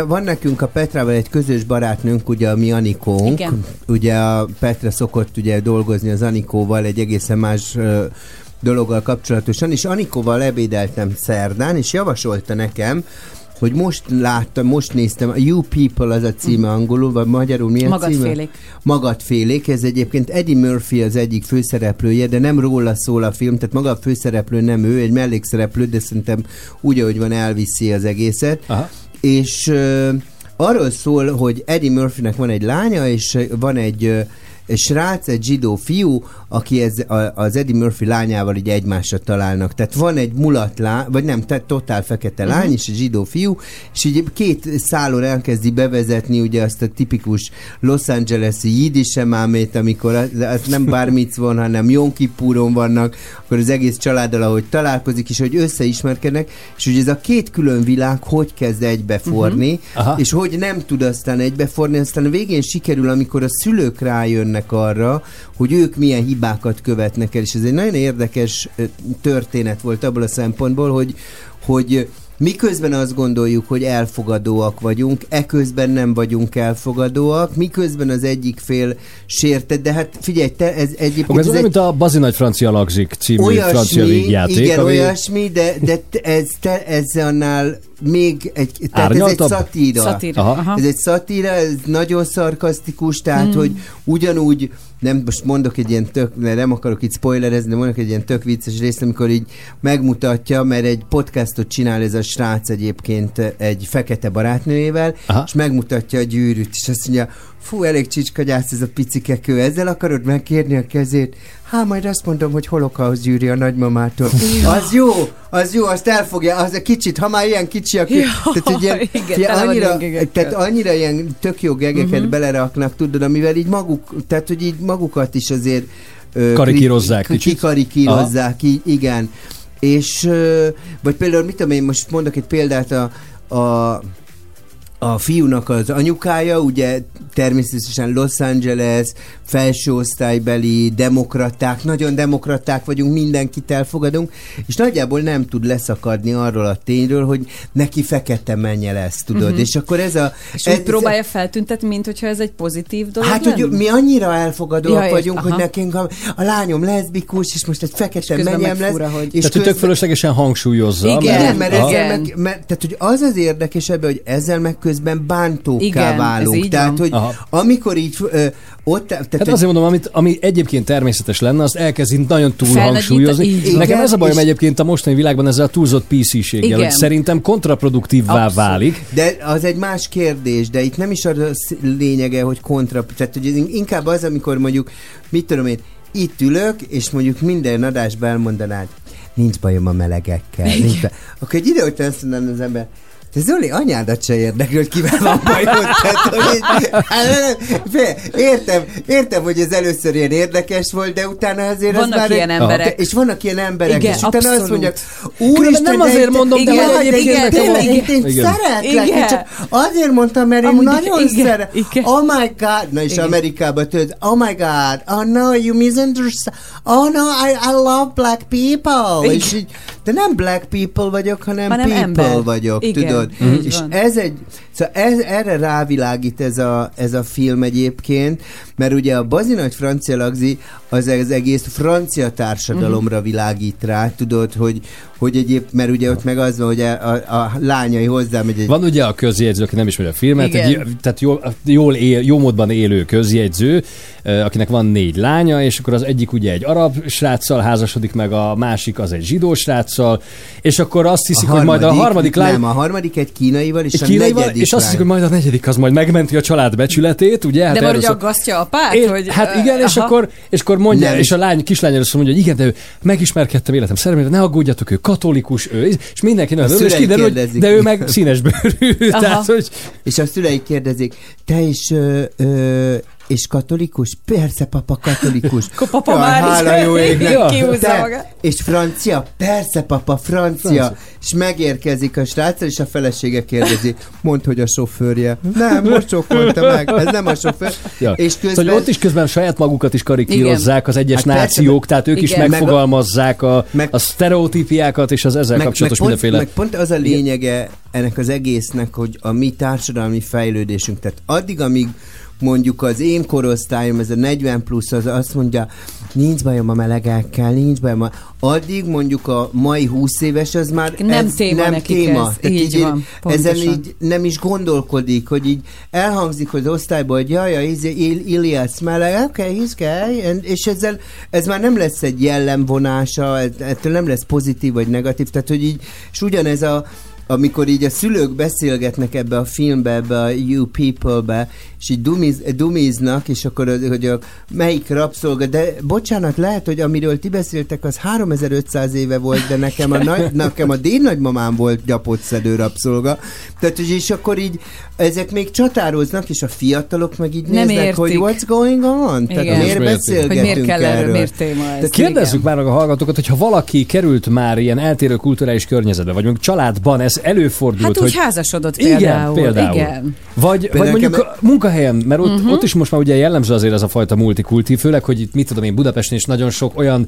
Speaker 4: van nekünk a Petrával egy közös barátnőnk, ugye a mi Anikónk.
Speaker 3: Igen.
Speaker 4: Ugye a Petra szokott ugye dolgozni az Anikóval egy egészen más ö, dologgal kapcsolatosan, és Anikóval ebédeltem szerdán, és javasolta nekem, hogy most láttam, most néztem, a You People az a címe angolul, vagy magyarul milyen címe?
Speaker 3: Magadfélék.
Speaker 4: Magadfélék, ez egyébként Eddie Murphy az egyik főszereplője, de nem róla szól a film, tehát maga a főszereplő nem ő, egy mellékszereplő, de szerintem úgy, ahogy van, elviszi az egészet.
Speaker 2: Aha.
Speaker 4: És ö, arról szól, hogy Eddie Murphynek van egy lánya, és van egy egy srác, egy zsidó fiú, aki ez, a, az Eddie Murphy lányával így egymásra találnak. Tehát van egy mulat lány, vagy nem, tehát totál fekete lány, és egy zsidó fiú, és így két szálon elkezdi bevezetni ugye azt a tipikus Los Angeles-i jidisemámét, amikor az, az nem bármit van, hanem Yom Kippuron vannak, akkor az egész családdal, ahogy találkozik, és hogy összeismerkednek, és hogy ez a két külön világ hogy kezd egybeforni,
Speaker 2: Mhm. Aha.
Speaker 4: és hogy nem tud aztán egybeforni, aztán a végén sikerül, amikor a szülők rájönnek arra, hogy ők milyen hibákat követnek el, és ez egy nagyon érdekes történet volt abból a szempontból, hogy, hogy Miközben azt gondoljuk, hogy elfogadóak vagyunk, eközben nem vagyunk elfogadóak, miközben az egyik fél sértett, de hát figyelj, te, ez egyébként
Speaker 2: ez
Speaker 4: ez egy
Speaker 2: mint a Bazi Nagy Francia Lagzik című francia végjáték.
Speaker 4: igen,
Speaker 2: ami-
Speaker 4: olyasmi, de, de ez, te, ez annál még egy, tehát ez egy szatíra.
Speaker 3: Szatíra,
Speaker 2: Aha.
Speaker 3: aha.
Speaker 4: Ez egy szatíra, ez nagyon szarkasztikus, tehát,
Speaker 3: Hmm.
Speaker 4: hogy ugyanúgy, nem most mondok egy ilyen tök, mert nem akarok itt spoilerezni, de mondok egy ilyen tök vicces részt, amikor így megmutatja, mert egy podcastot csinál ez a srác egyébként egy fekete barátnőjével,
Speaker 2: Aha.
Speaker 4: és megmutatja a gyűrűt, és azt mondja, fú, elég csicskagyász ez a picikekő, ezzel akarod megkérni a kezét? Hát majd azt mondom, hogy holokausz gyűrű a nagymamától. Az jó, az jó, azt elfogja, az a kicsit, ha már ilyen kicsi, aki,
Speaker 3: Jaj,
Speaker 4: tehát ugye,
Speaker 3: igen, van
Speaker 4: annyira, tehát annyira ilyen tök jó gegeket uh-huh. beleraknak, tudod, amivel így maguk, tehát hogy így magukat is azért ö,
Speaker 2: Karikírozzák kicsit.
Speaker 4: Kikarikírozzák, így, igen. És, ö, vagy például, mit tudom én, most mondok egy példát a, a a fiúnak az anyukája, ugye természetesen Los Angeles, felső osztálybeli demokraták, nagyon demokraták vagyunk, mindenkit elfogadunk, és nagyjából nem tud leszakadni arról a tényről, hogy neki fekete menje lesz, tudod,
Speaker 3: Mhm.
Speaker 4: és akkor ez a...
Speaker 3: És
Speaker 4: ez,
Speaker 3: úgy próbálja feltüntetni, mint hogyha ez egy pozitív dolog
Speaker 4: Hát,
Speaker 3: lenne?
Speaker 4: hogy mi annyira elfogadóak
Speaker 3: Ja,
Speaker 4: vagyunk, hogy
Speaker 3: aha.
Speaker 4: nekünk a, a lányom leszbikus, és most egy fekete
Speaker 3: közben
Speaker 4: menyem lesz.
Speaker 3: fura, hogy-
Speaker 4: és
Speaker 2: Tehát, hogy tök fölöslegesen hangsúlyozza.
Speaker 3: Igen.
Speaker 4: mert,
Speaker 2: Aha.
Speaker 4: ezzel meg, mert, tehát, hogy az az érdekes ebben, hogy ezzel meg közben bántókká
Speaker 3: Igen, ez
Speaker 4: válunk.
Speaker 3: így
Speaker 4: Tehát,
Speaker 3: van.
Speaker 4: hogy
Speaker 2: Aha.
Speaker 4: amikor így ö, ott... Tehát,
Speaker 2: Hát
Speaker 4: hogy-
Speaker 2: azért mondom, amit, ami egyébként természetes lenne, azt elkezdi nagyon túl
Speaker 3: Felnagyít-
Speaker 2: hangsúlyozni.
Speaker 3: így
Speaker 4: van.
Speaker 2: Nekem ez a bajom
Speaker 4: És-
Speaker 2: egyébként a mostani világban ezzel a túlzott PC-séggel,
Speaker 3: Igen.
Speaker 2: hogy szerintem kontraproduktívvá
Speaker 3: Abszolút.
Speaker 2: válik.
Speaker 4: De az egy más kérdés, de itt nem is az a lényege, hogy kontra, tehát hogy inkább az, amikor mondjuk, mit tudom én, itt ülök, és mondjuk minden adásban elmondanád, nincs bajom a melegekkel, nincs baj. Akkor egy idő után azt mondaná az ember, te Zoli, anyádat se érdekli, hogy kivel van bajod. Tehát, hogy így, hát, értem, értem, hogy ez először ilyen érdekes volt, de utána azért az
Speaker 3: Vannak
Speaker 4: már...
Speaker 3: ilyen
Speaker 4: egy-
Speaker 3: emberek.
Speaker 4: És vannak ilyen emberek,
Speaker 3: Igen,
Speaker 4: és utána azt mondják, úristen,
Speaker 2: nem azért mondom, de
Speaker 3: Igen,
Speaker 2: hogy
Speaker 3: igen, tényleg,
Speaker 2: van-
Speaker 4: én,
Speaker 2: Igen.
Speaker 4: szeretlek,
Speaker 3: Igen.
Speaker 4: én csak azért mondtam, mert én nagyon
Speaker 3: igen,
Speaker 4: szeretem.
Speaker 3: igen.
Speaker 4: Oh my god, na és
Speaker 3: Igen.
Speaker 4: Amerikában tudod, oh my god, oh no, you misunderstand, oh no, I, I love black people.
Speaker 3: Igen.
Speaker 4: És így, de nem black people vagyok, hanem,
Speaker 3: Hanem
Speaker 4: people
Speaker 3: ember.
Speaker 4: vagyok,
Speaker 3: Igen,
Speaker 4: tudod.
Speaker 3: így
Speaker 4: És ez egy, szóval ez, erre rávilágít ez a, ez a film egyébként, mert ugye a bazinagy francia lagzi az, az egész francia társadalomra világít rá, tudod, hogy, hogy egyéb, mert ugye ott meg az van, hogy a, a, a lányai hozzámegy egy
Speaker 2: Van ugye a közjegyző, aki nem ismeri a filmet,
Speaker 3: Igen.
Speaker 2: egy, tehát jól, jól él, jó módban élő közjegyző, akinek van négy lánya, és akkor az egyik ugye egy arab sráccal házasodik meg, a másik az egy zsidó sráccal, és akkor azt hiszik, hogy majd a harmadik lány...
Speaker 4: Nem, a harmadik egy kínaival, és
Speaker 2: egy
Speaker 4: a
Speaker 2: kínaival,
Speaker 4: negyedik
Speaker 2: és azt hiszik, hogy majd a negyedik az majd megmenti a család becsületét, ugye?
Speaker 3: De
Speaker 2: erről
Speaker 3: már aggasztja apát,
Speaker 2: én,
Speaker 3: hogy...
Speaker 2: hát igen, és
Speaker 3: aha.
Speaker 2: akkor, és akkor mondja,
Speaker 4: Nem.
Speaker 2: és a lány, kislány először mondja, hogy igen, de ő megismerkedtem életem szerelmére, ne aggódjatok, ő katolikus, ő, és mindenki nagyon örül, és
Speaker 4: szülei
Speaker 2: kiderül, hogy
Speaker 4: kérdezik.
Speaker 2: de ő meg színes bőrű. Tehát, hogy
Speaker 4: És a szüleik kérdezik, te is ö, ö, és katolikus? Persze, papa katolikus.
Speaker 3: Akkor papa
Speaker 4: Jaj,
Speaker 3: már is
Speaker 4: hála jó égnek.
Speaker 3: Ja. kihúzza
Speaker 4: Te-
Speaker 3: magát.
Speaker 4: És francia? Persze, papa, francia.
Speaker 2: Francia.
Speaker 4: És megérkezik a srác, és a felesége kérdezi, mondd, hogy a sofőrje. Nem, most sofőrte meg, ez nem a sofőr.
Speaker 2: Ja.
Speaker 4: És
Speaker 2: Szóval
Speaker 4: közben...
Speaker 2: ott is közben saját magukat is karikírozzák az egyes
Speaker 4: Hát persze,
Speaker 2: nációk, tehát ők is
Speaker 4: igen. Meg a-
Speaker 2: megfogalmazzák a, a sztereotípiákat és az ezzel kapcsolatos
Speaker 4: pont,
Speaker 2: mindenféle...
Speaker 4: meg pont az a lényege ennek az egésznek, hogy a mi társadalmi fejlődésünk, tehát addig, amíg mondjuk az én korosztályom, ez a 40 plusz, az azt mondja, nincs bajom a melegekkel, nincs bajom a... Addig mondjuk a mai 20 éves, az már
Speaker 3: Nem
Speaker 4: ez
Speaker 3: téma
Speaker 4: nem téma.
Speaker 3: ez.
Speaker 4: Tehát
Speaker 3: Így van,
Speaker 4: ezen így nem is gondolkodik, hogy így elhangzik az osztályból, hogy jaj, jaj, izé, Il- Ilias meleg, oké, okay, he's gay, and, és ezzel, ez már nem lesz egy jellemvonása, ettől nem lesz pozitív vagy negatív, tehát hogy így, és ugyanez a amikor így a szülők beszélgetnek ebbe a filmbe, ebbe a You People-be, és így dumiz, dumiznak, és akkor hogy a, melyik rabszolga, de bocsánat, lehet, hogy amiről ti beszéltek, az 3500 éve volt, de nekem a, nagy, nekem a dédnagymamám volt gyapotszedő rabszolga. Tehát, hogy és akkor így ezek még csatároznak, és a fiatalok meg így
Speaker 3: Nem
Speaker 4: néznek,
Speaker 3: értik.
Speaker 4: hogy what's going on? Tehát
Speaker 3: Igen.
Speaker 4: miért beszélgetünk
Speaker 3: Hogy miért kell erről,
Speaker 4: erről?
Speaker 3: miért téma ez?
Speaker 2: Tehát kérdezzük már meg a hallgatókat, hogyha valaki került már ilyen eltérő kulturális környezetbe, vagy mondjuk családban ez előfordult,
Speaker 3: Hát úgy
Speaker 2: hogy
Speaker 3: házasodott
Speaker 2: igen,
Speaker 3: például.
Speaker 2: például.
Speaker 3: Igen.
Speaker 2: Vagy,
Speaker 4: Például
Speaker 2: vagy mondjuk a munkahelyen, mert ott, uh-huh. ott is most már ugye jellemző azért ez a fajta multikulti, főleg, hogy itt mit tudom én, Budapesten is nagyon sok olyan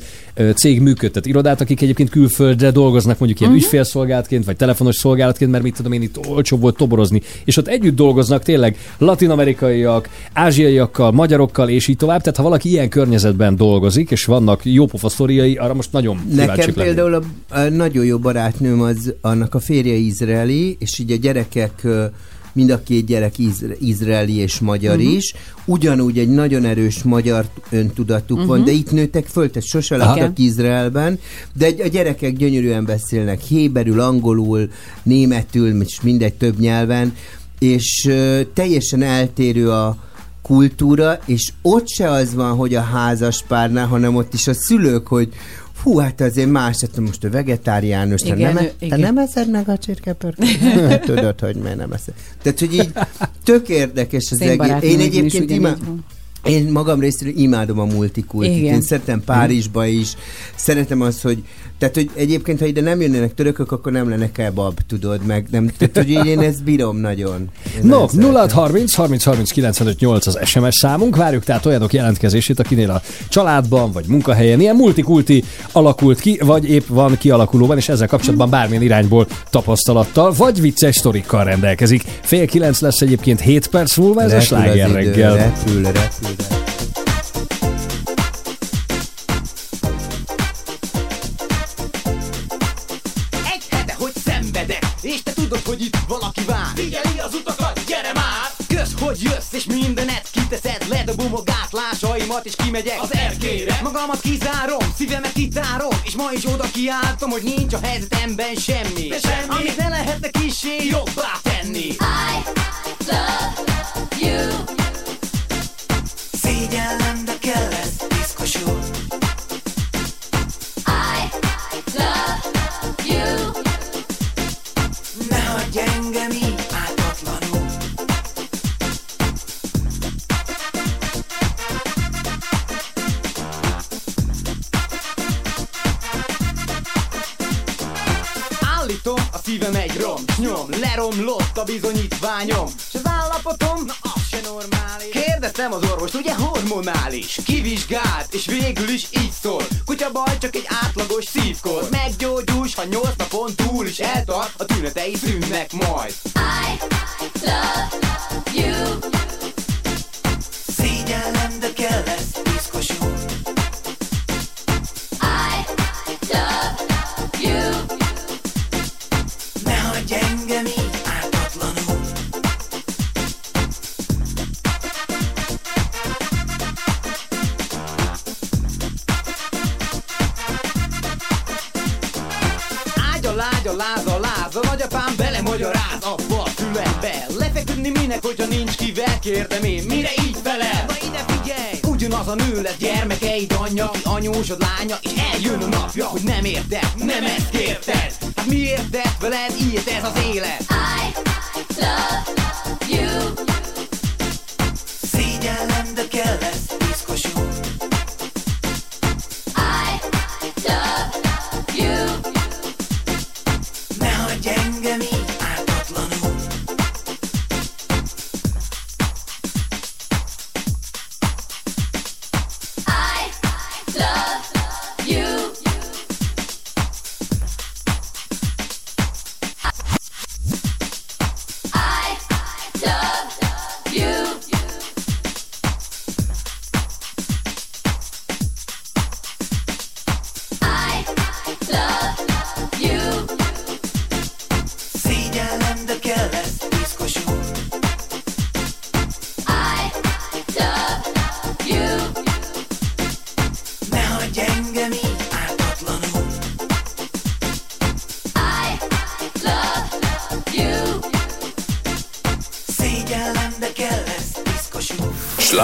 Speaker 2: cég működtet irodát, akik egyébként külföldre dolgoznak mondjuk ilyen uh-huh. ügyfélszolgálatként, vagy telefonos szolgálatként, mert mit tudom én, itt olcsóbb volt toborozni. És ott együtt dolgoznak tényleg latinamerikaiak, ázsiaiakkal, magyarokkal, és így tovább. Tehát ha valaki ilyen környezetben dolgozik, és vannak jópofa sztoriai, arra most nagyon
Speaker 4: Nekem például a, a nagyon jó barátnőm az, annak a férje izraeli, és így a gyerekek, mind a két gyerek izra, izraeli és magyar uh-huh. is, ugyanúgy egy nagyon erős magyar öntudatuk uh-huh. van,
Speaker 3: Mhm.
Speaker 4: de itt nőttek föl, tehát sose laktak Izraelben, de a gyerekek gyönyörűen beszélnek héberül, angolul, németül, és mindegy több nyelven, és teljesen eltérő a kultúra, és ott se az van, hogy a házas párnál, hanem ott is a szülők, hogy Hú, hát azért más, hát most a vegetáriánus, te
Speaker 3: Igen,
Speaker 4: nem,
Speaker 3: ő-
Speaker 4: te nem eszed meg a csirkepörkölt? Hát Tudod, hogy miért nem eszed. Tehát, hogy így tök érdekes az egész. Én egyébként
Speaker 3: ugyanígy
Speaker 4: imá...
Speaker 3: van.
Speaker 4: Én magam részéről imádom a multikultit.
Speaker 3: Igen.
Speaker 4: Én szeretem Párizsba is. Szeretem azt, hogy tehát, hogy egyébként, ha ide nem jönnének törökök, akkor nem lenne kebab, tudod, meg nem, tehát, hogy én ezt bírom nagyon. Én
Speaker 2: No,
Speaker 4: nagyon szeretem.
Speaker 2: 0 30 30 30 95 8 az SMS számunk. Várjuk tehát olyanok jelentkezését, akinél a családban vagy munkahelyen ilyen multikulti alakult ki, vagy épp van kialakulóban, és ezzel kapcsolatban bármilyen irányból tapasztalattal, vagy vicces sztorikkal rendelkezik. Fél kilenc lesz egyébként 7 perc múlva, ez a
Speaker 4: Repül
Speaker 2: sláger reggel.
Speaker 4: Repül, repül.
Speaker 18: Egy hete, hogy szenvedek, és te tudod, hogy itt valaki vár. Figyeli az utakat, gyere már! Kösz, hogy jössz, és mindenet kiteszed, ledobom a gátlásaimat, és kimegyek az erkére. Magamat kizárom, szívemet kitárom, és ma is oda kiáltom, hogy nincs a helyzetemben semmi.
Speaker 5: De semmi.
Speaker 18: Amit ne lehetne kisé jobbá tenni. I love you. Bizonyítványom. S az állapotom, na az se normális. Kérdeztem az orvost, ugye hormonális? Kivizsgált, és végül is így szól. Kutya baj, csak egy átlagos szívkor. Meggyógyulsz, ha nyolc napon túl is eltart, a tünetei szűnnek majd. I Kérdem én, mire így felel? Na ide figyelj! Ugyanaz a nő lesz gyermekeid anyja Ki anyósod lánya, és eljön a napja Hogy nem érted, nem ezt kérted Hát miért tett veled ilyet ez az élet? I love you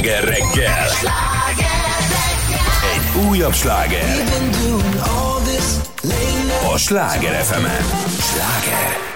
Speaker 1: sláger reggel! Egy újabb sláger! A sláger fm Sláger!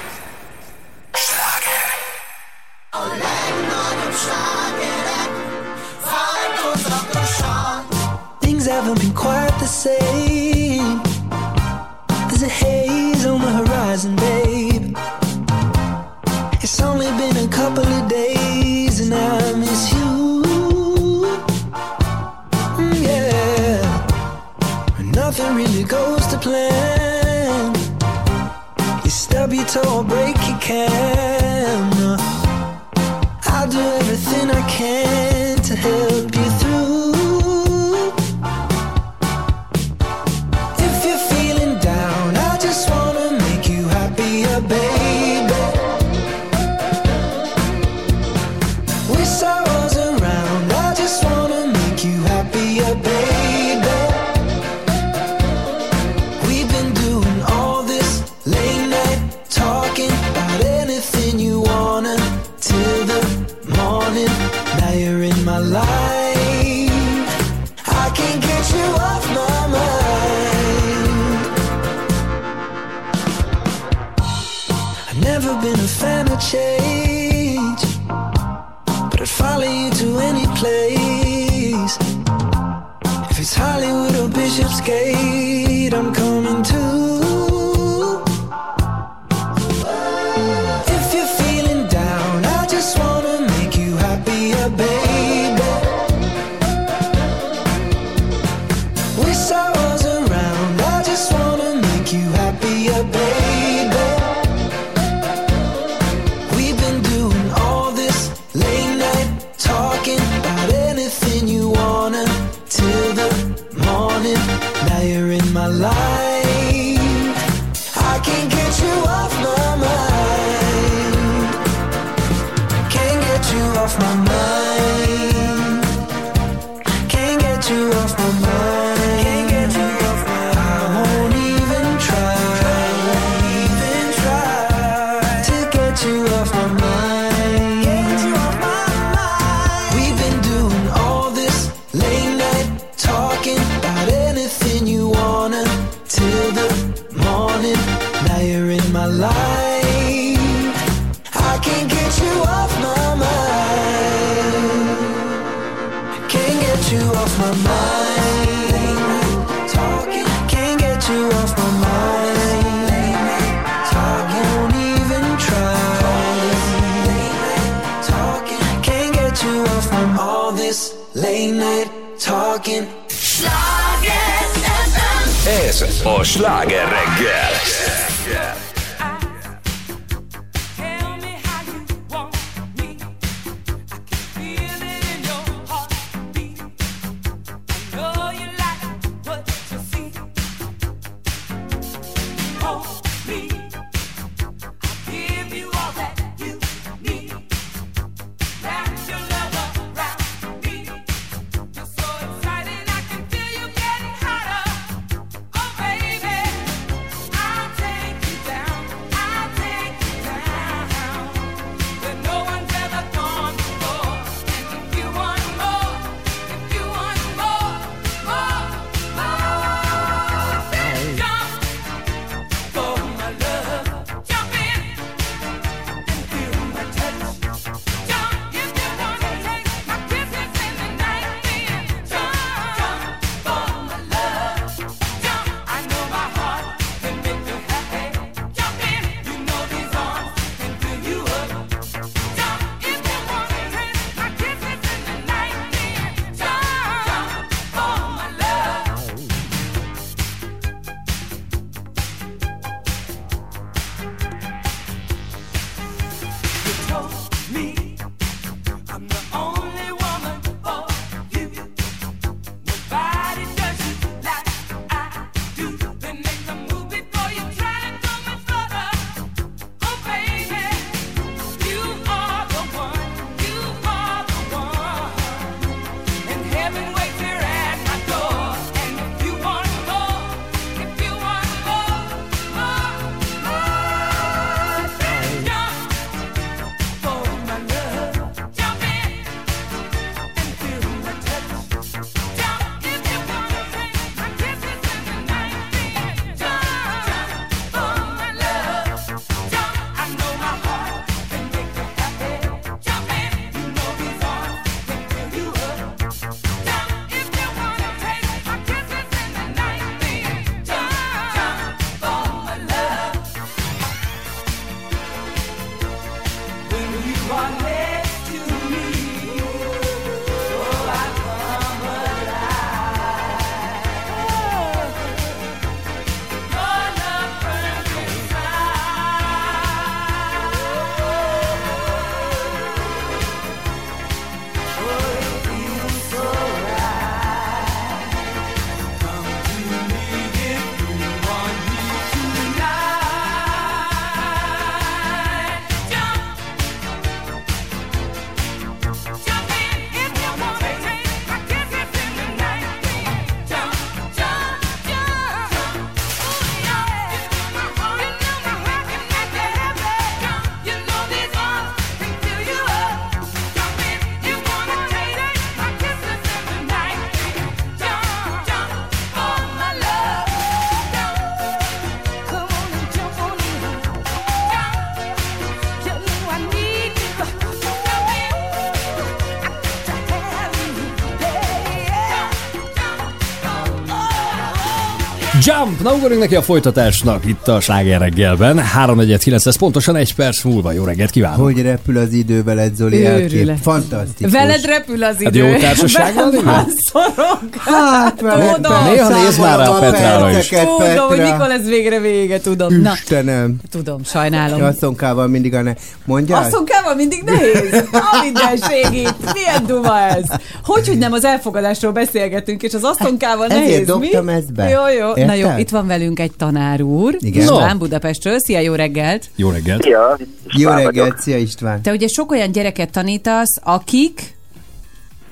Speaker 2: Jump! Na ugorjunk neki a folytatásnak itt a Sláger reggelben. 3.49 lesz pontosan egy perc múlva. Jó reggelt kívánok!
Speaker 4: Hogy repül az idő veled, Zoli? Elkép. Fantasztikus.
Speaker 3: Veled repül az
Speaker 2: Hát
Speaker 3: idő.
Speaker 2: jó társaság van, igen?
Speaker 3: Velem szorog.
Speaker 4: Hát, veled
Speaker 3: Tudom.
Speaker 2: Néha nézd már rá a Petrára is.
Speaker 3: Tudom, hogy
Speaker 4: Petra.
Speaker 3: mikor lesz végre vége, tudom. Na,
Speaker 4: Istenem.
Speaker 3: tudom, sajnálom.
Speaker 4: Asszonkával mindig a ne... Mondjál?
Speaker 3: Asszonkával mindig nehéz. A mindenség itt. Milyen duma ez? Hogy, hogy nem az elfogadásról beszélgetünk, és az asszonkával
Speaker 4: Ezért
Speaker 3: nehéz,
Speaker 4: dobtam
Speaker 3: mi?
Speaker 4: ezt be.
Speaker 3: Jó, jó. Na
Speaker 4: Érted?
Speaker 3: jó, itt van velünk egy tanár úr.
Speaker 4: Igen.
Speaker 3: István
Speaker 2: No.
Speaker 3: Budapestről. Szia, jó reggelt.
Speaker 2: Jó reggelt!
Speaker 19: Szia,
Speaker 4: Jó reggelt,
Speaker 19: vagyok.
Speaker 4: szia István.
Speaker 3: Te ugye sok olyan gyereket tanítasz, akik...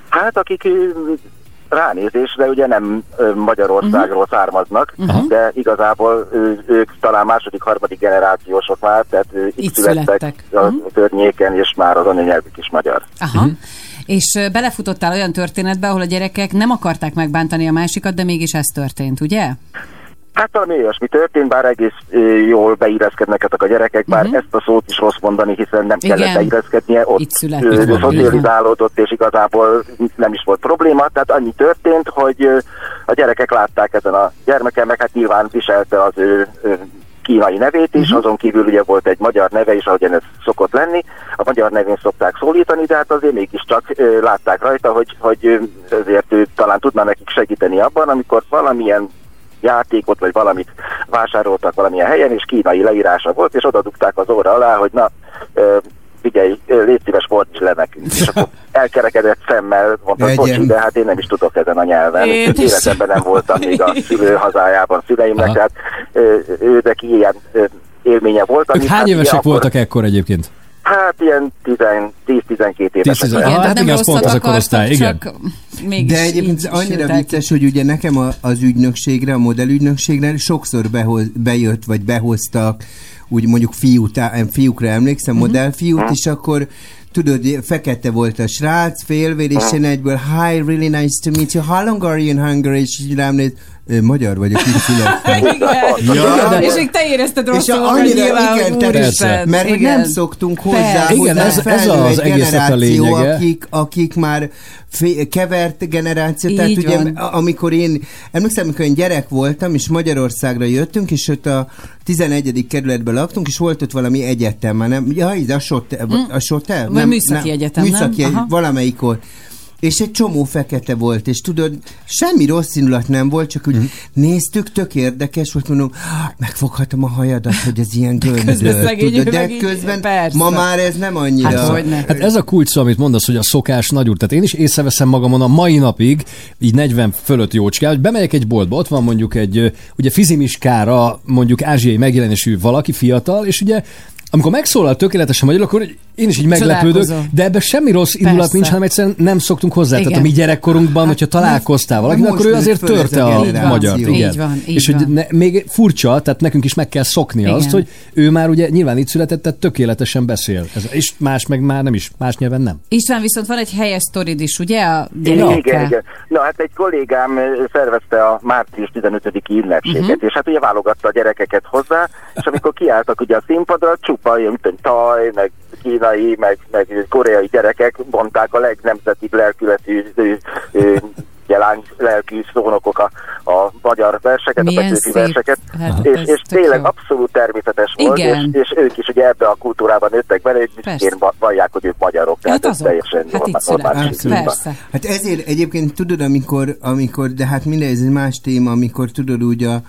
Speaker 19: Hát akik ránézésre ugye nem Magyarországról származnak,
Speaker 3: Mhm.
Speaker 19: de igazából ők talán második, harmadik generációsok már, tehát itt,
Speaker 3: Itt
Speaker 19: születtek
Speaker 3: születtek.
Speaker 19: a
Speaker 3: Mhm.
Speaker 19: környéken, és már az anyanyelvük is magyar.
Speaker 3: Aha. És ö, belefutottál olyan történetbe, ahol a gyerekek nem akarták megbántani a másikat, de mégis ez történt, ugye?
Speaker 19: Hát valami olyasmi történt, bár egész jól beilleszkednek ezek a gyerekek, bár
Speaker 3: Mhm.
Speaker 19: ezt a szót is rossz mondani, hiszen nem kellett
Speaker 3: Igen.
Speaker 19: beilleszkednie, ott szocializálódott, és igazából nem is volt probléma, tehát annyi történt, hogy a gyerekek látták ezen a gyermeken, meg hát nyilván viselte az ő kínai nevét is, azon kívül ugye volt egy magyar neve is, ahogyan ez szokott lenni. A magyar nevén szokták szólítani, de hát azért mégiscsak ö, látták rajta, hogy, hogy ö, azért ő talán tudna nekik segíteni abban, amikor valamilyen játékot, vagy valamit vásároltak valamilyen helyen, és kínai leírása volt, és oda dugták az óra alá, hogy na, ö, figyelj, légy szíves, fordíts le nekünk. És akkor elkerekedett szemmel mondta, hogy bocsi, de hát én nem is tudok ezen a nyelven.
Speaker 3: Én.
Speaker 19: Életemben nem voltam még a szülő hazájában szüleimnek,
Speaker 2: Aha.
Speaker 19: tehát ő neki ilyen élménye volt.
Speaker 2: Hány
Speaker 19: hát
Speaker 2: évesek
Speaker 19: akkor-
Speaker 2: voltak ekkor egyébként?
Speaker 19: Hát ilyen 10 10-12 évesek.
Speaker 2: 10-12.
Speaker 19: lehettek.
Speaker 2: Ah, hát igen, az pont az a korosztály, igen.
Speaker 4: De egyébként annyira
Speaker 3: sültek.
Speaker 4: vicces, hogy ugye nekem a, az ügynökségre, a modellügynökségre sokszor behoz, bejött, vagy behoztak, úgy mondjuk fiút, á- fiúkra emlékszem,
Speaker 3: Mhm.
Speaker 4: modellfiút, és akkor tudod, fekete volt a srác, félvér, és én egyből, hi, really nice to meet you, how long are you in Hungary? És így rám néz, "Ö, magyar vagyok, itt születtem.
Speaker 3: Igen.
Speaker 4: Ja.
Speaker 3: És még te érezted
Speaker 4: És
Speaker 3: rosszul magad
Speaker 4: annyira,
Speaker 3: nyilván,
Speaker 4: igen,
Speaker 3: úristen.
Speaker 4: mert
Speaker 3: Igen.
Speaker 4: nem szoktunk hozzá,
Speaker 3: Persze.
Speaker 2: Igen,
Speaker 4: hozzá
Speaker 2: ez- ez az
Speaker 4: egy
Speaker 2: egésznek a
Speaker 4: generáció,
Speaker 2: lényege.
Speaker 4: akik, akik már fé- kevert generáció,
Speaker 3: Így
Speaker 4: tehát ugye
Speaker 3: van.
Speaker 4: amikor én, emlékszem, amikor én gyerek voltam, és Magyarországra jöttünk, és ott a 11. kerületben laktunk, és volt ott valami egyetem, már nem, ja, ez a Sotel, a Sotel?
Speaker 3: Vagy műszaki egyetem, nem?
Speaker 4: Műszaki,
Speaker 3: Aha.
Speaker 4: valamelyik volt. És egy csomó fekete volt, és tudod, semmi rossz indulat nem volt, csak úgy néztük, tök érdekes volt, mondom, "Ah, megfoghatom a hajadat, hogy ez ilyen
Speaker 3: ő
Speaker 4: tudod, de közben
Speaker 3: persze.
Speaker 4: ma már ez nem annyira.
Speaker 3: Hát hogyne.
Speaker 2: Hát ez a kulcs szó, amit mondasz, hogy a szokás nagy úr. Tehát én is észreveszem magamon a mai napig, így 40 fölött jócskál, hogy bemegyek egy boltba, ott van mondjuk egy, ugye fizimiskára mondjuk ázsiai megjelenésű valaki fiatal, és ugye amikor megszólal tökéletesen magyarul, akkor én is így meglepődök, de ebben semmi rossz indulat
Speaker 3: Persze.
Speaker 2: nincs, hanem egyszerűen nem szoktunk hozzá. Tehát
Speaker 3: Igen.
Speaker 2: a mi gyerekkorunkban, hogyha találkoztál valakivel, akkor ő azért törte
Speaker 4: a
Speaker 2: magyart.
Speaker 3: Így van, így
Speaker 2: és hogy ne, még furcsa, tehát nekünk is meg kell szokni
Speaker 3: Igen.
Speaker 2: azt, hogy ő már ugye nyilván itt született, tehát tökéletesen beszél. Ez, és más meg már nem is, más nyelven nem.
Speaker 3: István, viszont van egy helyes sztorid is, ugye? A
Speaker 19: Igen,
Speaker 3: gyerekekkel?
Speaker 19: igen, igen. Na hát egy kollégám szervezte a március 15-i ünnepséget, uh-huh. és hát ugye válogatta a gyerekeket hozzá, és amikor kiálltak ugye a színpadra, csupa ilyen, mint egy taj, meg kínai, meg, meg koreai gyerekek mondták a legnemzetibb lelkületű jelánk lelkű szónokok a, a magyar verseket,
Speaker 3: Milyen
Speaker 19: a Petőfi
Speaker 3: szép.
Speaker 19: verseket,
Speaker 3: Hát
Speaker 19: és, és tényleg
Speaker 3: jó.
Speaker 19: abszolút természetes volt, és,
Speaker 3: Igen.
Speaker 19: és ők is ugye ebbe a kultúrában nőttek bele, és va- vallják, hogy ők magyarok, tehát
Speaker 3: Hát
Speaker 19: ez
Speaker 3: azok.
Speaker 19: teljesen
Speaker 3: Hát itt
Speaker 19: normális.
Speaker 3: Persze.
Speaker 4: Hát ezért egyébként tudod, amikor, amikor de hát minden ez egy más téma, amikor tudod úgy a,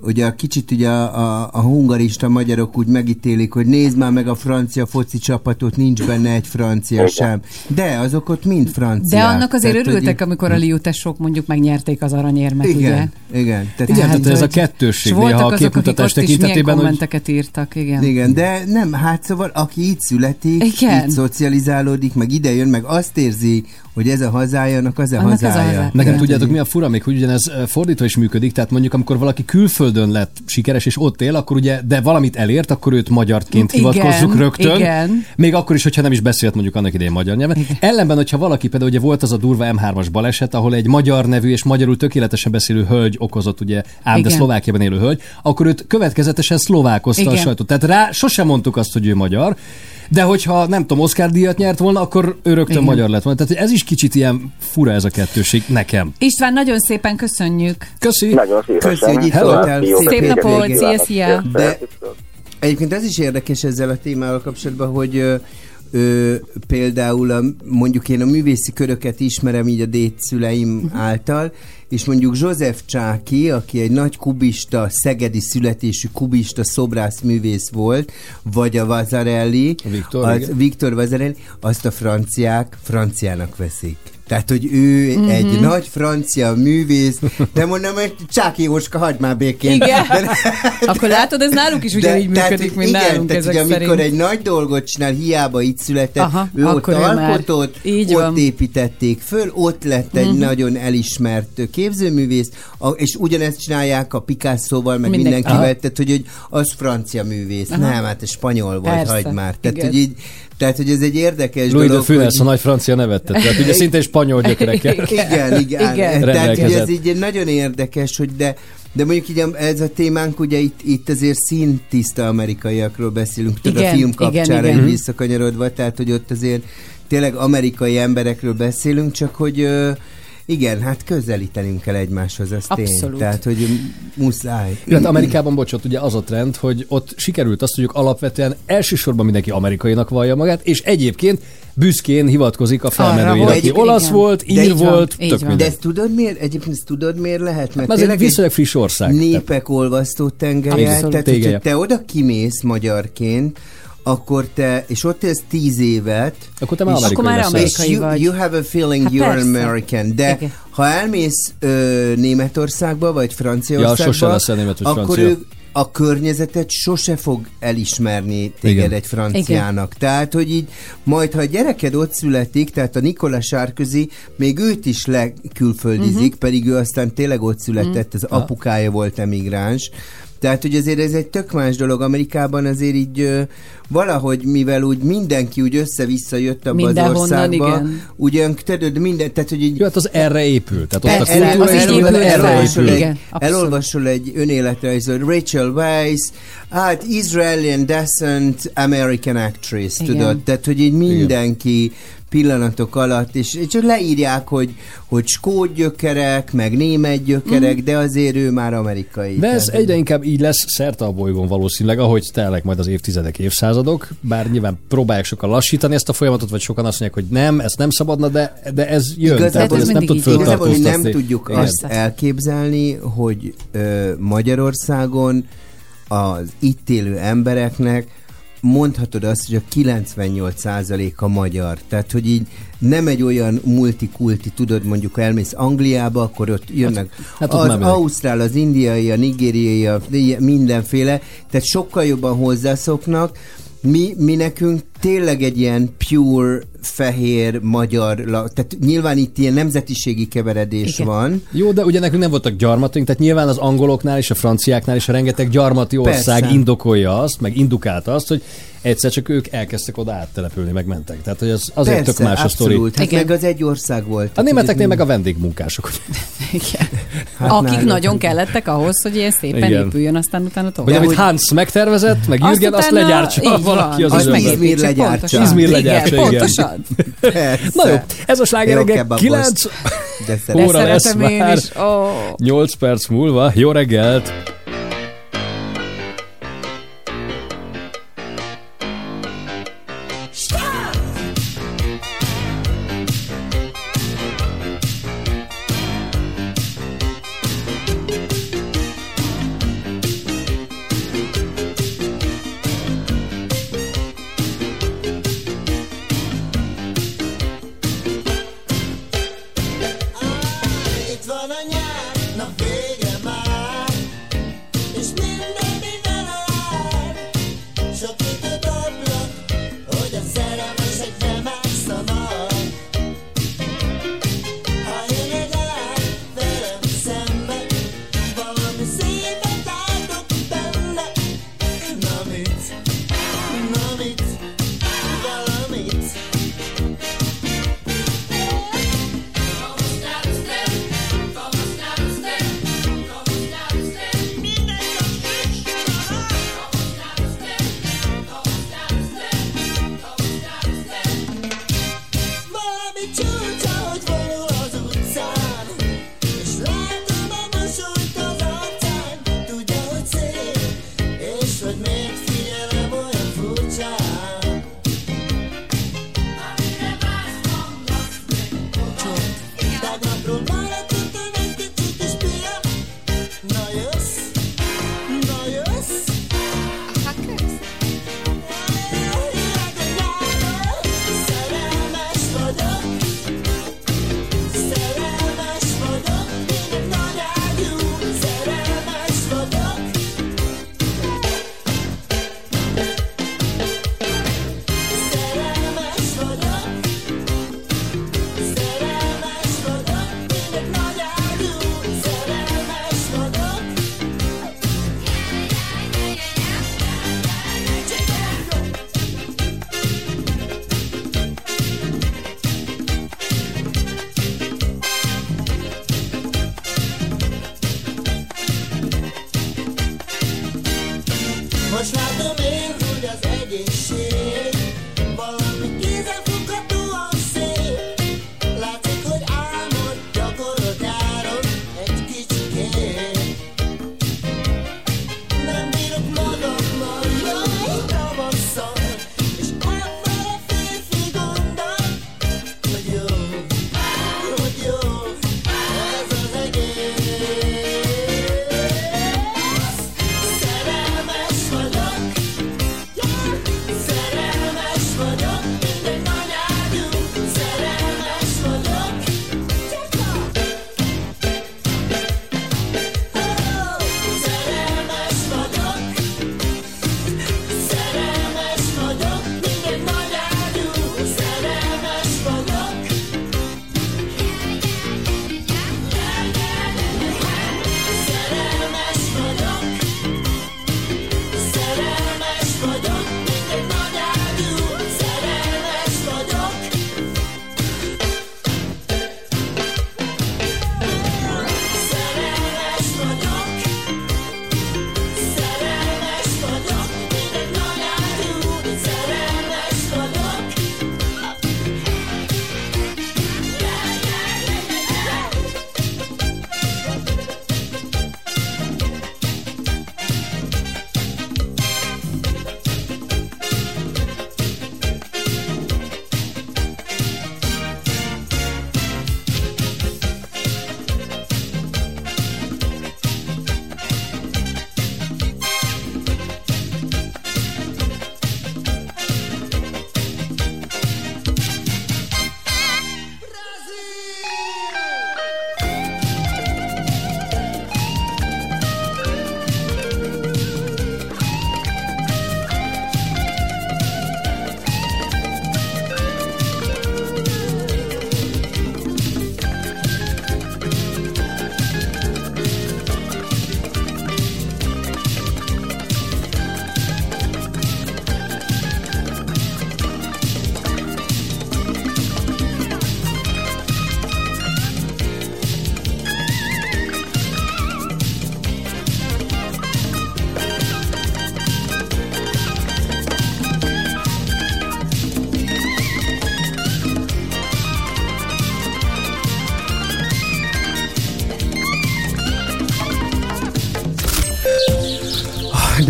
Speaker 4: ugye a kicsit ugye a, a, a hungarista magyarok úgy megítélik, hogy nézd már meg a francia foci csapatot, nincs benne egy francia
Speaker 19: Igen.
Speaker 4: sem. De azok ott mind franciák.
Speaker 3: De annak azért
Speaker 4: Tehát, hogy
Speaker 3: örültek,
Speaker 4: így-
Speaker 3: amikor a liutesok mondjuk megnyerték az aranyérmet, ugye?
Speaker 4: Igen, igen. Tehát,
Speaker 2: Igen, tehát ez a
Speaker 3: hogy-
Speaker 2: kettősség néha a képmutatás tekintetében, hogy
Speaker 3: kommenteket írtak, igen.
Speaker 4: Igen, de nem, hát szóval aki így születik,
Speaker 3: Igen.
Speaker 4: így szocializálódik, meg ide jön, meg azt érzi, hogy ez a hazája, annak az a
Speaker 3: Annak az a
Speaker 4: hazája.
Speaker 3: hazája.
Speaker 2: Nekem tudjátok mi a fura még, hogy ugyanez fordítva is működik, tehát mondjuk amikor valaki külföldön lett sikeres és ott él, akkor ugye, de valamit elért, akkor őt magyarként
Speaker 3: Igen,
Speaker 2: hivatkozzuk rögtön.
Speaker 3: igen.
Speaker 2: Még akkor is, hogyha nem is beszélt mondjuk annak idején magyar nyelven. Igen. Ellenben, hogyha valaki például ugye volt az a durva M3-as baleset, ahol egy magyar nevű és magyarul tökéletesen beszélő hölgy okozott, ugye ám, de. Szlovákiában élő hölgy, akkor őt következetesen szlovákozta a
Speaker 3: Igen.
Speaker 2: sajtó. Tehát rá sosem mondtuk azt, hogy ő magyar, De hogyha nem tudom, Oscar díjat nyert volna, akkor ő rögtön
Speaker 3: Igen.
Speaker 2: magyar lett volna. Tehát ez is kicsit ilyen fura ez a kettőség nekem.
Speaker 3: István, nagyon szépen köszönjük.
Speaker 2: Köszi.
Speaker 19: Nagyon szívesen.
Speaker 4: Köszi, hogy itt
Speaker 2: Hello.
Speaker 4: voltál.
Speaker 3: Szép
Speaker 19: hétvégét
Speaker 3: napot, szia, szia.
Speaker 4: De egyébként ez is érdekes ezzel a témával kapcsolatban, hogy ö, ö, például a, mondjuk én a művészi köröket ismerem így a dédszüleim
Speaker 3: Mhm.
Speaker 4: által, és mondjuk József Csáki, aki egy nagy kubista, szegedi születésű kubista szobrász művész volt, vagy a Vazarelli,
Speaker 2: Viktor,
Speaker 4: az,
Speaker 2: igen.
Speaker 4: Viktor Vazarelli, azt a franciák franciának veszik. Tehát, hogy ő
Speaker 3: Mhm.
Speaker 4: mm-hmm. egy nagy francia művész, de mondom, hogy Csáki Jóska, hagyd már békén.
Speaker 3: Igen.
Speaker 4: De,
Speaker 3: Akkor látod, ez náluk is ugyanígy
Speaker 4: tehát,
Speaker 3: működik,
Speaker 4: hogy
Speaker 3: mint
Speaker 4: igen,
Speaker 3: nálunk
Speaker 4: tehát,
Speaker 3: ezek
Speaker 4: amikor
Speaker 3: szerint.
Speaker 4: egy nagy dolgot csinál, hiába itt született,
Speaker 3: Aha,
Speaker 4: ő ott alkotott,
Speaker 3: így
Speaker 4: ott
Speaker 3: van.
Speaker 4: építették föl, ott lett egy
Speaker 3: Mhm.
Speaker 4: nagyon elismert képzőművész, a, és ugyanezt csinálják a Picasso-val, meg
Speaker 3: Mindenki.
Speaker 4: mindenkivel,
Speaker 2: Aha.
Speaker 4: tehát hogy, hogy az francia művész.
Speaker 3: Aha.
Speaker 4: Nem, hát ez spanyol volt, hagyd már. Tehát,
Speaker 3: igen.
Speaker 4: hogy így, tehát, hogy ez egy érdekes
Speaker 2: Louis de
Speaker 4: dolog,
Speaker 2: Funès,
Speaker 4: hogy-
Speaker 2: a nagy francia nevettet. Tehát ugye szinte spanyol gyökerekkel.
Speaker 4: igen, igen.
Speaker 3: Igen.
Speaker 4: igen. Tehát, hogy ez így nagyon érdekes, hogy de, de mondjuk így a- ez a témánk, ugye itt, itt azért szintiszta amerikaiakról beszélünk, tudod, a
Speaker 3: Igen,
Speaker 4: film
Speaker 3: igen,
Speaker 4: kapcsán
Speaker 3: igen.
Speaker 4: egy visszakanyarodva, tehát hogy ott azért tényleg amerikai emberekről beszélünk, csak hogy ö, igen, hát közelítenünk kell egymáshoz, az tény. Tehát, hogy muszáj.
Speaker 2: Ja, hát Amerikában, bocsot, ugye az a trend, hogy ott sikerült azt, hogy alapvetően elsősorban mindenki amerikainak vallja magát, és egyébként büszkén hivatkozik a felmenőire,
Speaker 3: hogy-
Speaker 2: aki olasz
Speaker 3: igen.
Speaker 2: volt,
Speaker 4: De
Speaker 2: ír
Speaker 4: van,
Speaker 2: volt,
Speaker 3: így
Speaker 2: tök
Speaker 3: van.
Speaker 4: De ezt tudod miért? Egyébként ezt tudod miért lehet? Mert
Speaker 2: Ez egy viszonylag friss ország. Tehát-
Speaker 4: népek olvasztó tengelye. Tehát, hogyha te oda kimész magyarként, akkor te, és ott élsz tíz évet,
Speaker 2: Akkor te már
Speaker 4: és-
Speaker 2: amerikai
Speaker 3: Akkor már amerikai
Speaker 4: és you,
Speaker 3: vagy.
Speaker 4: you have a feeling
Speaker 3: Hát
Speaker 4: you're
Speaker 3: persze.
Speaker 4: American, de
Speaker 3: Igen.
Speaker 4: ha elmész ö, Németországba, vagy Franciaországba,
Speaker 2: Ja, sose leszel német vagy
Speaker 4: akkor
Speaker 2: francia.
Speaker 4: ők a környezetet sose fog elismerni téged
Speaker 2: Igen.
Speaker 4: egy franciának. Tehát, hogy így majd, ha a gyereked ott születik, tehát a Nikola Sárközi, még őt is lekülföldizik,
Speaker 3: Mhm.
Speaker 4: uh-huh. pedig ő aztán tényleg ott született, az apukája volt emigráns. Tehát, hogy azért ez egy tök más dolog. Amerikában azért így valahogy, mivel úgy mindenki úgy össze-vissza jött abba az
Speaker 3: Mindenhonnan,
Speaker 4: országba,
Speaker 3: igen.
Speaker 4: ugyan, tudod, minden, tehát, hogy így
Speaker 2: Jó, hát az erre épül. Tehát ott a
Speaker 3: Persze,
Speaker 2: kultúra
Speaker 3: az
Speaker 2: is
Speaker 3: így
Speaker 2: tudod,
Speaker 3: épül
Speaker 2: erre
Speaker 3: fel.
Speaker 4: elolvasol
Speaker 2: épül.
Speaker 4: egy,
Speaker 3: Igen,
Speaker 4: elolvasol egy önéletrajzot, Rachel Weisz, hát Israeli descent American actress,
Speaker 3: Igen.
Speaker 4: tudod? Tehát, hogy így mindenki pillanatok alatt, és, és csak leírják, hogy, hogy skót gyökerek, meg német gyökerek, de azért ő már amerikai.
Speaker 2: De ez
Speaker 4: Tehát-
Speaker 2: egyre inkább így lesz szerte a bolygón valószínűleg, ahogy telnek majd az évtizedek, évszázadok, bár nyilván próbálják sokan lassítani ezt a folyamatot, vagy sokan azt mondják, hogy nem, ezt nem szabadna, de, de ez jön.
Speaker 4: Igazából
Speaker 2: tehát, hogy
Speaker 3: ez
Speaker 2: ezt nem tud.
Speaker 4: Igazából mi nem tudjuk
Speaker 2: Igen.
Speaker 4: azt elképzelni, hogy ö, Magyarországon az itt élő embereknek mondhatod azt, hogy a 98%-a magyar. Tehát, hogy így nem egy olyan multikulti, tudod, mondjuk elmész Angliába, akkor ott jönnek
Speaker 2: hát ott
Speaker 4: az ausztrál, az indiai, a nigériai, a, mindenféle, tehát sokkal jobban hozzászoknak, mi, mi nekünk tényleg egy ilyen pure, fehér, magyar, tehát nyilván itt ilyen nemzetiségi keveredés
Speaker 3: Igen.
Speaker 4: van.
Speaker 2: Jó, de ugye nekünk nem voltak gyarmatunk, tehát nyilván az angoloknál és a franciáknál is a rengeteg gyarmati ország
Speaker 4: Persze.
Speaker 2: indokolja azt, meg indukálta azt, hogy egyszer csak ők elkezdtek oda áttelepülni, meg mentek. Tehát, hogy az azért
Speaker 4: Persze,
Speaker 2: tök más a sztori.
Speaker 4: Hát
Speaker 3: Igen.
Speaker 4: meg az egy ország volt.
Speaker 2: A németeknél meg a vendégmunkások.
Speaker 3: Igen.
Speaker 4: Hát
Speaker 3: Akik
Speaker 4: náluk-
Speaker 3: nagyon kellettek ahhoz, hogy ilyen szépen
Speaker 2: Igen.
Speaker 3: épüljön, aztán utána tovább.
Speaker 2: Hogy amit Hans megtervezett, meg
Speaker 3: Azt
Speaker 2: Jürgen, azt
Speaker 3: utána
Speaker 2: legyártsa valaki
Speaker 3: van,
Speaker 2: az
Speaker 4: azt
Speaker 2: üzemben.
Speaker 4: megépíti. Izmir
Speaker 3: megépítse,
Speaker 4: legyártsa.
Speaker 3: pontosan.
Speaker 2: Izmir
Speaker 3: Igen,
Speaker 2: legyártsa, igen.
Speaker 3: Pontosan.
Speaker 4: Persze.
Speaker 2: Na jó, ez a sláger
Speaker 4: Jó
Speaker 2: reggel
Speaker 4: kebabos.
Speaker 2: 9
Speaker 4: De szeretem.
Speaker 2: óra lesz már.
Speaker 3: is. Ó.
Speaker 2: 8 perc múlva. Jó reggelt!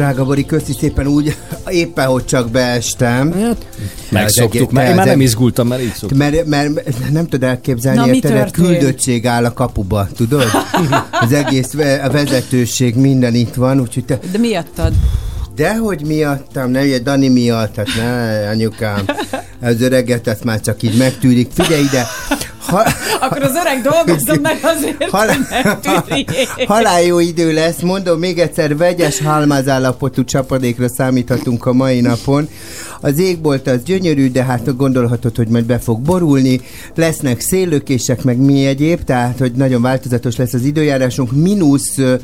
Speaker 4: Drága Bori, köszi szépen úgy, éppen, hogy csak beestem.
Speaker 2: Hát, Megszoktuk, mert én már nem izgultam, mert így szoktam.
Speaker 4: Mert, mert nem tudod elképzelni,
Speaker 3: Na,
Speaker 4: érted,
Speaker 3: történt?
Speaker 4: küldöttség áll a kapuba, tudod? Az egész a vezetőség, minden itt van, úgyhogy te...
Speaker 3: De miattad?
Speaker 4: Dehogy miattam, ne ugye Dani miatt, hát ne, anyukám. Az öreget, ezt már csak így megtűrik. Figyelj ide, ha,
Speaker 3: Akkor az öreg dolgozzon meg azért,
Speaker 4: Hal-. Halál jó idő lesz, mondom még egyszer, vegyes halmázállapotú csapadékra számíthatunk a mai napon. Az égbolt az gyönyörű, de hát gondolhatod, hogy majd be fog borulni. Lesznek széllökések, meg mi egyéb, tehát hogy nagyon változatos lesz az időjárásunk. Mínusz ö,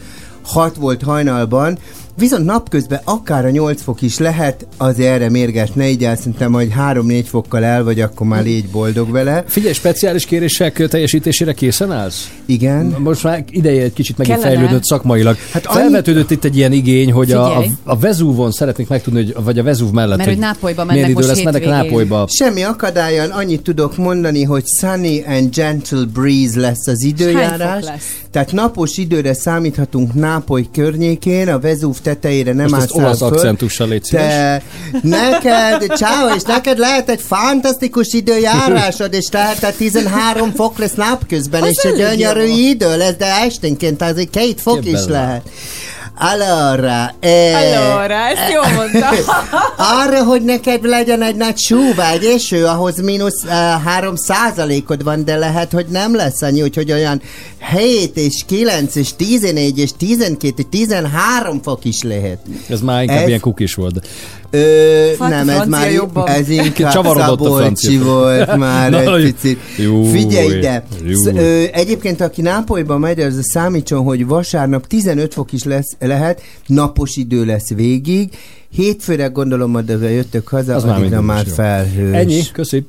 Speaker 4: 6 volt hajnalban, viszont napközben akár a 8 fok is lehet, azért erre mérges ne így szerintem majd 3-4 fokkal el vagy, akkor már légy boldog vele.
Speaker 2: Figyelj, speciális kérések teljesítésére készen állsz?
Speaker 4: Igen.
Speaker 2: Most már ideje egy kicsit megint
Speaker 4: Kellene.
Speaker 2: fejlődött szakmailag.
Speaker 4: Hát
Speaker 2: Hát
Speaker 4: annyi-
Speaker 2: Felvetődött itt egy ilyen igény, hogy a, a,
Speaker 3: Figyelj.
Speaker 2: a Vezúvon szeretnék megtudni, hogy, vagy a Vezúv mellett,
Speaker 3: Mert hogy Nápolyba
Speaker 2: milyen
Speaker 3: mennek
Speaker 2: idő
Speaker 3: most
Speaker 2: lesz, mennek. Nápolyba.
Speaker 4: Semmi akadályon, annyit tudok mondani, hogy sunny and gentle breeze lesz az időjárás.
Speaker 3: lesz?
Speaker 4: Tehát napos időre számíthatunk Nápoly környékén, a Vezúv tetejére nem állsz
Speaker 2: olasz
Speaker 4: föl.
Speaker 2: akcentussal légy.
Speaker 4: Te, neked, ciao, és neked lehet egy fantasztikus időjárásod, és tehát 13 fok lesz napközben,
Speaker 3: Az
Speaker 4: és egy gyönyörű idő lesz, de esténként azért két fok
Speaker 2: Che
Speaker 4: is lehet. Allora, eh,
Speaker 3: Allora, ezt jól mondta.
Speaker 4: arra, hogy neked legyen egy nagy sú vagy eső, ahhoz mínusz uh, 3 százalékod van, de lehet, hogy nem lesz annyi, úgyhogy olyan 7 és 9 és 14 és 12 és 13 fok is lehet.
Speaker 2: Ez már inkább
Speaker 4: Ez-
Speaker 2: ilyen kukis volt.
Speaker 4: Ö,
Speaker 3: a
Speaker 4: nem, ez már
Speaker 3: jobban.
Speaker 4: ez inkább
Speaker 2: Csavarodott a
Speaker 4: Szabolcsi volt már
Speaker 2: Na,
Speaker 4: egy picit.
Speaker 2: Jó,
Speaker 4: Figyelj ide!
Speaker 2: jó.
Speaker 4: Sz- ö, egyébként, aki Nápolyba megy, az számítson, hogy vasárnap 15 fok is lesz, lehet, napos idő lesz végig. Hétfőre gondolom, hogy jöttök haza,
Speaker 2: Az már
Speaker 4: addigra már felhős.
Speaker 2: Ennyi, köszi.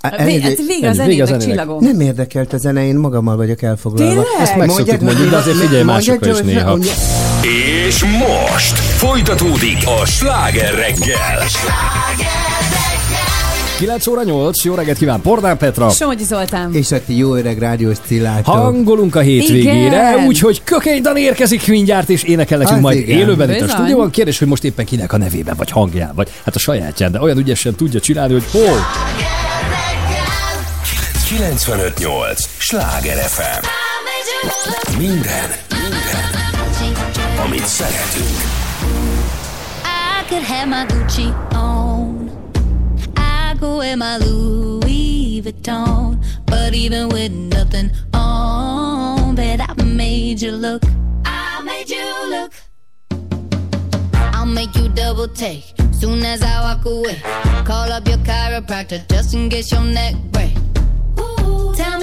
Speaker 4: Á,
Speaker 3: Vé-
Speaker 4: elnézést-
Speaker 3: hát vége a zenének,
Speaker 2: zenének.
Speaker 3: csillagom.
Speaker 4: nem érdekelt a zene, én magammal vagyok elfoglalva.
Speaker 3: Tényleg?
Speaker 2: Ezt meg szoktuk mondani, de azért figyelj másokra is néha.
Speaker 4: mondja-
Speaker 1: És most folytatódik a sláger reggel.
Speaker 2: 9 óra 8, jó reggelt kíván, Pordán Petra.
Speaker 3: Somogyi Zoltán.
Speaker 4: És a ti jó öreg rádiós Cillátok.
Speaker 2: Hangolunk a hétvégére, úgyhogy Kökény Dani érkezik mindjárt, és énekel nekünk
Speaker 4: Az
Speaker 2: majd
Speaker 4: igen.
Speaker 2: élőben itt a stúdióban. Kérdés, hogy most éppen kinek a nevében, vagy hangján, vagy hát a sajátján, de olyan ügyesen tudja csinálni, hogy hol.
Speaker 1: 958! Sláger FM! Minden, minden, amit szeretünk.
Speaker 17: I could have my Gucci on. I go wear my Louis Vuitton. But even with nothing on, bet I made you look. I made you look. I'll make you double take soon as I walk away. Call up your chiropractor just in case your neck break.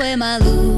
Speaker 17: I go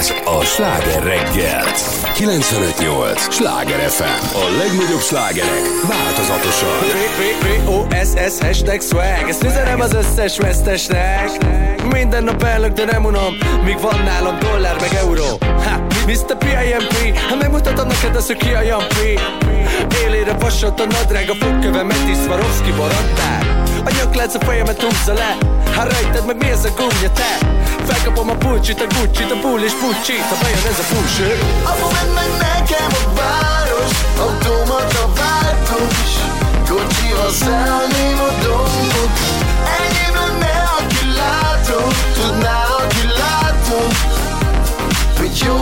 Speaker 1: Ez a Sláger reggel. 95.8. Sláger FM. A legnagyobb slágerek változatosan.
Speaker 20: V-O-S-S hashtag swag Ezt üzenem az összes vesztesnek Minden nap ellök, de nem unom Míg van nálam dollár meg euró ha, Mr. P.I.M.P. Ha megmutatom neked azt, hogy ki a Jampi Élére vasott a nadrág A fogkövemet is Swarovski borottál A nyaklánc a fejemet húzza le Ha rejted meg mi ez a gumja te? Felkapom a pulcsit, a Gucci-t, a pool és Pucci Ha bejön ez a pulső
Speaker 5: Apu, vedd meg nekem a város Automata váltós Kocsival szállném a dombot Enyém lenne, aki látom. Tudná, aki látom Hogy jó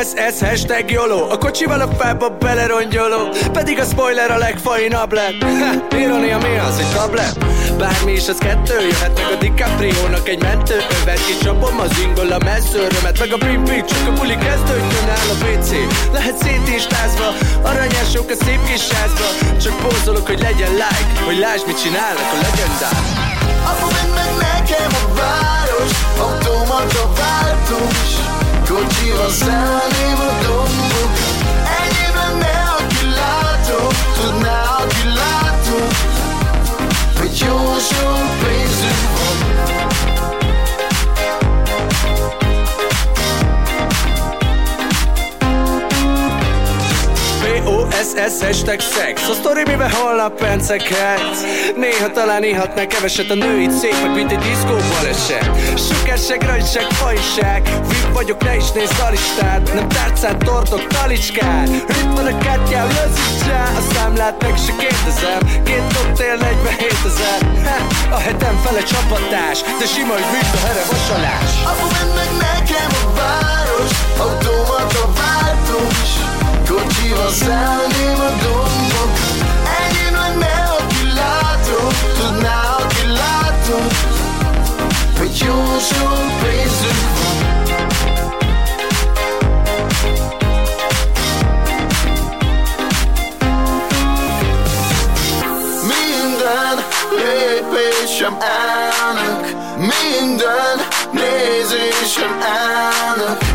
Speaker 20: B-O-S-S hashtag YOLO. A kocsival a fába belerongyoló. Pedig a spoiler a legfainabb lett. Ha, Ironia mi az, egy tablet? Bármi is az kettő Jöhet. Meg a DiCaprio-nak egy mentő Övet. Kicsapom az ingol a messzőrömet. Meg a pimpi, csak a buli kezdődjön áll a WC Lehet szétistázva. Aranyások a szép kis házba Csak pózolok, hogy legyen like. Hogy lásd, mit csinálnak a legendák.
Speaker 5: Apu, meg nekem a város. Automata váltós Kocsival szállném a dombok Enyém lenne, aki látom Tudná, aki látom Hogy jó sok pénzünk
Speaker 20: B-O-S-S hashtag sex. A sztori, mivel holnap penceket? Néha talán ihatnál keveset A női meg mint egy diszkó baleset. Sukásság, rajtság, fajság VIP vagyok, ne is nézd a listát. Nem tárcát, tortok, talicskát Itt van a kártyám, lözicsá A számlát meg se kérdezem. Két koktél, 47 ezer. A hetem fele csapatás. De sima, hogy mint a here vasalás
Speaker 5: Apu, vedd meg nekem a város. Váltós Kocsival szállném a dombok Enyém lenne, aki látom Tudná, aki látom Hogy jó sok pénzünk Minden lépésem elnök. Minden nézésem elnök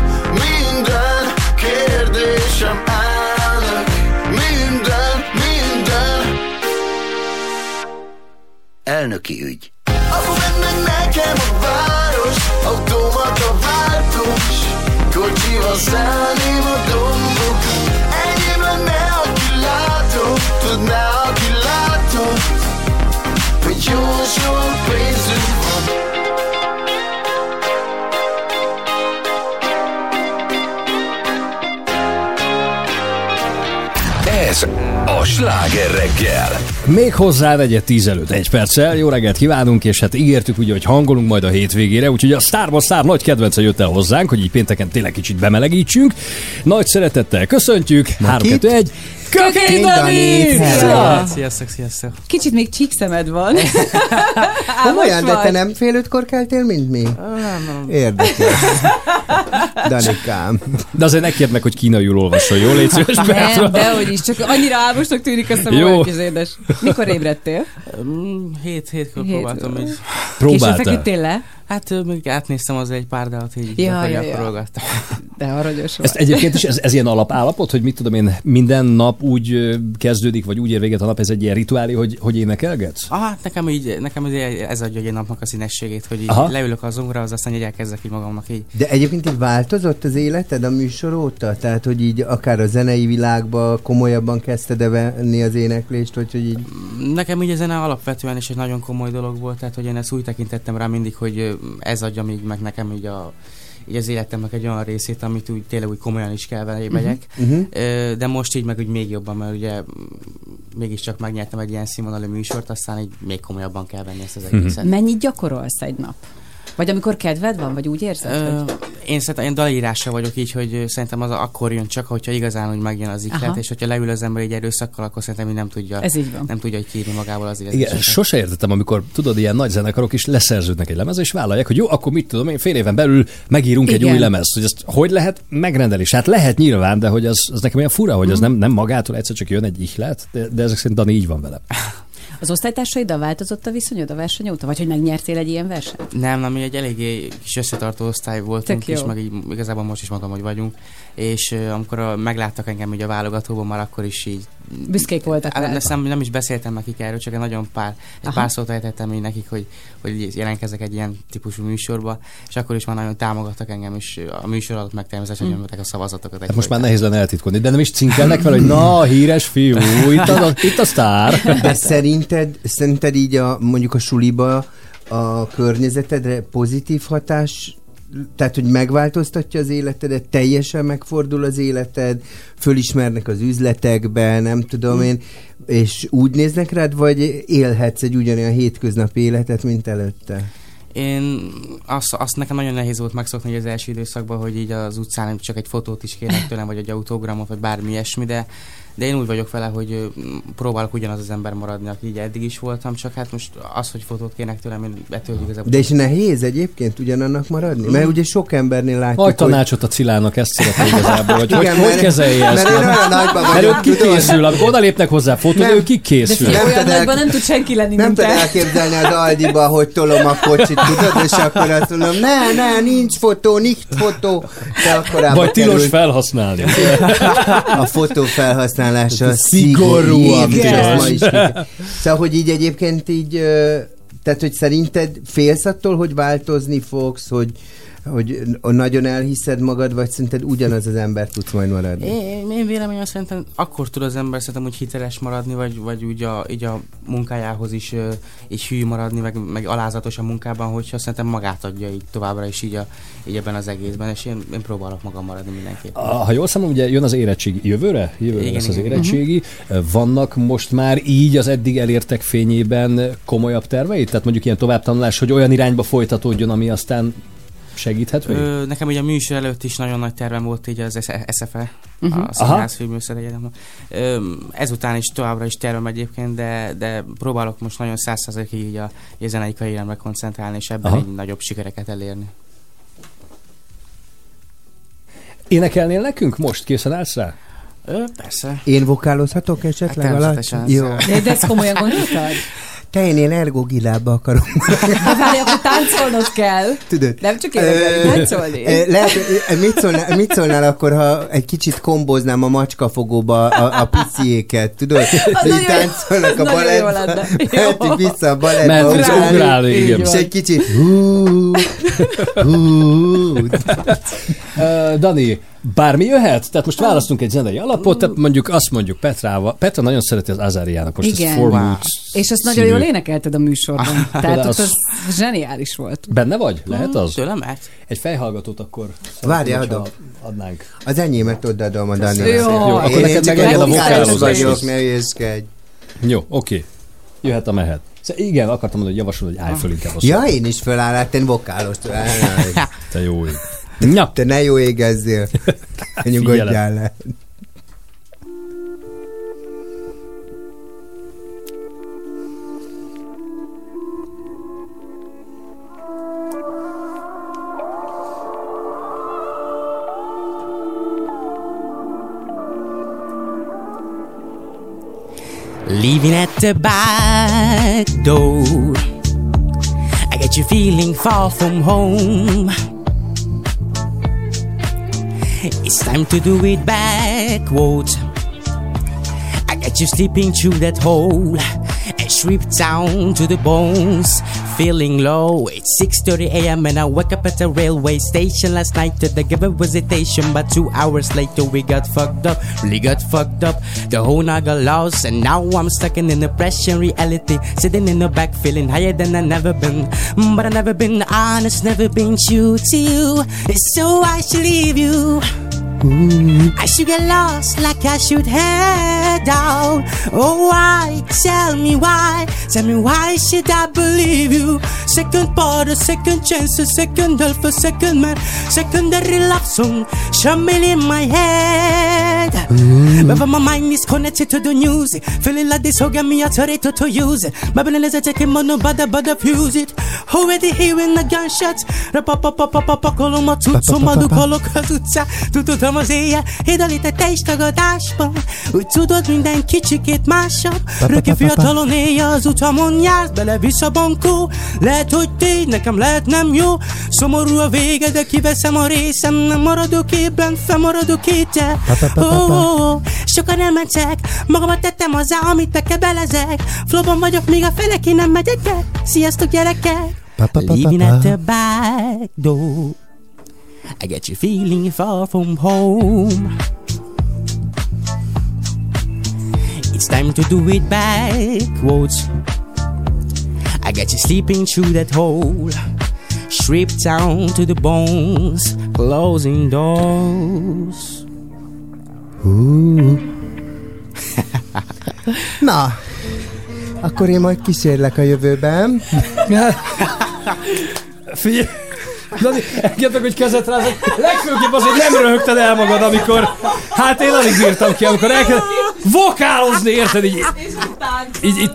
Speaker 21: Elnöki ügy.
Speaker 5: Apu, nekem a város Automata váltós Kocsival szállném a dombok. Enyém lenne, aki látom Tudná, aki látom Hogy jó sok pénzünk van.
Speaker 1: Ez a Sláger reggel.
Speaker 2: Még hozzá vegye 10 előtt egy perccel. Jó reggelt kívánunk, és hát ígértük ugye, hogy hangolunk majd a hétvégére, úgyhogy a Sztárba Sztár nagy kedvence jött el hozzánk, hogy így pénteken tényleg kicsit bemelegítsünk. Nagy szeretettel köszöntjük. 3, 2, 1. Kökény Dani! Szia!
Speaker 22: Sziasztok, sziasztok.
Speaker 3: Kicsit még csíkszemed van.
Speaker 4: Komolyan, de te nem fél ötkor keltél, mint mi?
Speaker 22: Nem,
Speaker 4: Érdekes. Danikám.
Speaker 2: De azért ne kérd meg, hogy kínaiul olvasson, jó? Légy szíves,
Speaker 3: Nem, dehogy is, csak annyira álmosnak tűnik a
Speaker 2: Jó.
Speaker 3: kis édes. Mikor ébredtél?
Speaker 22: Hét, hétkor
Speaker 3: Hét.
Speaker 22: próbáltam így.
Speaker 2: Próbáltál?
Speaker 3: Későn feküdtél le?
Speaker 22: Hát még átnéztem az egy pár dalt, így
Speaker 3: Ja,
Speaker 22: ja,
Speaker 3: ja. De aranyos.
Speaker 2: Ezt egyébként is, ez, ez ilyen alapállapot, hogy mit tudom én, minden nap úgy kezdődik, vagy úgy ér véget a nap, ez egy ilyen rituálé, hogy, hogy énekelgetsz?
Speaker 22: Ah, hát nekem így, nekem így ez adja egy napnak a színességét, hogy így
Speaker 4: Aha.
Speaker 22: leülök az zongorához, aztán így elkezdek így magamnak így.
Speaker 4: De egyébként így változott az életed a műsor óta? Tehát, hogy így akár a zenei világba komolyabban kezdted -e venni az éneklést, vagy hogy így...
Speaker 22: Nekem így a zene alapvetően is egy nagyon komoly dolog volt, tehát hogy én ezt úgy tekintettem rá mindig, hogy ez adja még meg nekem így a így az életemnek egy olyan részét, amit úgy tényleg úgy komolyan is kell vele megyek.
Speaker 4: Mhm, mhm.
Speaker 22: Ö, De most így meg úgy még jobban, mert ugye mégiscsak megnyertem egy ilyen színvonalú műsort, aztán így még komolyabban kell venni ezt az egészet.
Speaker 3: Mennyit gyakorolsz egy nap? Vagy amikor kedved van, vagy úgy érzed?
Speaker 22: Ö,
Speaker 3: hogy...
Speaker 22: Én szerintem én dalírásra vagyok így, hogy szerintem az akkor jön csak, hogyha igazán hogy megjön az
Speaker 3: Aha.
Speaker 22: iklet, és hogyha leül az ember egy erőszakkal, akkor szerintem nem tudja,
Speaker 3: Ez így van.
Speaker 22: nem tudja, hogy kiírni magából az
Speaker 2: Igen,
Speaker 22: érzéseket.
Speaker 2: sose értettem, amikor tudod, ilyen nagy zenekarok is leszerződnek egy lemezre, és vállalják, hogy jó, akkor mit tudom én, fél éven belül megírunk egy
Speaker 3: Igen.
Speaker 2: új lemezt. Hogy ezt hogy lehet megrendelni? Hát lehet nyilván, de hogy az, az nekem olyan fura, hogy az nem, nem magától egyszer csak jön egy ihlet, de, de ezek szerint Dani így van vele.
Speaker 3: Az osztálytársaiddal változott a viszonyod a verseny óta? Vagy hogy megnyertél egy ilyen versenyt?
Speaker 22: Nem, nem, mi egy eléggé kis összetartó osztály voltunk, és meg így igazából most is mondom, hogy vagyunk. És uh, amikor a, megláttak engem így a válogatóban, már akkor is így...
Speaker 3: Büszkék voltak
Speaker 22: nem, nem is beszéltem nekik erről, csak egy nagyon pár, egy
Speaker 3: Aha.
Speaker 22: pár szót ejtettem így nekik, hogy, hogy jelentkezek egy ilyen típusú műsorba, és akkor is már nagyon támogattak engem, és a műsor alatt meg természetesen
Speaker 3: Hm.
Speaker 2: Mm.
Speaker 22: nyomták a szavazatokat.
Speaker 2: Hát most már nehéz lenne eltitkolni, de nem is cinkelnek vele, hogy na, híres fiú, itt a, itt a sztár.
Speaker 4: De szerinted, szerinted így a, mondjuk a suliba a környezetedre pozitív hatás, tehát, hogy megváltoztatja az életedet, teljesen megfordul az életed, fölismernek az üzletekben, nem tudom én, és úgy néznek rád, vagy élhetsz egy ugyanolyan hétköznapi életet, mint előtte?
Speaker 22: Én azt, azt nekem nagyon nehéz volt megszokni hogy az első időszakban, hogy így az utcán csak egy fotót is kérnek tőlem, vagy egy autogramot, vagy bármi ilyesmi, de, de én úgy vagyok vele, hogy próbálok ugyanaz az ember maradni, aki így eddig is voltam, csak hát most az, hogy fotót kérnek tőlem, én ettől igazából...
Speaker 4: De és nehéz egyébként ugyanannak maradni? Mert ugye sok embernél látjuk,
Speaker 2: Adj tanácsot a Cilának, ezt szeretné igazából, hogy
Speaker 4: Igen,
Speaker 2: hogy, hogy
Speaker 4: mert-
Speaker 2: kezelje ezt.
Speaker 4: mert nagyban
Speaker 2: mert
Speaker 4: vagyok,
Speaker 2: ő kikészül, amikor odalépnek hozzá fotó,
Speaker 4: Nem.
Speaker 2: ő kikészül.
Speaker 3: De
Speaker 4: Nem el-
Speaker 3: nem tud senki lenni,
Speaker 4: Nem
Speaker 3: te.
Speaker 4: elképzelni az Aldiba, hogy tolom a kocsit, tudod, és akkor azt mondom, ne, ne, nincs fotó, nincs fotó.
Speaker 2: Vagy tilos felhasználni.
Speaker 4: A fotó felhasználása
Speaker 2: Szigorúan
Speaker 4: szigorú. Ki- Szóval, hogy így egyébként így, tehát, hogy szerinted félsz attól, hogy változni fogsz, hogy, hogy nagyon elhiszed magad, vagy szerinted ugyanaz az ember tudsz majd maradni?
Speaker 22: Én, én véleményem szerintem akkor tud az ember szerintem úgy hiteles maradni, vagy, vagy úgy a, így a munkájához is így hű maradni, meg, meg alázatos a munkában, hogyha szerintem magát adja így továbbra is így, a, így ebben az egészben, és én, én próbálok magam maradni mindenképpen.
Speaker 2: Ha jól számolom, ugye jön az érettségi jövőre? Jövőre
Speaker 22: Igen,
Speaker 2: lesz az
Speaker 22: igen.
Speaker 2: érettségi. Vannak most már így az eddig elértek fényében komolyabb terveid? Tehát mondjuk ilyen továbbtanulás, hogy olyan irányba folytatódjon, ami aztán segíthet még?
Speaker 22: Ö, nekem ugye a műsor előtt is nagyon nagy tervem volt így az SFE,
Speaker 2: Mhm.
Speaker 22: uh-huh. a Színház Filmműszer Egyetemben. Ö, ezután is továbbra is tervem egyébként, de, de próbálok most nagyon százszerzalékig így a, a zenei karrieremre koncentrálni, és ebben
Speaker 2: Aha.
Speaker 22: így nagyobb sikereket elérni.
Speaker 2: Énekelnél nekünk most? Készen állsz rá?
Speaker 22: Ö, persze.
Speaker 4: Én vokálozhatok esetleg
Speaker 22: Hát természetesen,
Speaker 4: Jó.
Speaker 22: ez-
Speaker 3: De, de ezt komolyan gondoltad?
Speaker 4: Te én, én Ergo Gilába akarom.
Speaker 3: Hát várj, akkor táncolnod kell.
Speaker 4: Tudod?
Speaker 3: Nem csak énekelni, táncolni.
Speaker 4: Lehet, mit, szólnál, mit szólnál akkor, ha egy kicsit komboznám a macskafogóba a, a piciéket, tudod?
Speaker 3: nagyon
Speaker 4: Így táncolnak a.
Speaker 3: Jó.
Speaker 4: mehetünk vissza a balettba,
Speaker 2: Mehet vissza ugrálni, igen.
Speaker 4: és egy kicsit hú,
Speaker 2: Dani, bármi jöhet? Tehát most választunk egy zenei alapot, tehát mondjuk azt mondjuk Petrával. Petra nagyon szereti az Azáriának most
Speaker 3: Igen.
Speaker 2: ez Four
Speaker 22: Wow.
Speaker 3: És azt nagyon jól énekelted a műsorban. Tehát ott
Speaker 2: az-
Speaker 3: az zseniális volt.
Speaker 2: Benne vagy? Lehet az?
Speaker 22: Tőlem mehet?
Speaker 2: Egy fejhallgatót akkor
Speaker 4: Várjál, adok.
Speaker 2: adnánk.
Speaker 4: Az enyémet odaadom a Dani.
Speaker 3: Jó.
Speaker 2: Akkor neked meg a vokálozás
Speaker 4: vagyok, ne hülyéskedj.
Speaker 2: Jó, oké. Jöhet a mehet. Szóval igen, akartam mondani, hogy javaslom, hogy állj föl inkább a
Speaker 4: Ja, én is fölállát, én vokálos.
Speaker 2: Te jó ég. Na,
Speaker 4: Te ne jó égezzél. Nyugodjál le.
Speaker 23: Leaving at the back door. I get you feeling far from home. It's time to do it backwards. I get you slipping through that hole and stripped down to the bones. Feeling low, it's 6:30 a.m. and I wake up at the railway station last night to the given visitation. But two hours later we got fucked up, really got fucked up. The whole night got lost and now I'm stuck in the depression reality. Sitting in the back feeling higher than I never been, but I never been honest, never been true to you. So I should leave you. I should get lost like I should head out. Oh, why? Tell me why. Tell me why should I believe you? Second part a second chance, a second half, a second man, secondary love song, shamil in my head. Mm. But my mind is connected to the news, feeling like this, oh, so get me authority to use it. My brain is a taking mono, but the but fuse it. Already hearing the gunshots, rapapapapapapakolomat, cuccomat, ukolok az utcán, tudtam az éjjel, hidalít te is tagadásban. Úgy tudod, minden kicsikét másabb, röki fiatalon éjjel az utamon jársz, bele vissza bankó, lehet, hogy tény, nekem lehet nem jó, szomorú a vége, de kiveszem a részem, nem maradok ébben, felmaradok étel. Oh, oh, oh, sokan elmentek, magamat tettem hozzá, amit bekebelezek, flowban vagyok, még a felek, én nem megyek el. Sziasztok gyerekek! Living at the back door. I get you feeling far from home. It's time to do it backwards. I got you sleeping through that hole. Stripped down to the bones, closing doors.
Speaker 4: Hú. Na, akkor én majd kísérlek a jövőben.
Speaker 2: Figyelj! Dani, engedtek, hogy kezet rázok. Legfőképp azért nem röhögted el magad, amikor... Hát én alig bírtam ki, amikor elkezdett vokálozni, érted? Így, így, így,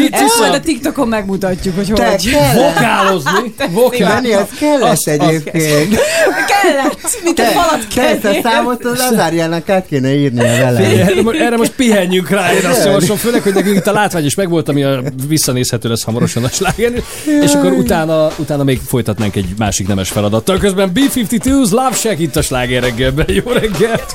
Speaker 2: így,
Speaker 3: majd a TikTokon megmutatjuk, hogy hogy.
Speaker 4: kellett.
Speaker 2: Vokálozni?
Speaker 4: Dani, ez kellett egyébként.
Speaker 3: Kellett, mint a falat
Speaker 4: Te ezt a
Speaker 3: kellett.
Speaker 4: számot az Lázárjának át kéne írnia vele.
Speaker 2: Erre, mo- erre most pihenjünk rá, én azt javaslom, főleg, hogy nekünk itt a látvány is megvolt, ami a visszanézhető lesz hamarosan a sláger, és akkor utána, utána még folytatnánk egy másik nemes feladattal. Közben B-52's Love Shack itt a sláger reggelben. Jó reggelt!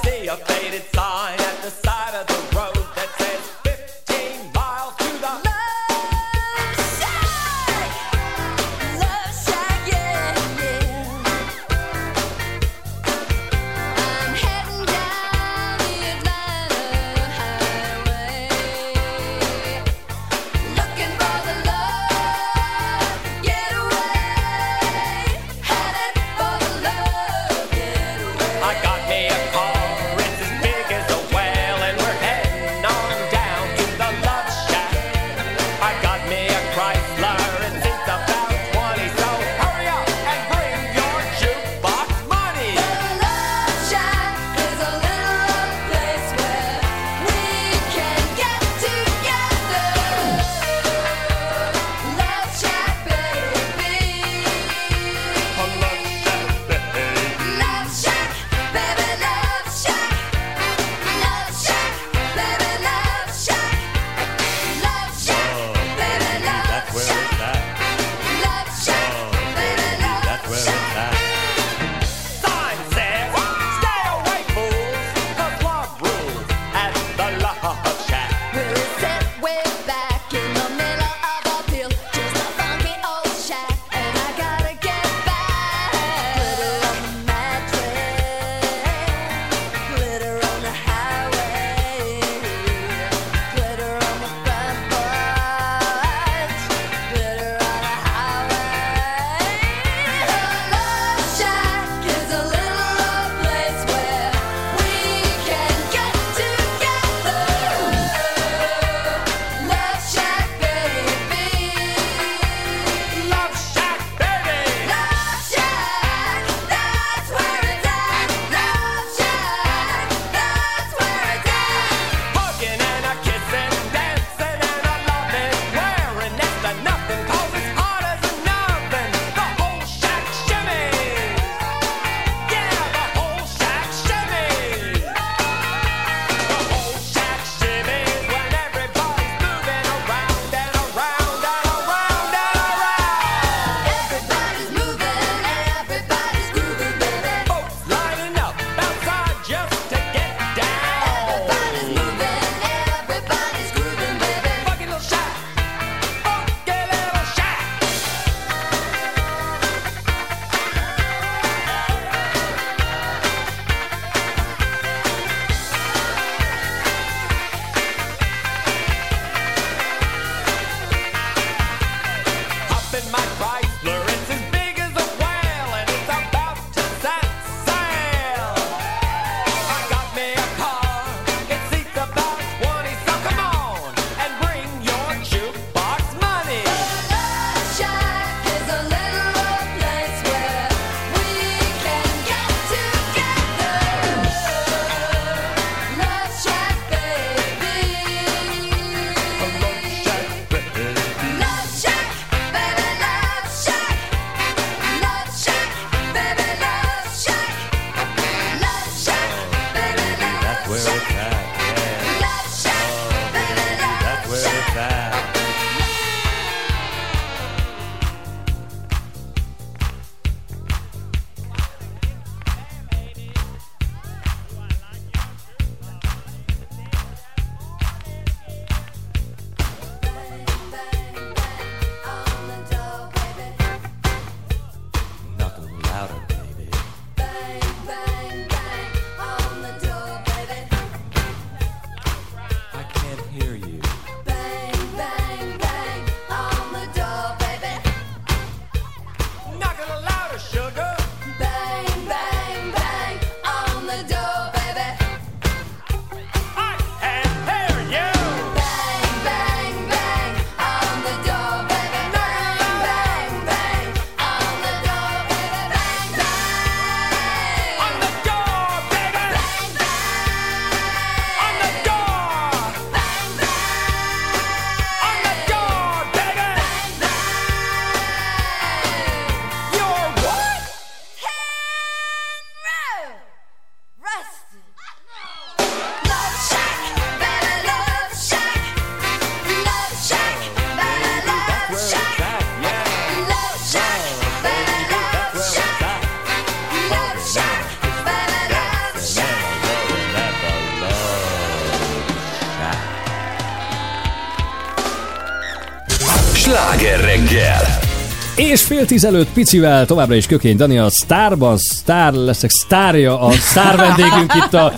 Speaker 2: Fél tíz előtt picivel továbbra is Kökény Dani a Starban, Star leszek, sztárja, a sztár vendégünk itt a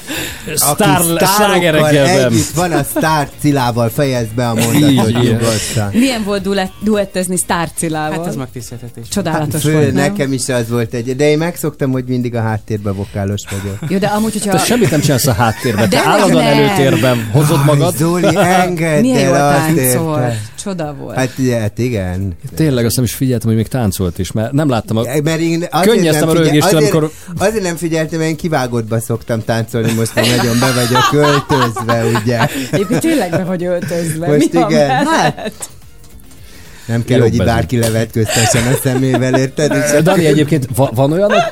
Speaker 2: Star
Speaker 4: Aki
Speaker 2: slágerekkelben.
Speaker 4: együtt van a sztár Cilával, fejezd be a mondatot nyugodtan.
Speaker 3: Milyen volt duett, duettezni Star Cilával?
Speaker 22: Hát ez megtiszteltetés.
Speaker 3: Csodálatos
Speaker 4: Fő,
Speaker 3: volt, nem?
Speaker 4: nekem is az volt egy, de én megszoktam, hogy mindig a háttérben vokálos vagyok.
Speaker 3: Jó, de amúgy, hogyha...
Speaker 2: Te semmit nem csinálsz a háttérben, te
Speaker 3: De
Speaker 2: állandóan előtérben hozod magad.
Speaker 4: Zoli, engedd
Speaker 3: Milyen jól
Speaker 4: el,
Speaker 3: táncolt. Csoda volt.
Speaker 4: Hát, ugye, hát igen.
Speaker 2: Tényleg azt nem is figyeltem, hogy még táncolt is, mert nem láttam a...
Speaker 4: Mert én azért
Speaker 2: Könnyeztem a
Speaker 4: nem figyel-
Speaker 2: rögéstől,
Speaker 4: azért,
Speaker 2: amikor...
Speaker 4: Azért nem figyeltem, mert én kivágottba szoktam táncolni, most már nagyon be vagyok költözve, ugye.
Speaker 3: Egyébként tényleg be vagy öltözve.
Speaker 4: Most
Speaker 3: Mi
Speaker 4: igen.
Speaker 3: veled?
Speaker 4: Nem kell,
Speaker 2: Jobb
Speaker 4: hogy
Speaker 2: ez
Speaker 4: bárki levetköztessen a szemével, érted?
Speaker 2: De Dani egyébként va- van olyan a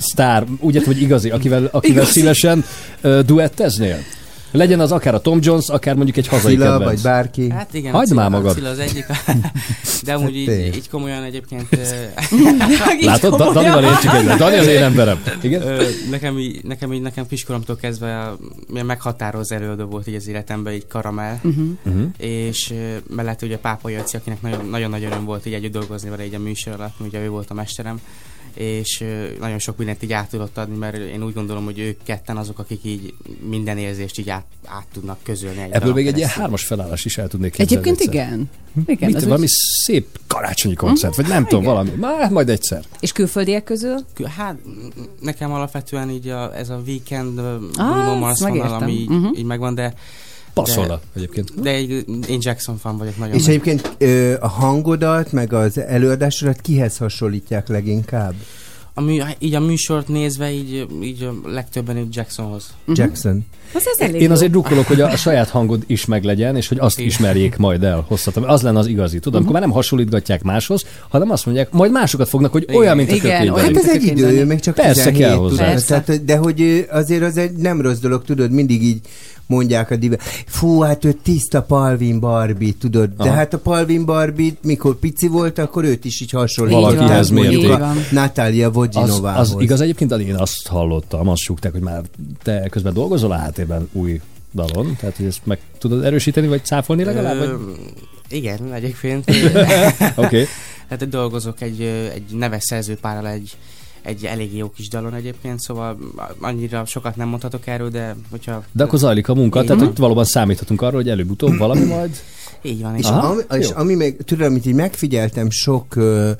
Speaker 2: sztár, úgy értem, hogy igazi, akivel, akivel
Speaker 3: Igazi.
Speaker 2: szívesen uh, duetteznél? Legyen az akár a Tom Jones, akár mondjuk egy hazai
Speaker 4: Szila,
Speaker 2: kedvenc.
Speaker 4: vagy bárki.
Speaker 22: Hát igen,
Speaker 2: Hagyd már
Speaker 22: Cilla-
Speaker 2: magad.
Speaker 22: Cilla az egyik. De amúgy így, így komolyan egyébként...
Speaker 2: Látod? Da- Danival én csak egy, Dani az én emberem. Igen?
Speaker 22: Nekem, így, nekem, így, nekem kiskoromtól kezdve a- milyen meghatározó előadó volt így az életemben, így Karamel.
Speaker 3: Mhm.
Speaker 2: Mhm.
Speaker 22: És mellett ugye Pápa Jöci, akinek nagyon, nagyon nagy öröm volt így együtt dolgozni vele így a műsor alatt, ugye ő volt a mesterem és nagyon sok mindent így át tudott adni, mert én úgy gondolom, hogy ők ketten azok, akik így minden érzést így át, át tudnak közölni. Egy
Speaker 2: Ebből még egy ilyen hármas felállás is el tudnék képzelni.
Speaker 3: Egyébként
Speaker 2: egyszer.
Speaker 3: igen. Igen,
Speaker 2: Mit,
Speaker 3: az
Speaker 2: valami
Speaker 3: úgy-
Speaker 2: szép karácsonyi koncert, vagy nem tudom, valami. Már majd egyszer.
Speaker 3: És külföldiek közül?
Speaker 22: Hát nekem alapvetően így a, ez a weekend
Speaker 3: Ah,
Speaker 22: Bruno Mars vonal, ami így,
Speaker 3: Mhm.
Speaker 22: így megvan, de
Speaker 2: Passzolna
Speaker 22: de,
Speaker 2: egyébként.
Speaker 22: de egy, én Jackson fan vagyok nagyon.
Speaker 4: És
Speaker 22: nagy.
Speaker 4: egyébként ö, a hangodat, meg az előadásodat kihez hasonlítják leginkább?
Speaker 22: A mű, így a műsort nézve, így, így a legtöbben így Jacksonhoz.
Speaker 4: Jackson.
Speaker 3: Az ez elég
Speaker 2: Én
Speaker 3: jó.
Speaker 2: azért drukkolok, hogy a, a saját hangod is meglegyen, és hogy azt ismerjék majd el hosszatom. Az lenne az igazi, tudom, amikor már nem hasonlítgatják máshoz, hanem azt mondják, majd másokat fognak, hogy olyan, mint a
Speaker 3: Igen, olyan,
Speaker 4: Hát ez egy idő, még csak
Speaker 2: Persze
Speaker 4: 17,
Speaker 2: kell hozzá.
Speaker 3: Persze.
Speaker 4: Tehát, de hogy azért az egy nem rossz dolog, tudod, mindig így mondják a dive. Fú, hát ő tiszta Palvin Barbie, tudod. De
Speaker 2: Aha.
Speaker 4: hát a Palvin Barbie, mikor pici volt, akkor őt is így hasonlít.
Speaker 2: Valakihez
Speaker 4: mondjuk
Speaker 2: mérték.
Speaker 4: a Natália
Speaker 2: Az,
Speaker 4: Vodzsinovához.
Speaker 2: az igaz egyébként, én azt hallottam, azt súgták, hogy már te közben dolgozol a háttérben új dalon, tehát hogy ezt meg tudod erősíteni, vagy cáfolni legalább? Vagy?
Speaker 22: Igen, egyébként.
Speaker 2: Oké.
Speaker 22: Hát dolgozok egy, egy neves szerzőpárral egy, egy elég jó kis dalon egyébként, szóval annyira sokat nem mondhatok erről, de hogyha...
Speaker 2: De akkor zajlik a munka,
Speaker 22: Így
Speaker 2: tehát
Speaker 22: van.
Speaker 2: hogy valóban számíthatunk arra, hogy előbb-utóbb valami majd.
Speaker 22: Így van,
Speaker 4: És,
Speaker 2: Aha,
Speaker 4: ami, és ami még, tudod, amit így megfigyeltem sok ö,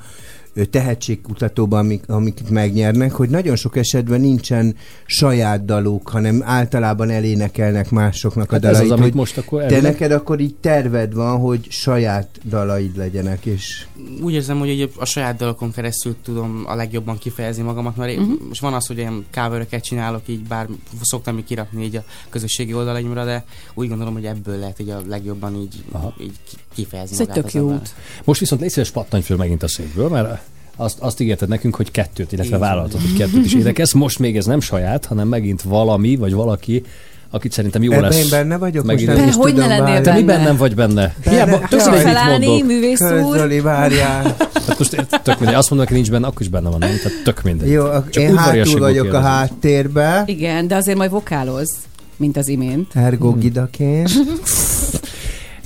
Speaker 4: tehetségkutatóban, amik, amiket megnyernek, hogy nagyon sok esetben nincsen saját daluk, hanem általában elénekelnek másoknak a
Speaker 2: Hát ez
Speaker 4: dalait.
Speaker 2: az, amit
Speaker 4: hogy
Speaker 2: most akkor
Speaker 4: te
Speaker 2: elvileg-
Speaker 4: neked akkor így terved van, hogy saját dalaid legyenek, és
Speaker 22: úgy érzem, hogy a saját dalokon keresztül tudom a legjobban kifejezni magamat, mert uh-huh. most van az, hogy ilyen coveröket csinálok, így bár szoktam így kirakni így a közösségi oldalaimra, de úgy gondolom, hogy ebből lehet így a legjobban így,
Speaker 2: Aha.
Speaker 22: így ki- kifejezni
Speaker 3: Ez egy tök jó út.
Speaker 2: Most viszont légy szíves, pattanj föl megint a székből, mert azt, azt ígérted nekünk, hogy kettőt, illetve vállaltad, hogy kettőt is énekelsz. Most még ez nem saját, hanem megint valami, vagy valaki, akit szerintem jó
Speaker 4: ebben
Speaker 2: lesz.
Speaker 4: én benne vagyok,
Speaker 2: megint
Speaker 4: most nem is
Speaker 3: hogy ne
Speaker 4: tudom
Speaker 3: lennél
Speaker 4: várni.
Speaker 2: Te
Speaker 3: benne?
Speaker 2: miben nem vagy benne?
Speaker 4: Benne-
Speaker 2: Hiába tudod, hogy mit mondok.
Speaker 3: művész úr.
Speaker 4: Közöli, várjál.
Speaker 2: Hát most tök mindegy. Azt mondom, hogy nincs benne, akkor is benne van, nem? Tehát tök mindegy.
Speaker 4: Jó, ak-
Speaker 2: Csak
Speaker 4: én hátul vagyok a
Speaker 2: kérdezem.
Speaker 4: háttérbe,
Speaker 3: Igen, de azért majd vokáloz, mint az imént.
Speaker 4: ergo gidaként.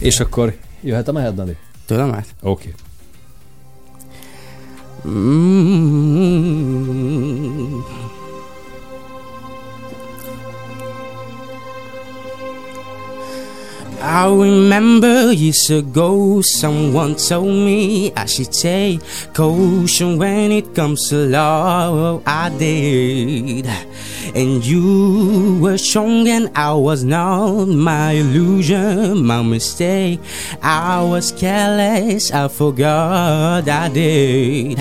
Speaker 2: És akkor jöhet a mehet, Dani?
Speaker 22: Tőlem át?
Speaker 2: Oké.
Speaker 22: Mm. I remember years ago someone told me I should take caution when it comes to love. I did. And you were strong and I was not. My illusion, my mistake. I was careless, I forgot I did.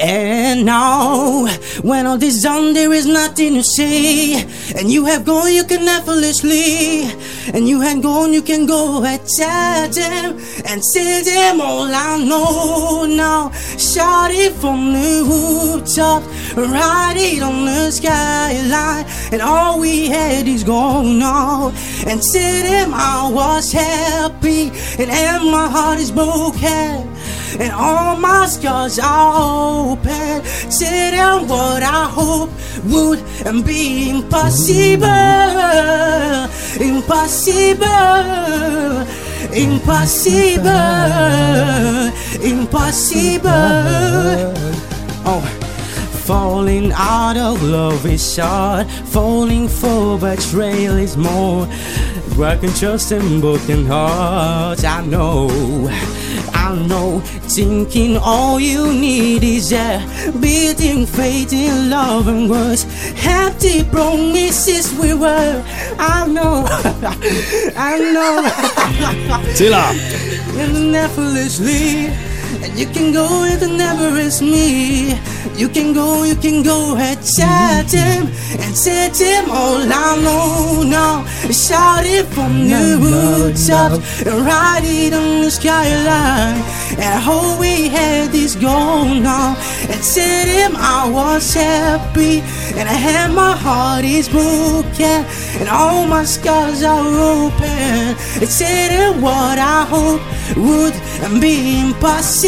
Speaker 22: And now, when all this done, there is nothing to say. And you have gone, you can effortlessly. And you had gone, you can go and tell them and tell them all I know now. Shout it from the rooftop, write it on the skyline, and all we had is gone now. And tell them I was happy, and, and my heart is broken. And all my scars are open. Tell them what I hope would and be impossible. Impossible.
Speaker 23: Impossible, impossible. Oh. Falling out of love is hard, falling for betrayal is more. Broken trust and broken hearts, I know, I know. Thinking all you need is a beating faith in love and words. Empty promises we were, I know, I know.
Speaker 2: Cilla!
Speaker 23: And effortlessly, and you can go with the never is me. You can go, you can go and chat him and set him all I know now. Shout it from the rooftops and write it on the skyline. And hope we had this goal now. And set him I was happy and I had my heart is broken and all my scars are open. It said it what I hope would be impossible,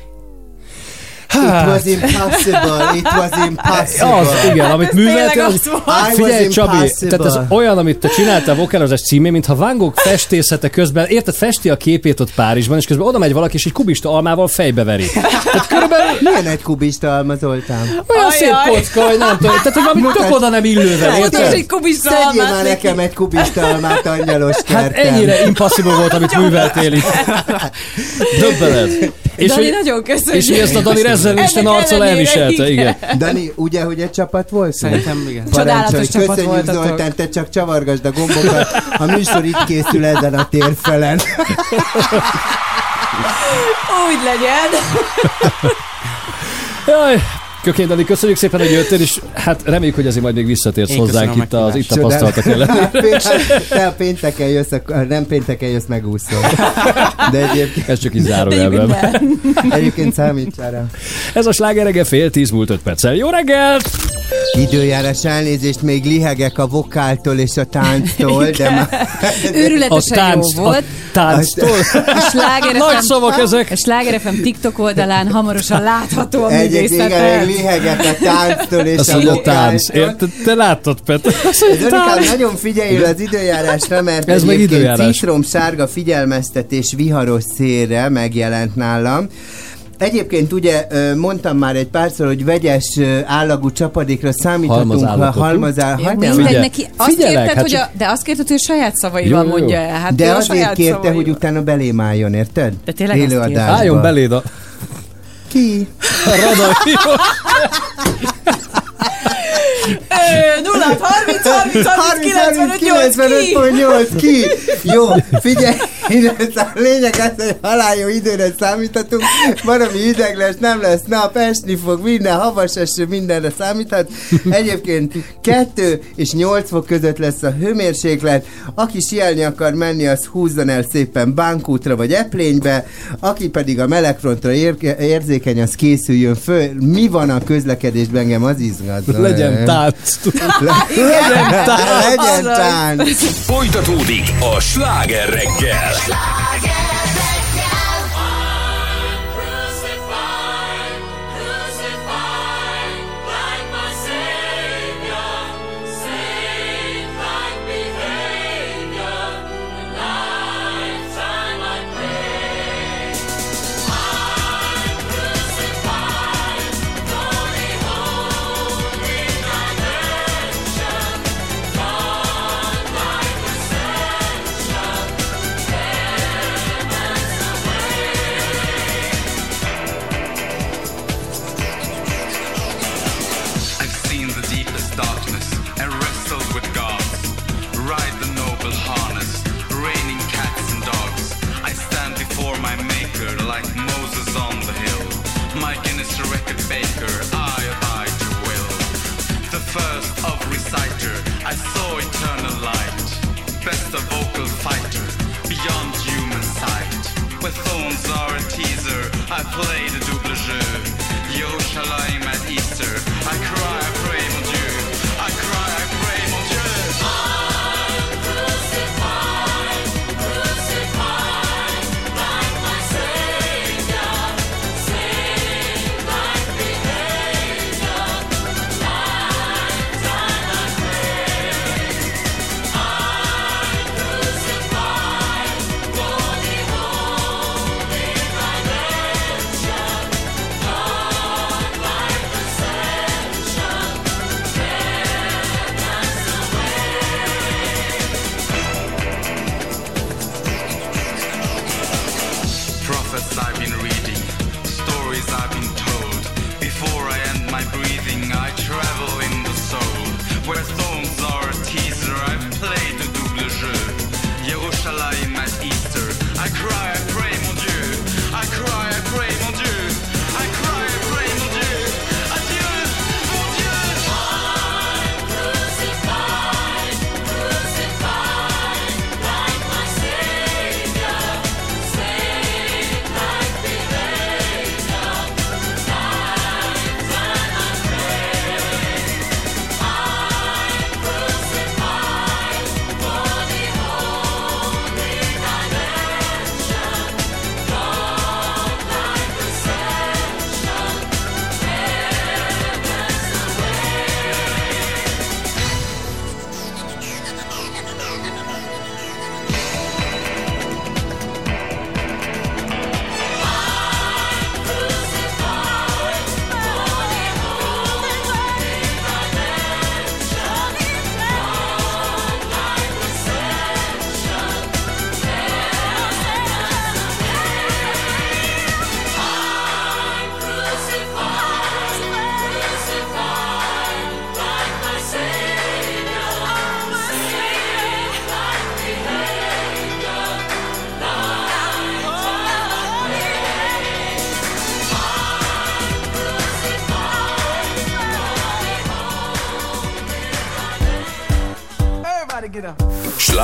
Speaker 4: It was impossible, it was impossible.
Speaker 2: Az, igen, amit műveltél, az,
Speaker 4: I
Speaker 2: figyelj
Speaker 4: was
Speaker 2: Csabi,
Speaker 4: impossible.
Speaker 2: tehát ez olyan, amit te csináltál vokálozás címén, mintha Van Gogh festészete közben, érted, festi a képét ott Párizsban, és közben oda megy valaki, és egy kubista almával fejbeveri. Tehát körülbelül
Speaker 4: Milyen egy kubista alma, Zoltán?
Speaker 2: olyan szép kocka, hogy nem tudom, tehát hogy valami tök oda nem illővel, érted?
Speaker 3: kubista
Speaker 4: Szedjél már nekem egy kubista almát, angyalos
Speaker 2: Hát
Speaker 4: kertem.
Speaker 2: ennyire impossible volt, amit műveltél itt. Döbbenet. És
Speaker 3: Dani,
Speaker 2: hogy,
Speaker 3: nagyon köszönjük.
Speaker 2: és hogy ezt a Dani rezzenisten
Speaker 3: Ennek
Speaker 2: arccal elviselte, igen.
Speaker 4: Dani, ugye, hogy egy csapat volt?
Speaker 22: Szerintem igen.
Speaker 3: Csodálatos csapat
Speaker 4: Köszönjük
Speaker 3: voltatok.
Speaker 4: Zoltán, te csak csavargasd a gombokat. A műsor itt készül ezen a térfelen.
Speaker 3: Úgy legyen.
Speaker 2: Jaj, Kökény Dani, köszönjük szépen, hogy jöttél, és hát reméljük, hogy azért majd még visszatérsz
Speaker 22: Én
Speaker 2: hozzánk itt az itt tapasztalatok ellenére.
Speaker 4: Te a pénteken jössz, nem pénteken jössz, megúszol. De egyébként,
Speaker 2: Ez csak így zárójelben.
Speaker 4: egyébként számítsál rá.
Speaker 2: Ez a sláger reggel fél tíz múlt öt perccel. Jó reggelt!
Speaker 4: Időjárás elnézést, még lihegek a vokáltól és a tánctól, de már...
Speaker 2: A
Speaker 3: Őrületesen
Speaker 2: tánc,
Speaker 3: jó
Speaker 2: a
Speaker 3: volt.
Speaker 2: tánctól.
Speaker 3: A Sláger
Speaker 2: Nagy szavak ezek.
Speaker 3: A Sláger FM TikTok oldalán hamarosan látható a művészete.
Speaker 4: Még lihegek a tánctól és
Speaker 2: Azt
Speaker 4: a
Speaker 2: mondja tánc. Érted? Te láttad, Pet? Azt mondja,
Speaker 4: Zolikám,
Speaker 2: tánc.
Speaker 4: nagyon figyeljél az időjárásra, mert
Speaker 2: Ez meg
Speaker 4: egyébként
Speaker 2: időjárás.
Speaker 4: citrom sárga figyelmeztetés viharos szélre megjelent nálam. Egyébként ugye mondtam már egy párszor, hogy vegyes állagú csapadékra számíthatunk, ha halmazál,
Speaker 3: Ja, mindegy,
Speaker 2: Figyelj,
Speaker 3: neki azt
Speaker 2: figyelek,
Speaker 3: kérted,
Speaker 2: hát
Speaker 3: hogy a, de azt kérted, hogy a saját szavaival
Speaker 2: Jó, jó, jó.
Speaker 3: mondja el. Hát
Speaker 4: De azért kérte,
Speaker 3: szavaival.
Speaker 4: hogy utána belém álljon, érted?
Speaker 3: De tényleg azt kérte?
Speaker 4: Élőadásba.
Speaker 2: Álljon beléd a
Speaker 4: Ki?
Speaker 3: Ö, 0 30 30 30 95 8 ki?
Speaker 4: 95.8 ki? Jó, figyelj, a lényeg az, hogy halál jó időre számíthatunk, valami idegles, nem lesz nap, esni fog, minden havas eső, mindenre számíthat. Egyébként 2 és 8 fok között lesz a hőmérséklet, aki sielni akar menni, az húzzon el szépen Bánkútra vagy Eplénybe, aki pedig a melegfrontra ér- érzékeny, az készüljön föl. Mi van a közlekedésben, engem az izgat.
Speaker 2: Legyen tánc.
Speaker 4: Legyen tánc. Legyen
Speaker 3: Azaz.
Speaker 4: tánc.
Speaker 1: Folytatódik a sláger reggel.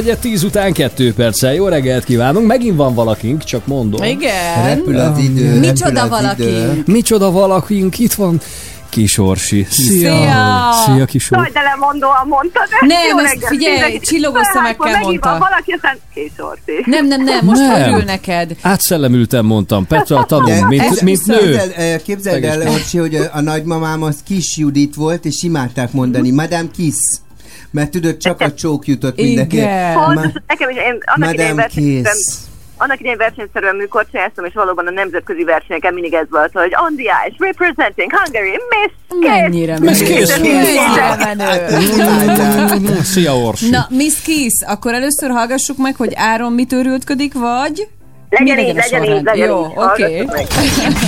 Speaker 24: ugye tíz után 2 perccel. Jó reggelt kívánunk, megint van valakink, csak mondom.
Speaker 3: Igen.
Speaker 4: Repül az idő.
Speaker 3: Micsoda
Speaker 4: valakink.
Speaker 24: Micsoda valakink, itt van Kisorsi. Szia!
Speaker 3: Szia,
Speaker 24: Szia Kisorsi.
Speaker 16: Nagy lemondóan mondtad ezt.
Speaker 3: Nem, ezt figyelj, csillogó szemekkel mondta.
Speaker 16: Valaki, aztán Kisorsi.
Speaker 3: Nem, nem, nem, most
Speaker 24: nem.
Speaker 3: örül neked.
Speaker 24: Átszellemültem, mondtam. Petra, tanul, mint,
Speaker 4: ez,
Speaker 24: mint nő.
Speaker 4: Képzeld, eh, képzeld el, Orsi, hogy a nagymamám az Kis Judit volt, és imádták mondani. Mhm. Madame Kiss. Mert tudod, csak a csók jutott mindenki.
Speaker 16: Igen. Ma, nekem is, én annak idején
Speaker 4: kész.
Speaker 16: Annak idején versenyszerűen műkorcsásztam, és valóban a nemzetközi versenyeken mindig ez volt, hogy on the ice, representing Hungary, Miss Kiss.
Speaker 3: Mennyire
Speaker 24: Miss Kiss.
Speaker 3: Hát, hát, hát,
Speaker 24: Szia Orsi.
Speaker 3: Na, Miss Kiss, akkor először hallgassuk meg, hogy Áron mit örültködik, vagy...
Speaker 16: Legyen így,
Speaker 3: legyen
Speaker 16: így, legyen
Speaker 3: Jó, oké. Okay.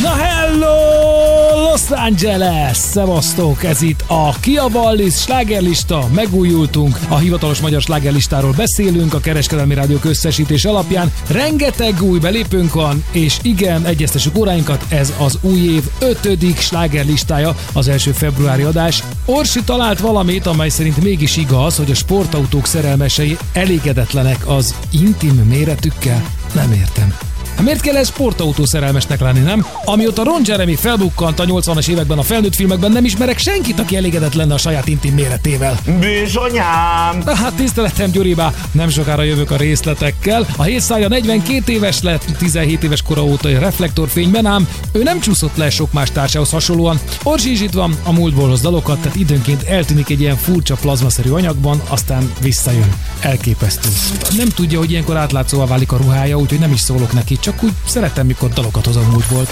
Speaker 25: Na hello, Los Angeles! Szevasztok, ez itt a Kia Ballis slágerlista, megújultunk, a hivatalos magyar slágerlistáról beszélünk, a Kereskedelmi Rádiók összesítés alapján. Rengeteg új belépőnk van, és igen, egyeztessük óráinkat, ez az új év ötödik slágerlistája, az első februári adás. Orsi talált valamit, amely szerint mégis igaz, hogy a sportautók szerelmesei elégedetlenek az intim méretükkel. Nem értem. Miért kell el sportautó szerelmesnek lenni, nem? Amióta Ron Jeremy felbukkant a 80-as években a felnőtt filmekben, nem ismerek senkit, aki elégedett lenne a saját intim méretével.
Speaker 26: Bizonyám!
Speaker 25: Hát tiszteletem Gyuribá, nem sokára jövök a részletekkel. A hétszája 42 éves lett, 17 éves kora óta egy reflektorfényben, ám ő nem csúszott le sok más társához hasonlóan. Orsi van, a múltból hoz dalokat, tehát időnként eltűnik egy ilyen furcsa plazmaszerű anyagban, aztán visszajön. Elképesztő. Nem tudja, hogy ilyenkor átlátszóvá válik a ruhája, úgyhogy nem is szólok neki csak úgy szeretem, mikor dalokat hoz a múltból.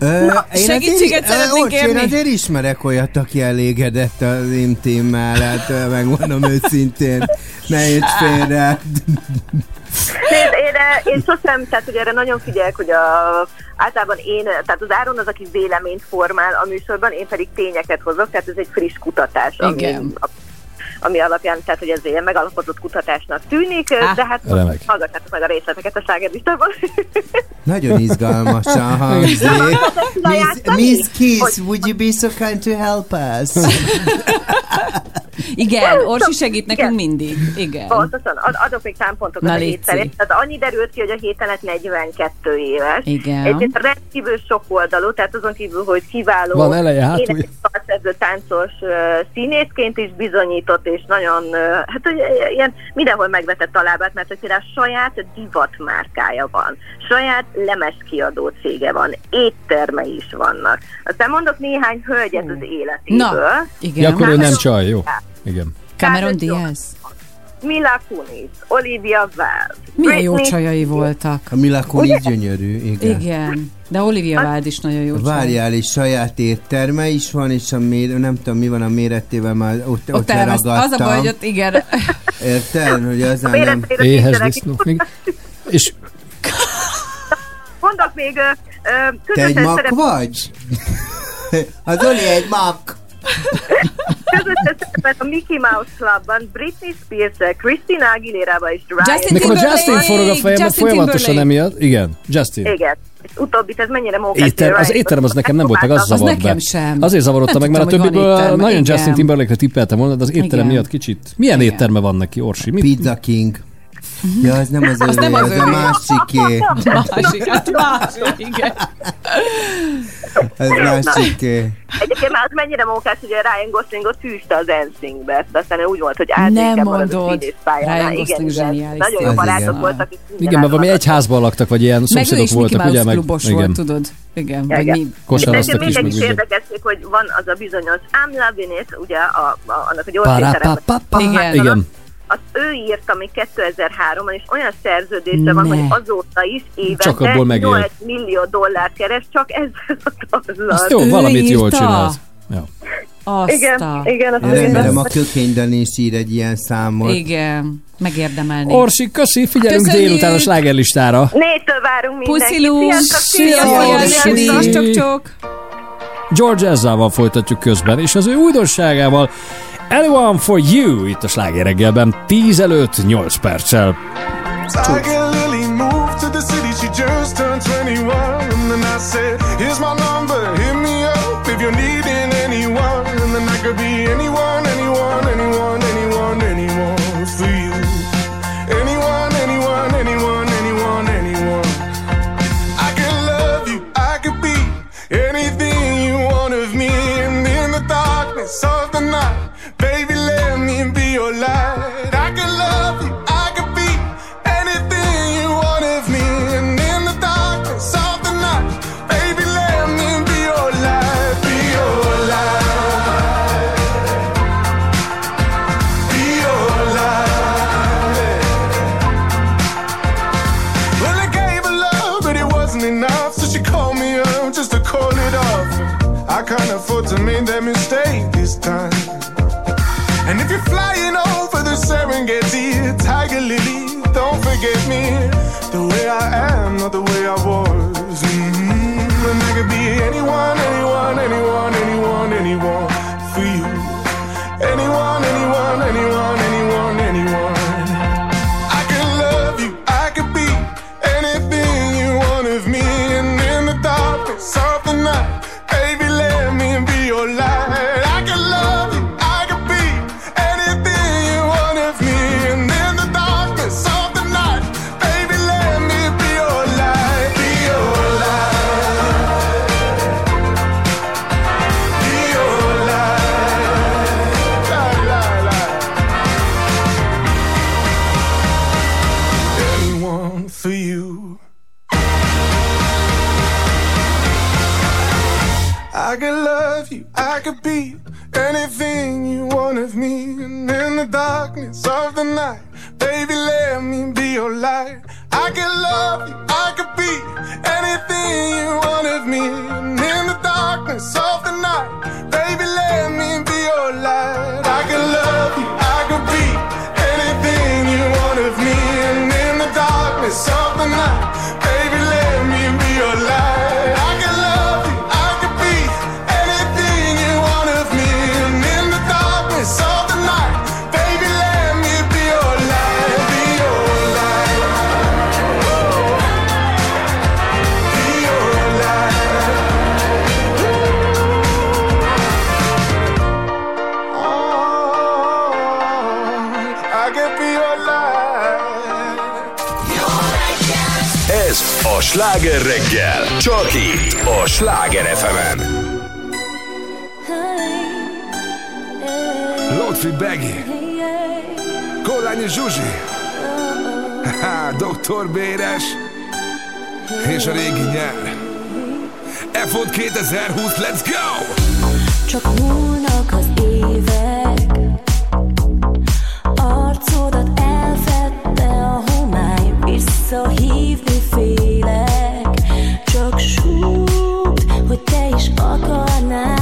Speaker 4: Ö,
Speaker 3: Na,
Speaker 4: én
Speaker 3: segítséget
Speaker 4: azért-
Speaker 3: szeretnénk kérni.
Speaker 4: Én azért ismerek olyat, aki elégedett az intimmel, hát megmondom őszintén. Ne érts félre.
Speaker 16: Nézd, én, eh, én sosem, tehát hogy erre nagyon figyelek, hogy a, általában én, tehát az Áron az, aki véleményt formál a műsorban, én pedig tényeket hozok, tehát ez egy friss kutatás, ami,
Speaker 3: Igen.
Speaker 16: Ami alapján, tehát hogy ez ilyen megalapozott kutatásnak tűnik,
Speaker 3: Á,
Speaker 16: de hát
Speaker 4: remek.
Speaker 16: hallgassátok meg a részleteket a slágerlistából.
Speaker 4: Nagyon izgalmasan hangzik. Miss? Miss Kiss, would you be so kind to help us?
Speaker 3: Igen, Orsi segít nekünk mindig. Igen.
Speaker 16: Pontosan, ad, adok még számpontokat
Speaker 3: Na,
Speaker 16: a
Speaker 3: szíves.
Speaker 16: Tehát annyi derült ki, hogy a hételet 42 éves.
Speaker 3: Igen.
Speaker 16: Egyébként rendkívül sok oldalú, tehát azon kívül, hogy kiváló
Speaker 2: Van eleje, hátulja.
Speaker 16: énekes, táncos uh, színészként is bizonyított, és nagyon, hát hogy ilyen mindenhol megvetett a lábát, mert hogy például saját divatmárkája van, saját lemezkiadó cége van, étterme is vannak. Aztán mondok néhány hölgyet az életéből.
Speaker 3: Na, igen.
Speaker 2: Ja, akkor ő nem csaj, jó? Igen.
Speaker 3: Cameron Diaz.
Speaker 16: Mila Kunis, Olivia Wilde,
Speaker 3: Milyen jó
Speaker 16: Britney
Speaker 3: csajai voltak.
Speaker 4: A Mila Kunis
Speaker 16: Ugye?
Speaker 4: gyönyörű, igen.
Speaker 3: Igen. De Olivia Wilde is nagyon jó.
Speaker 4: Várjál, és saját étterme is van, és a mér, nem tudom mi van a méretével, már ott, ott,
Speaker 3: Ott elveszt,
Speaker 4: leragadtam.
Speaker 3: az a baj, hogy ott igen.
Speaker 4: Érted, hogy az a nem...
Speaker 2: Éhes
Speaker 16: nincsenek
Speaker 2: disznó. Még- És
Speaker 16: Mondok még ö, ö,
Speaker 4: Te egy mak
Speaker 16: szerep-
Speaker 4: vagy? az Oli egy mak.
Speaker 16: közösen szerepelt a Mickey Mouse Clubban, Britney spears Christina Aguilera-ba és Ryan.
Speaker 3: Justin
Speaker 2: nekem a
Speaker 3: Timberlake!
Speaker 2: Justin forog a fejemben
Speaker 3: Justin
Speaker 2: folyamatosan
Speaker 3: Timberlake.
Speaker 2: emiatt. Igen, Justin.
Speaker 16: Igen. És utóbbit, ez mennyire mókás.
Speaker 2: Éter, az étterem az nekem nem volt meg, az
Speaker 3: Az
Speaker 2: zavart
Speaker 3: nekem
Speaker 2: be.
Speaker 3: sem.
Speaker 2: Azért zavarodta
Speaker 3: Nem
Speaker 2: meg, mert a többiből nagyon
Speaker 3: Igen.
Speaker 2: Justin Timberlake-re tippeltem volna, de az étterem
Speaker 3: Igen.
Speaker 2: miatt kicsit. Milyen
Speaker 3: Igen.
Speaker 2: étterme van neki, Orsi? Mit?
Speaker 4: Pizza King. Ja, az nem az
Speaker 3: Az
Speaker 4: övé,
Speaker 3: nem az
Speaker 4: az, a
Speaker 3: övé.
Speaker 4: másiké.
Speaker 3: Másik, hát másik, igen.
Speaker 4: Ez másiké.
Speaker 16: Egyébként már az mennyire mókás, hogy a Ryan Goslingot fűzte az de aztán úgy volt, hogy át
Speaker 3: Nem
Speaker 16: marad a.
Speaker 3: Ryan
Speaker 16: igen,
Speaker 3: Gosling
Speaker 16: igen.
Speaker 3: zseniális.
Speaker 16: Nagyon jó barátok
Speaker 4: igen.
Speaker 16: voltak.
Speaker 2: Igen, mert valami egy házban laktak, vagy ilyen
Speaker 3: Meg ő
Speaker 2: szomszédok
Speaker 3: is Mickey
Speaker 2: voltak,
Speaker 3: Mouse volt, tudod? Igen, vagy
Speaker 16: Igen.
Speaker 3: mi?
Speaker 2: Kosaroztak
Speaker 16: Nekem
Speaker 2: is,
Speaker 16: még
Speaker 2: meg
Speaker 16: egy is
Speaker 2: ugye.
Speaker 16: érdekesség, hogy van az a bizonyos I'm loving it, ugye a, a, annak a gyors.
Speaker 3: Igen.
Speaker 16: Azt ő írta még 2003-ban, és olyan szerződése van, hogy azóta is évente
Speaker 2: Csak abból megél.
Speaker 16: 8 millió dollárt keres, csak ezzel a tazzal.
Speaker 2: Azt jó,
Speaker 3: Ő
Speaker 2: valamit jól
Speaker 3: írta?
Speaker 2: csinált. Ja.
Speaker 3: Azt
Speaker 16: Igen, igen, azt
Speaker 4: remélem a Kökény Dani is ír egy ilyen számot.
Speaker 3: Igen, megérdemelni.
Speaker 2: Orsi, köszi, figyelünk
Speaker 3: Köszönjük!
Speaker 2: délután a slágerlistára.
Speaker 16: Négytől várunk mindenkit.
Speaker 3: Puszi Lú!
Speaker 16: Sziasztok,
Speaker 2: Szia.
Speaker 3: Csok, csok.
Speaker 2: George Ezzel folytatjuk közben, és az ő újdonságával Anyone for You itt a sláger reggelben 10 előtt 8 perccel.
Speaker 27: Tiger Lily moved to the city, she just turned 21. And then I said, I am, not the way I was. Me. And in the darkness of the night, baby, let me be your light. I can love you, I could be anything you want of me. And in the darkness of the night, baby, let me be your light. I can love you, I could be anything you want of me. And in the darkness of the night,
Speaker 1: Sláger reggel. Csak itt a Sláger fm
Speaker 28: Lotfi Begi, Kollányi Zsuzsi, Doktor Béres, és a régi nyár. F-ot 2020, let's go!
Speaker 17: Csak múlnak az évek Arcodat elfedte a homály Visszahívni félek te is akarnál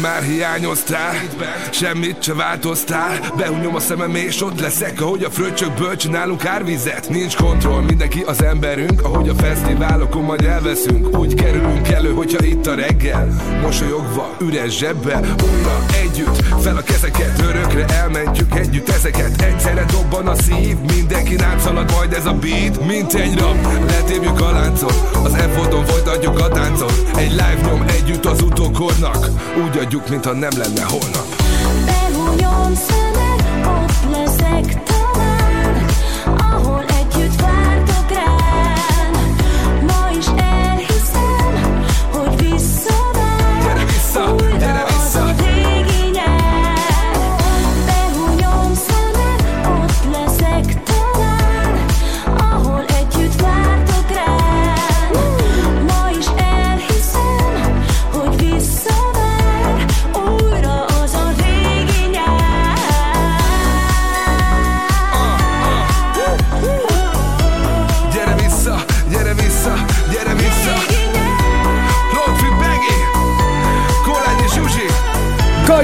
Speaker 17: már
Speaker 28: hiányoztál. Semmit se változtál. Behunyom a szemem és ott leszek Ahogy a fröccsökből csinálunk árvizet. Nincs kontroll, mindenki az emberünk. Ahogy a fesztiválokon majd elveszünk Úgy kerülünk elő, hogyha itt a reggel Mosolyogva, üres zsebbel Újra együtt, fel a kezeket Örökre elmentjük együtt ezeket. Egyszerre dobban a szív Mindenki szalad majd ez a beat Mint egy rap, letépjük a láncot Az F-odon folytatjuk a táncot. Egy live nyom együtt az utókornak Úgy adjuk, mintha nem lenne holnap.
Speaker 17: Behunyom szemed, ott leszek. talán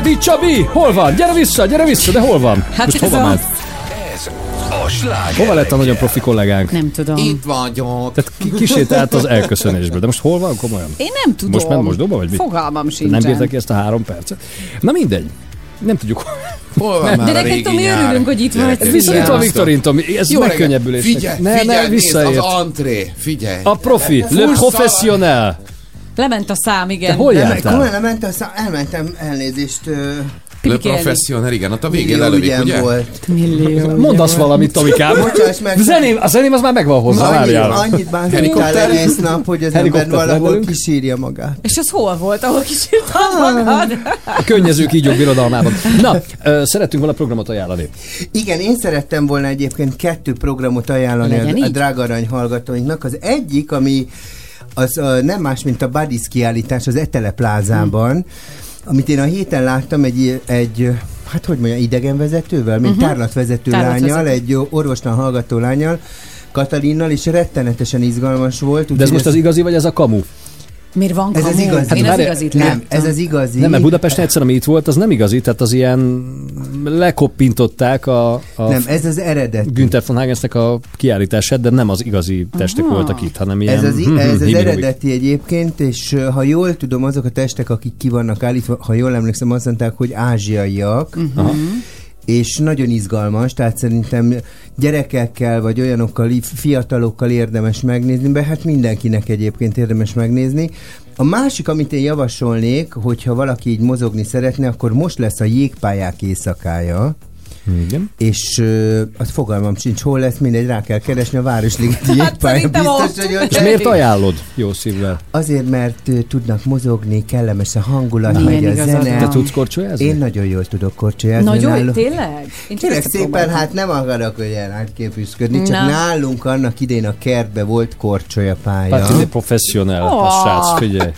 Speaker 2: Kajdi Csabi, hol van? Gyere vissza, gyere vissza, de hol van?
Speaker 3: Hát
Speaker 2: Most
Speaker 3: ez
Speaker 2: hova ment?
Speaker 1: Ez a Sláger
Speaker 2: Hova lett a nagyon profi kollégánk?
Speaker 3: Nem tudom.
Speaker 29: Itt vagyok.
Speaker 2: Tehát ki- kisétált az elköszönésből. De most hol van komolyan?
Speaker 3: Én nem tudom.
Speaker 2: Most ment mosdóba, vagy mi?
Speaker 3: Fogalmam sincsen.
Speaker 2: Nem bírta ki ezt a három percet? Na mindegy. Nem tudjuk.
Speaker 29: Hol van már
Speaker 3: De
Speaker 29: a
Speaker 3: neked, Tomi, örülünk, hogy itt vagy.
Speaker 2: Ez viszont itt van. Viktorin, Tomi. Ez
Speaker 29: Jó
Speaker 2: megkönnyebbülés.
Speaker 29: Figyelj,
Speaker 2: Ne,
Speaker 29: figyelj,
Speaker 2: ne, visszaért.
Speaker 29: az antré, figyelj.
Speaker 2: A profi, le professionnel.
Speaker 3: Lement a szám, igen.
Speaker 2: Te hol
Speaker 4: Nem,
Speaker 2: jártál?
Speaker 4: komolyan lement, aztán elmentem elnézést. ö,
Speaker 29: Le professional, igen, ott a végén
Speaker 4: millió
Speaker 29: lelövik, ugye?
Speaker 4: volt.
Speaker 3: Millió.
Speaker 2: Mondd azt valamit, Tomikám.
Speaker 4: Bocsáss meg.
Speaker 2: Zeném, a zeném az már megvan hozzá,
Speaker 4: Annyi,
Speaker 2: várjál.
Speaker 4: annyit
Speaker 29: Helikopter?
Speaker 4: egész nap, hogy az ember valahol
Speaker 2: rendelünk.
Speaker 4: kisírja magát.
Speaker 3: És az hol volt, ahol kisírtad magad?
Speaker 2: A könnyezők így birodalmában. Na, ö, szerettünk volna programot ajánlani.
Speaker 4: Igen, én szerettem volna egyébként kettő programot ajánlani
Speaker 3: Legyen
Speaker 4: a, a drága arany hallgatóinknak. Az egyik, ami az uh, nem más, mint a Buddies kiállítás az Etele plázában,
Speaker 3: Hmm.
Speaker 4: amit én a héten láttam egy, egy hát hogy mondjam, idegenvezetővel, mint
Speaker 3: Mhm.
Speaker 4: tárlatvezető
Speaker 3: Tárlatvezető.
Speaker 4: lányjal, egy orvostan hallgató lányjal, Katalinnal, és rettenetesen izgalmas volt.
Speaker 2: De ez most az igazi, vagy ez a kamu?
Speaker 3: Miért van
Speaker 4: Ez az igazi.
Speaker 3: Én az igazit
Speaker 4: nem,
Speaker 3: láttam.
Speaker 4: ez az igazi.
Speaker 2: Nem, mert Budapesten egyszer, ami itt volt, az nem igazi, tehát az ilyen lekoppintották a, a
Speaker 4: Nem, ez az eredet.
Speaker 2: Günther von Hagensnek a kiállítását, de nem az igazi testek
Speaker 3: Aha.
Speaker 2: voltak itt, hanem ilyen
Speaker 4: Ez az,
Speaker 2: hm,
Speaker 4: ez az eredeti egyébként, és ha jól tudom, azok a testek, akik ki vannak állítva, ha jól emlékszem, azt mondták, hogy ázsiaiak,
Speaker 2: Aha.
Speaker 4: És nagyon izgalmas, tehát szerintem gyerekekkel, vagy olyanokkal, fiatalokkal érdemes megnézni, de hát mindenkinek egyébként érdemes megnézni. A másik, amit én javasolnék, hogyha valaki így mozogni szeretne, akkor most lesz a jégpályák éjszakája.
Speaker 2: Igen.
Speaker 4: És ö, az fogalmam sincs, hol lesz, mindegy, rá kell keresni a Városligeti.
Speaker 3: Hát
Speaker 4: biztos, hogy ott
Speaker 2: És miért ajánlod jó szívvel?
Speaker 4: Azért, mert ö, tudnak mozogni, kellemes a hangulat,
Speaker 3: Igen,
Speaker 4: megy a zene.
Speaker 2: Te tudsz korcsolyázni?
Speaker 4: Én nagyon jól tudok korcsolyázni.
Speaker 3: Nagyon,
Speaker 4: nálunk-
Speaker 3: tényleg? Én
Speaker 4: Tényleg szépen,
Speaker 3: próbáltam.
Speaker 4: hát nem akarok olyan átképüszködni, csak
Speaker 3: Na.
Speaker 4: nálunk annak idén a kertbe volt korcsolyapálya.
Speaker 2: Hát ez egy professzionál, a
Speaker 3: Ó.
Speaker 2: srác, figyelj.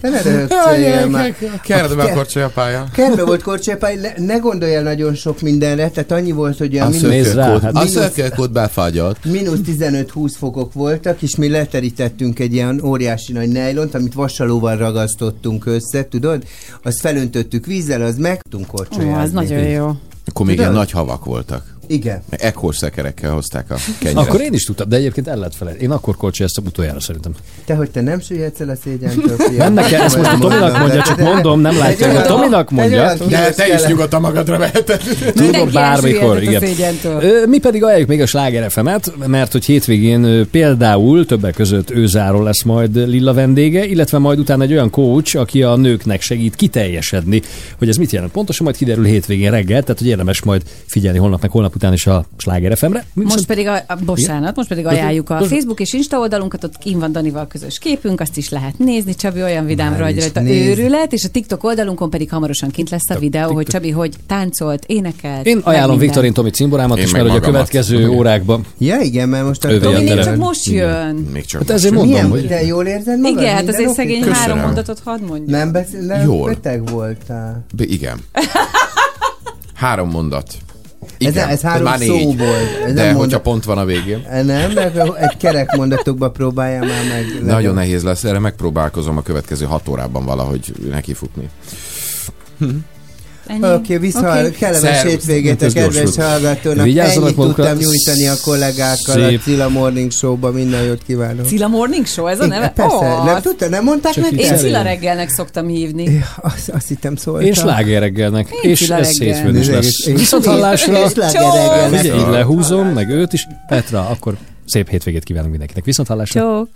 Speaker 4: Te ne röhögcéljél már.
Speaker 29: Kérdem
Speaker 4: Ke-
Speaker 29: a korcsolyapálya.
Speaker 4: Kertbe volt korcsolyapálya, ne, ne gondoljál nagyon sok mindenre, tehát annyi volt, hogy a
Speaker 29: A
Speaker 4: mínusz,
Speaker 2: hát
Speaker 29: a szökőkód befagyott.
Speaker 4: mínusz 15-20 fokok voltak, és mi leterítettünk egy ilyen óriási nagy nejlont, amit vasalóval ragasztottunk össze, tudod? Azt felöntöttük vízzel, az meg tudtunk
Speaker 3: Ó,
Speaker 4: korcsolyázni.
Speaker 3: az nagyon jó.
Speaker 29: Akkor még ilyen nagy havak voltak.
Speaker 4: Igen.
Speaker 29: Ekkor szekerekkel hozták a kenyeret.
Speaker 2: Akkor én is tudtam, de egyébként el lehet felejt. Én akkor korcsolyáztam utoljára szerintem.
Speaker 4: Te, hogy te nem süllyedsz el a szégyentől.
Speaker 2: Nem nekem, ezt most a Tominak mondja, csak mondom, nem látja, hogy a Tominak mondja.
Speaker 29: De te is nyugodtan magadra veheted.
Speaker 2: Tudom bármikor, igen. Mi pedig ajánljuk még a Sláger FM-et, mert hogy hétvégén például többek között őzáról lesz majd Lilla vendége, illetve majd utána egy olyan coach, aki a nőknek segít kiteljesedni. Hogy ez mit jelent pontosan, majd kiderül hétvégén reggel, tehát hogy érdemes majd figyelni holnap meg holnap után is a Sláger FM-re. Mi
Speaker 3: Most
Speaker 2: viszont-
Speaker 3: pedig, a, a, bocsánat, most pedig ajánljuk a Facebook és Insta oldalunkat, ott kim van Danival közös képünk, azt is lehet nézni. Csabi olyan vidámra,
Speaker 4: Már
Speaker 3: rajta
Speaker 4: nézd.
Speaker 3: őrület, és a TikTok oldalunkon pedig hamarosan kint lesz a videó, hogy Csabi hogy táncolt, énekelt.
Speaker 2: Én ajánlom. Viktorin Tomi cimborámat is, mert hogy a következő órákban.
Speaker 4: Ja, igen, mert most
Speaker 2: a
Speaker 3: Tomi még csak most jön.
Speaker 29: Még csak
Speaker 2: Hát ezért mondom, hogy...
Speaker 4: te jól érzed magad?
Speaker 3: Igen, hát azért szegény három mondatot hadd mondja.
Speaker 4: Nem beszél, nem
Speaker 29: Jól.
Speaker 4: beteg voltál.
Speaker 29: Igen. Három mondat.
Speaker 4: Ez-
Speaker 29: Igen.
Speaker 4: ez három
Speaker 29: már
Speaker 4: szó
Speaker 29: négy.
Speaker 4: volt. Ez nem
Speaker 29: De hogyha
Speaker 4: mondat.
Speaker 29: pont van a végén.
Speaker 4: Nem, mert egy kerek mondatokba próbáljál már meg.
Speaker 29: Nagyon nehéz lesz, erre megpróbálkozom a következő hat órában valahogy nekifutni.
Speaker 4: Oké, vissza, okay. kellemes hétvégét a kedves hallgatónak. Ennyit tudtam nyújtani a kollégákkal
Speaker 2: Szép.
Speaker 4: a Cilla Morning Show-ba. Minden jót kívánok.
Speaker 3: Cilla Morning Show, ez a
Speaker 4: Igen,
Speaker 3: neve?
Speaker 4: Persze, nem tudta, nem mondták
Speaker 2: így
Speaker 3: Én. Cilla reggelnek szoktam hívni.
Speaker 4: Azt, azt hittem szóltam.
Speaker 2: Én sláger reggelnek,
Speaker 3: Én
Speaker 2: és
Speaker 3: Cilla
Speaker 2: ez
Speaker 3: reggel.
Speaker 2: hétfőn is lesz. Viszont hallásra. Figyelj, így lehúzom, meg őt is. Petra, akkor szép hétvégét kívánunk mindenkinek. Viszont hallásra.
Speaker 3: Csók.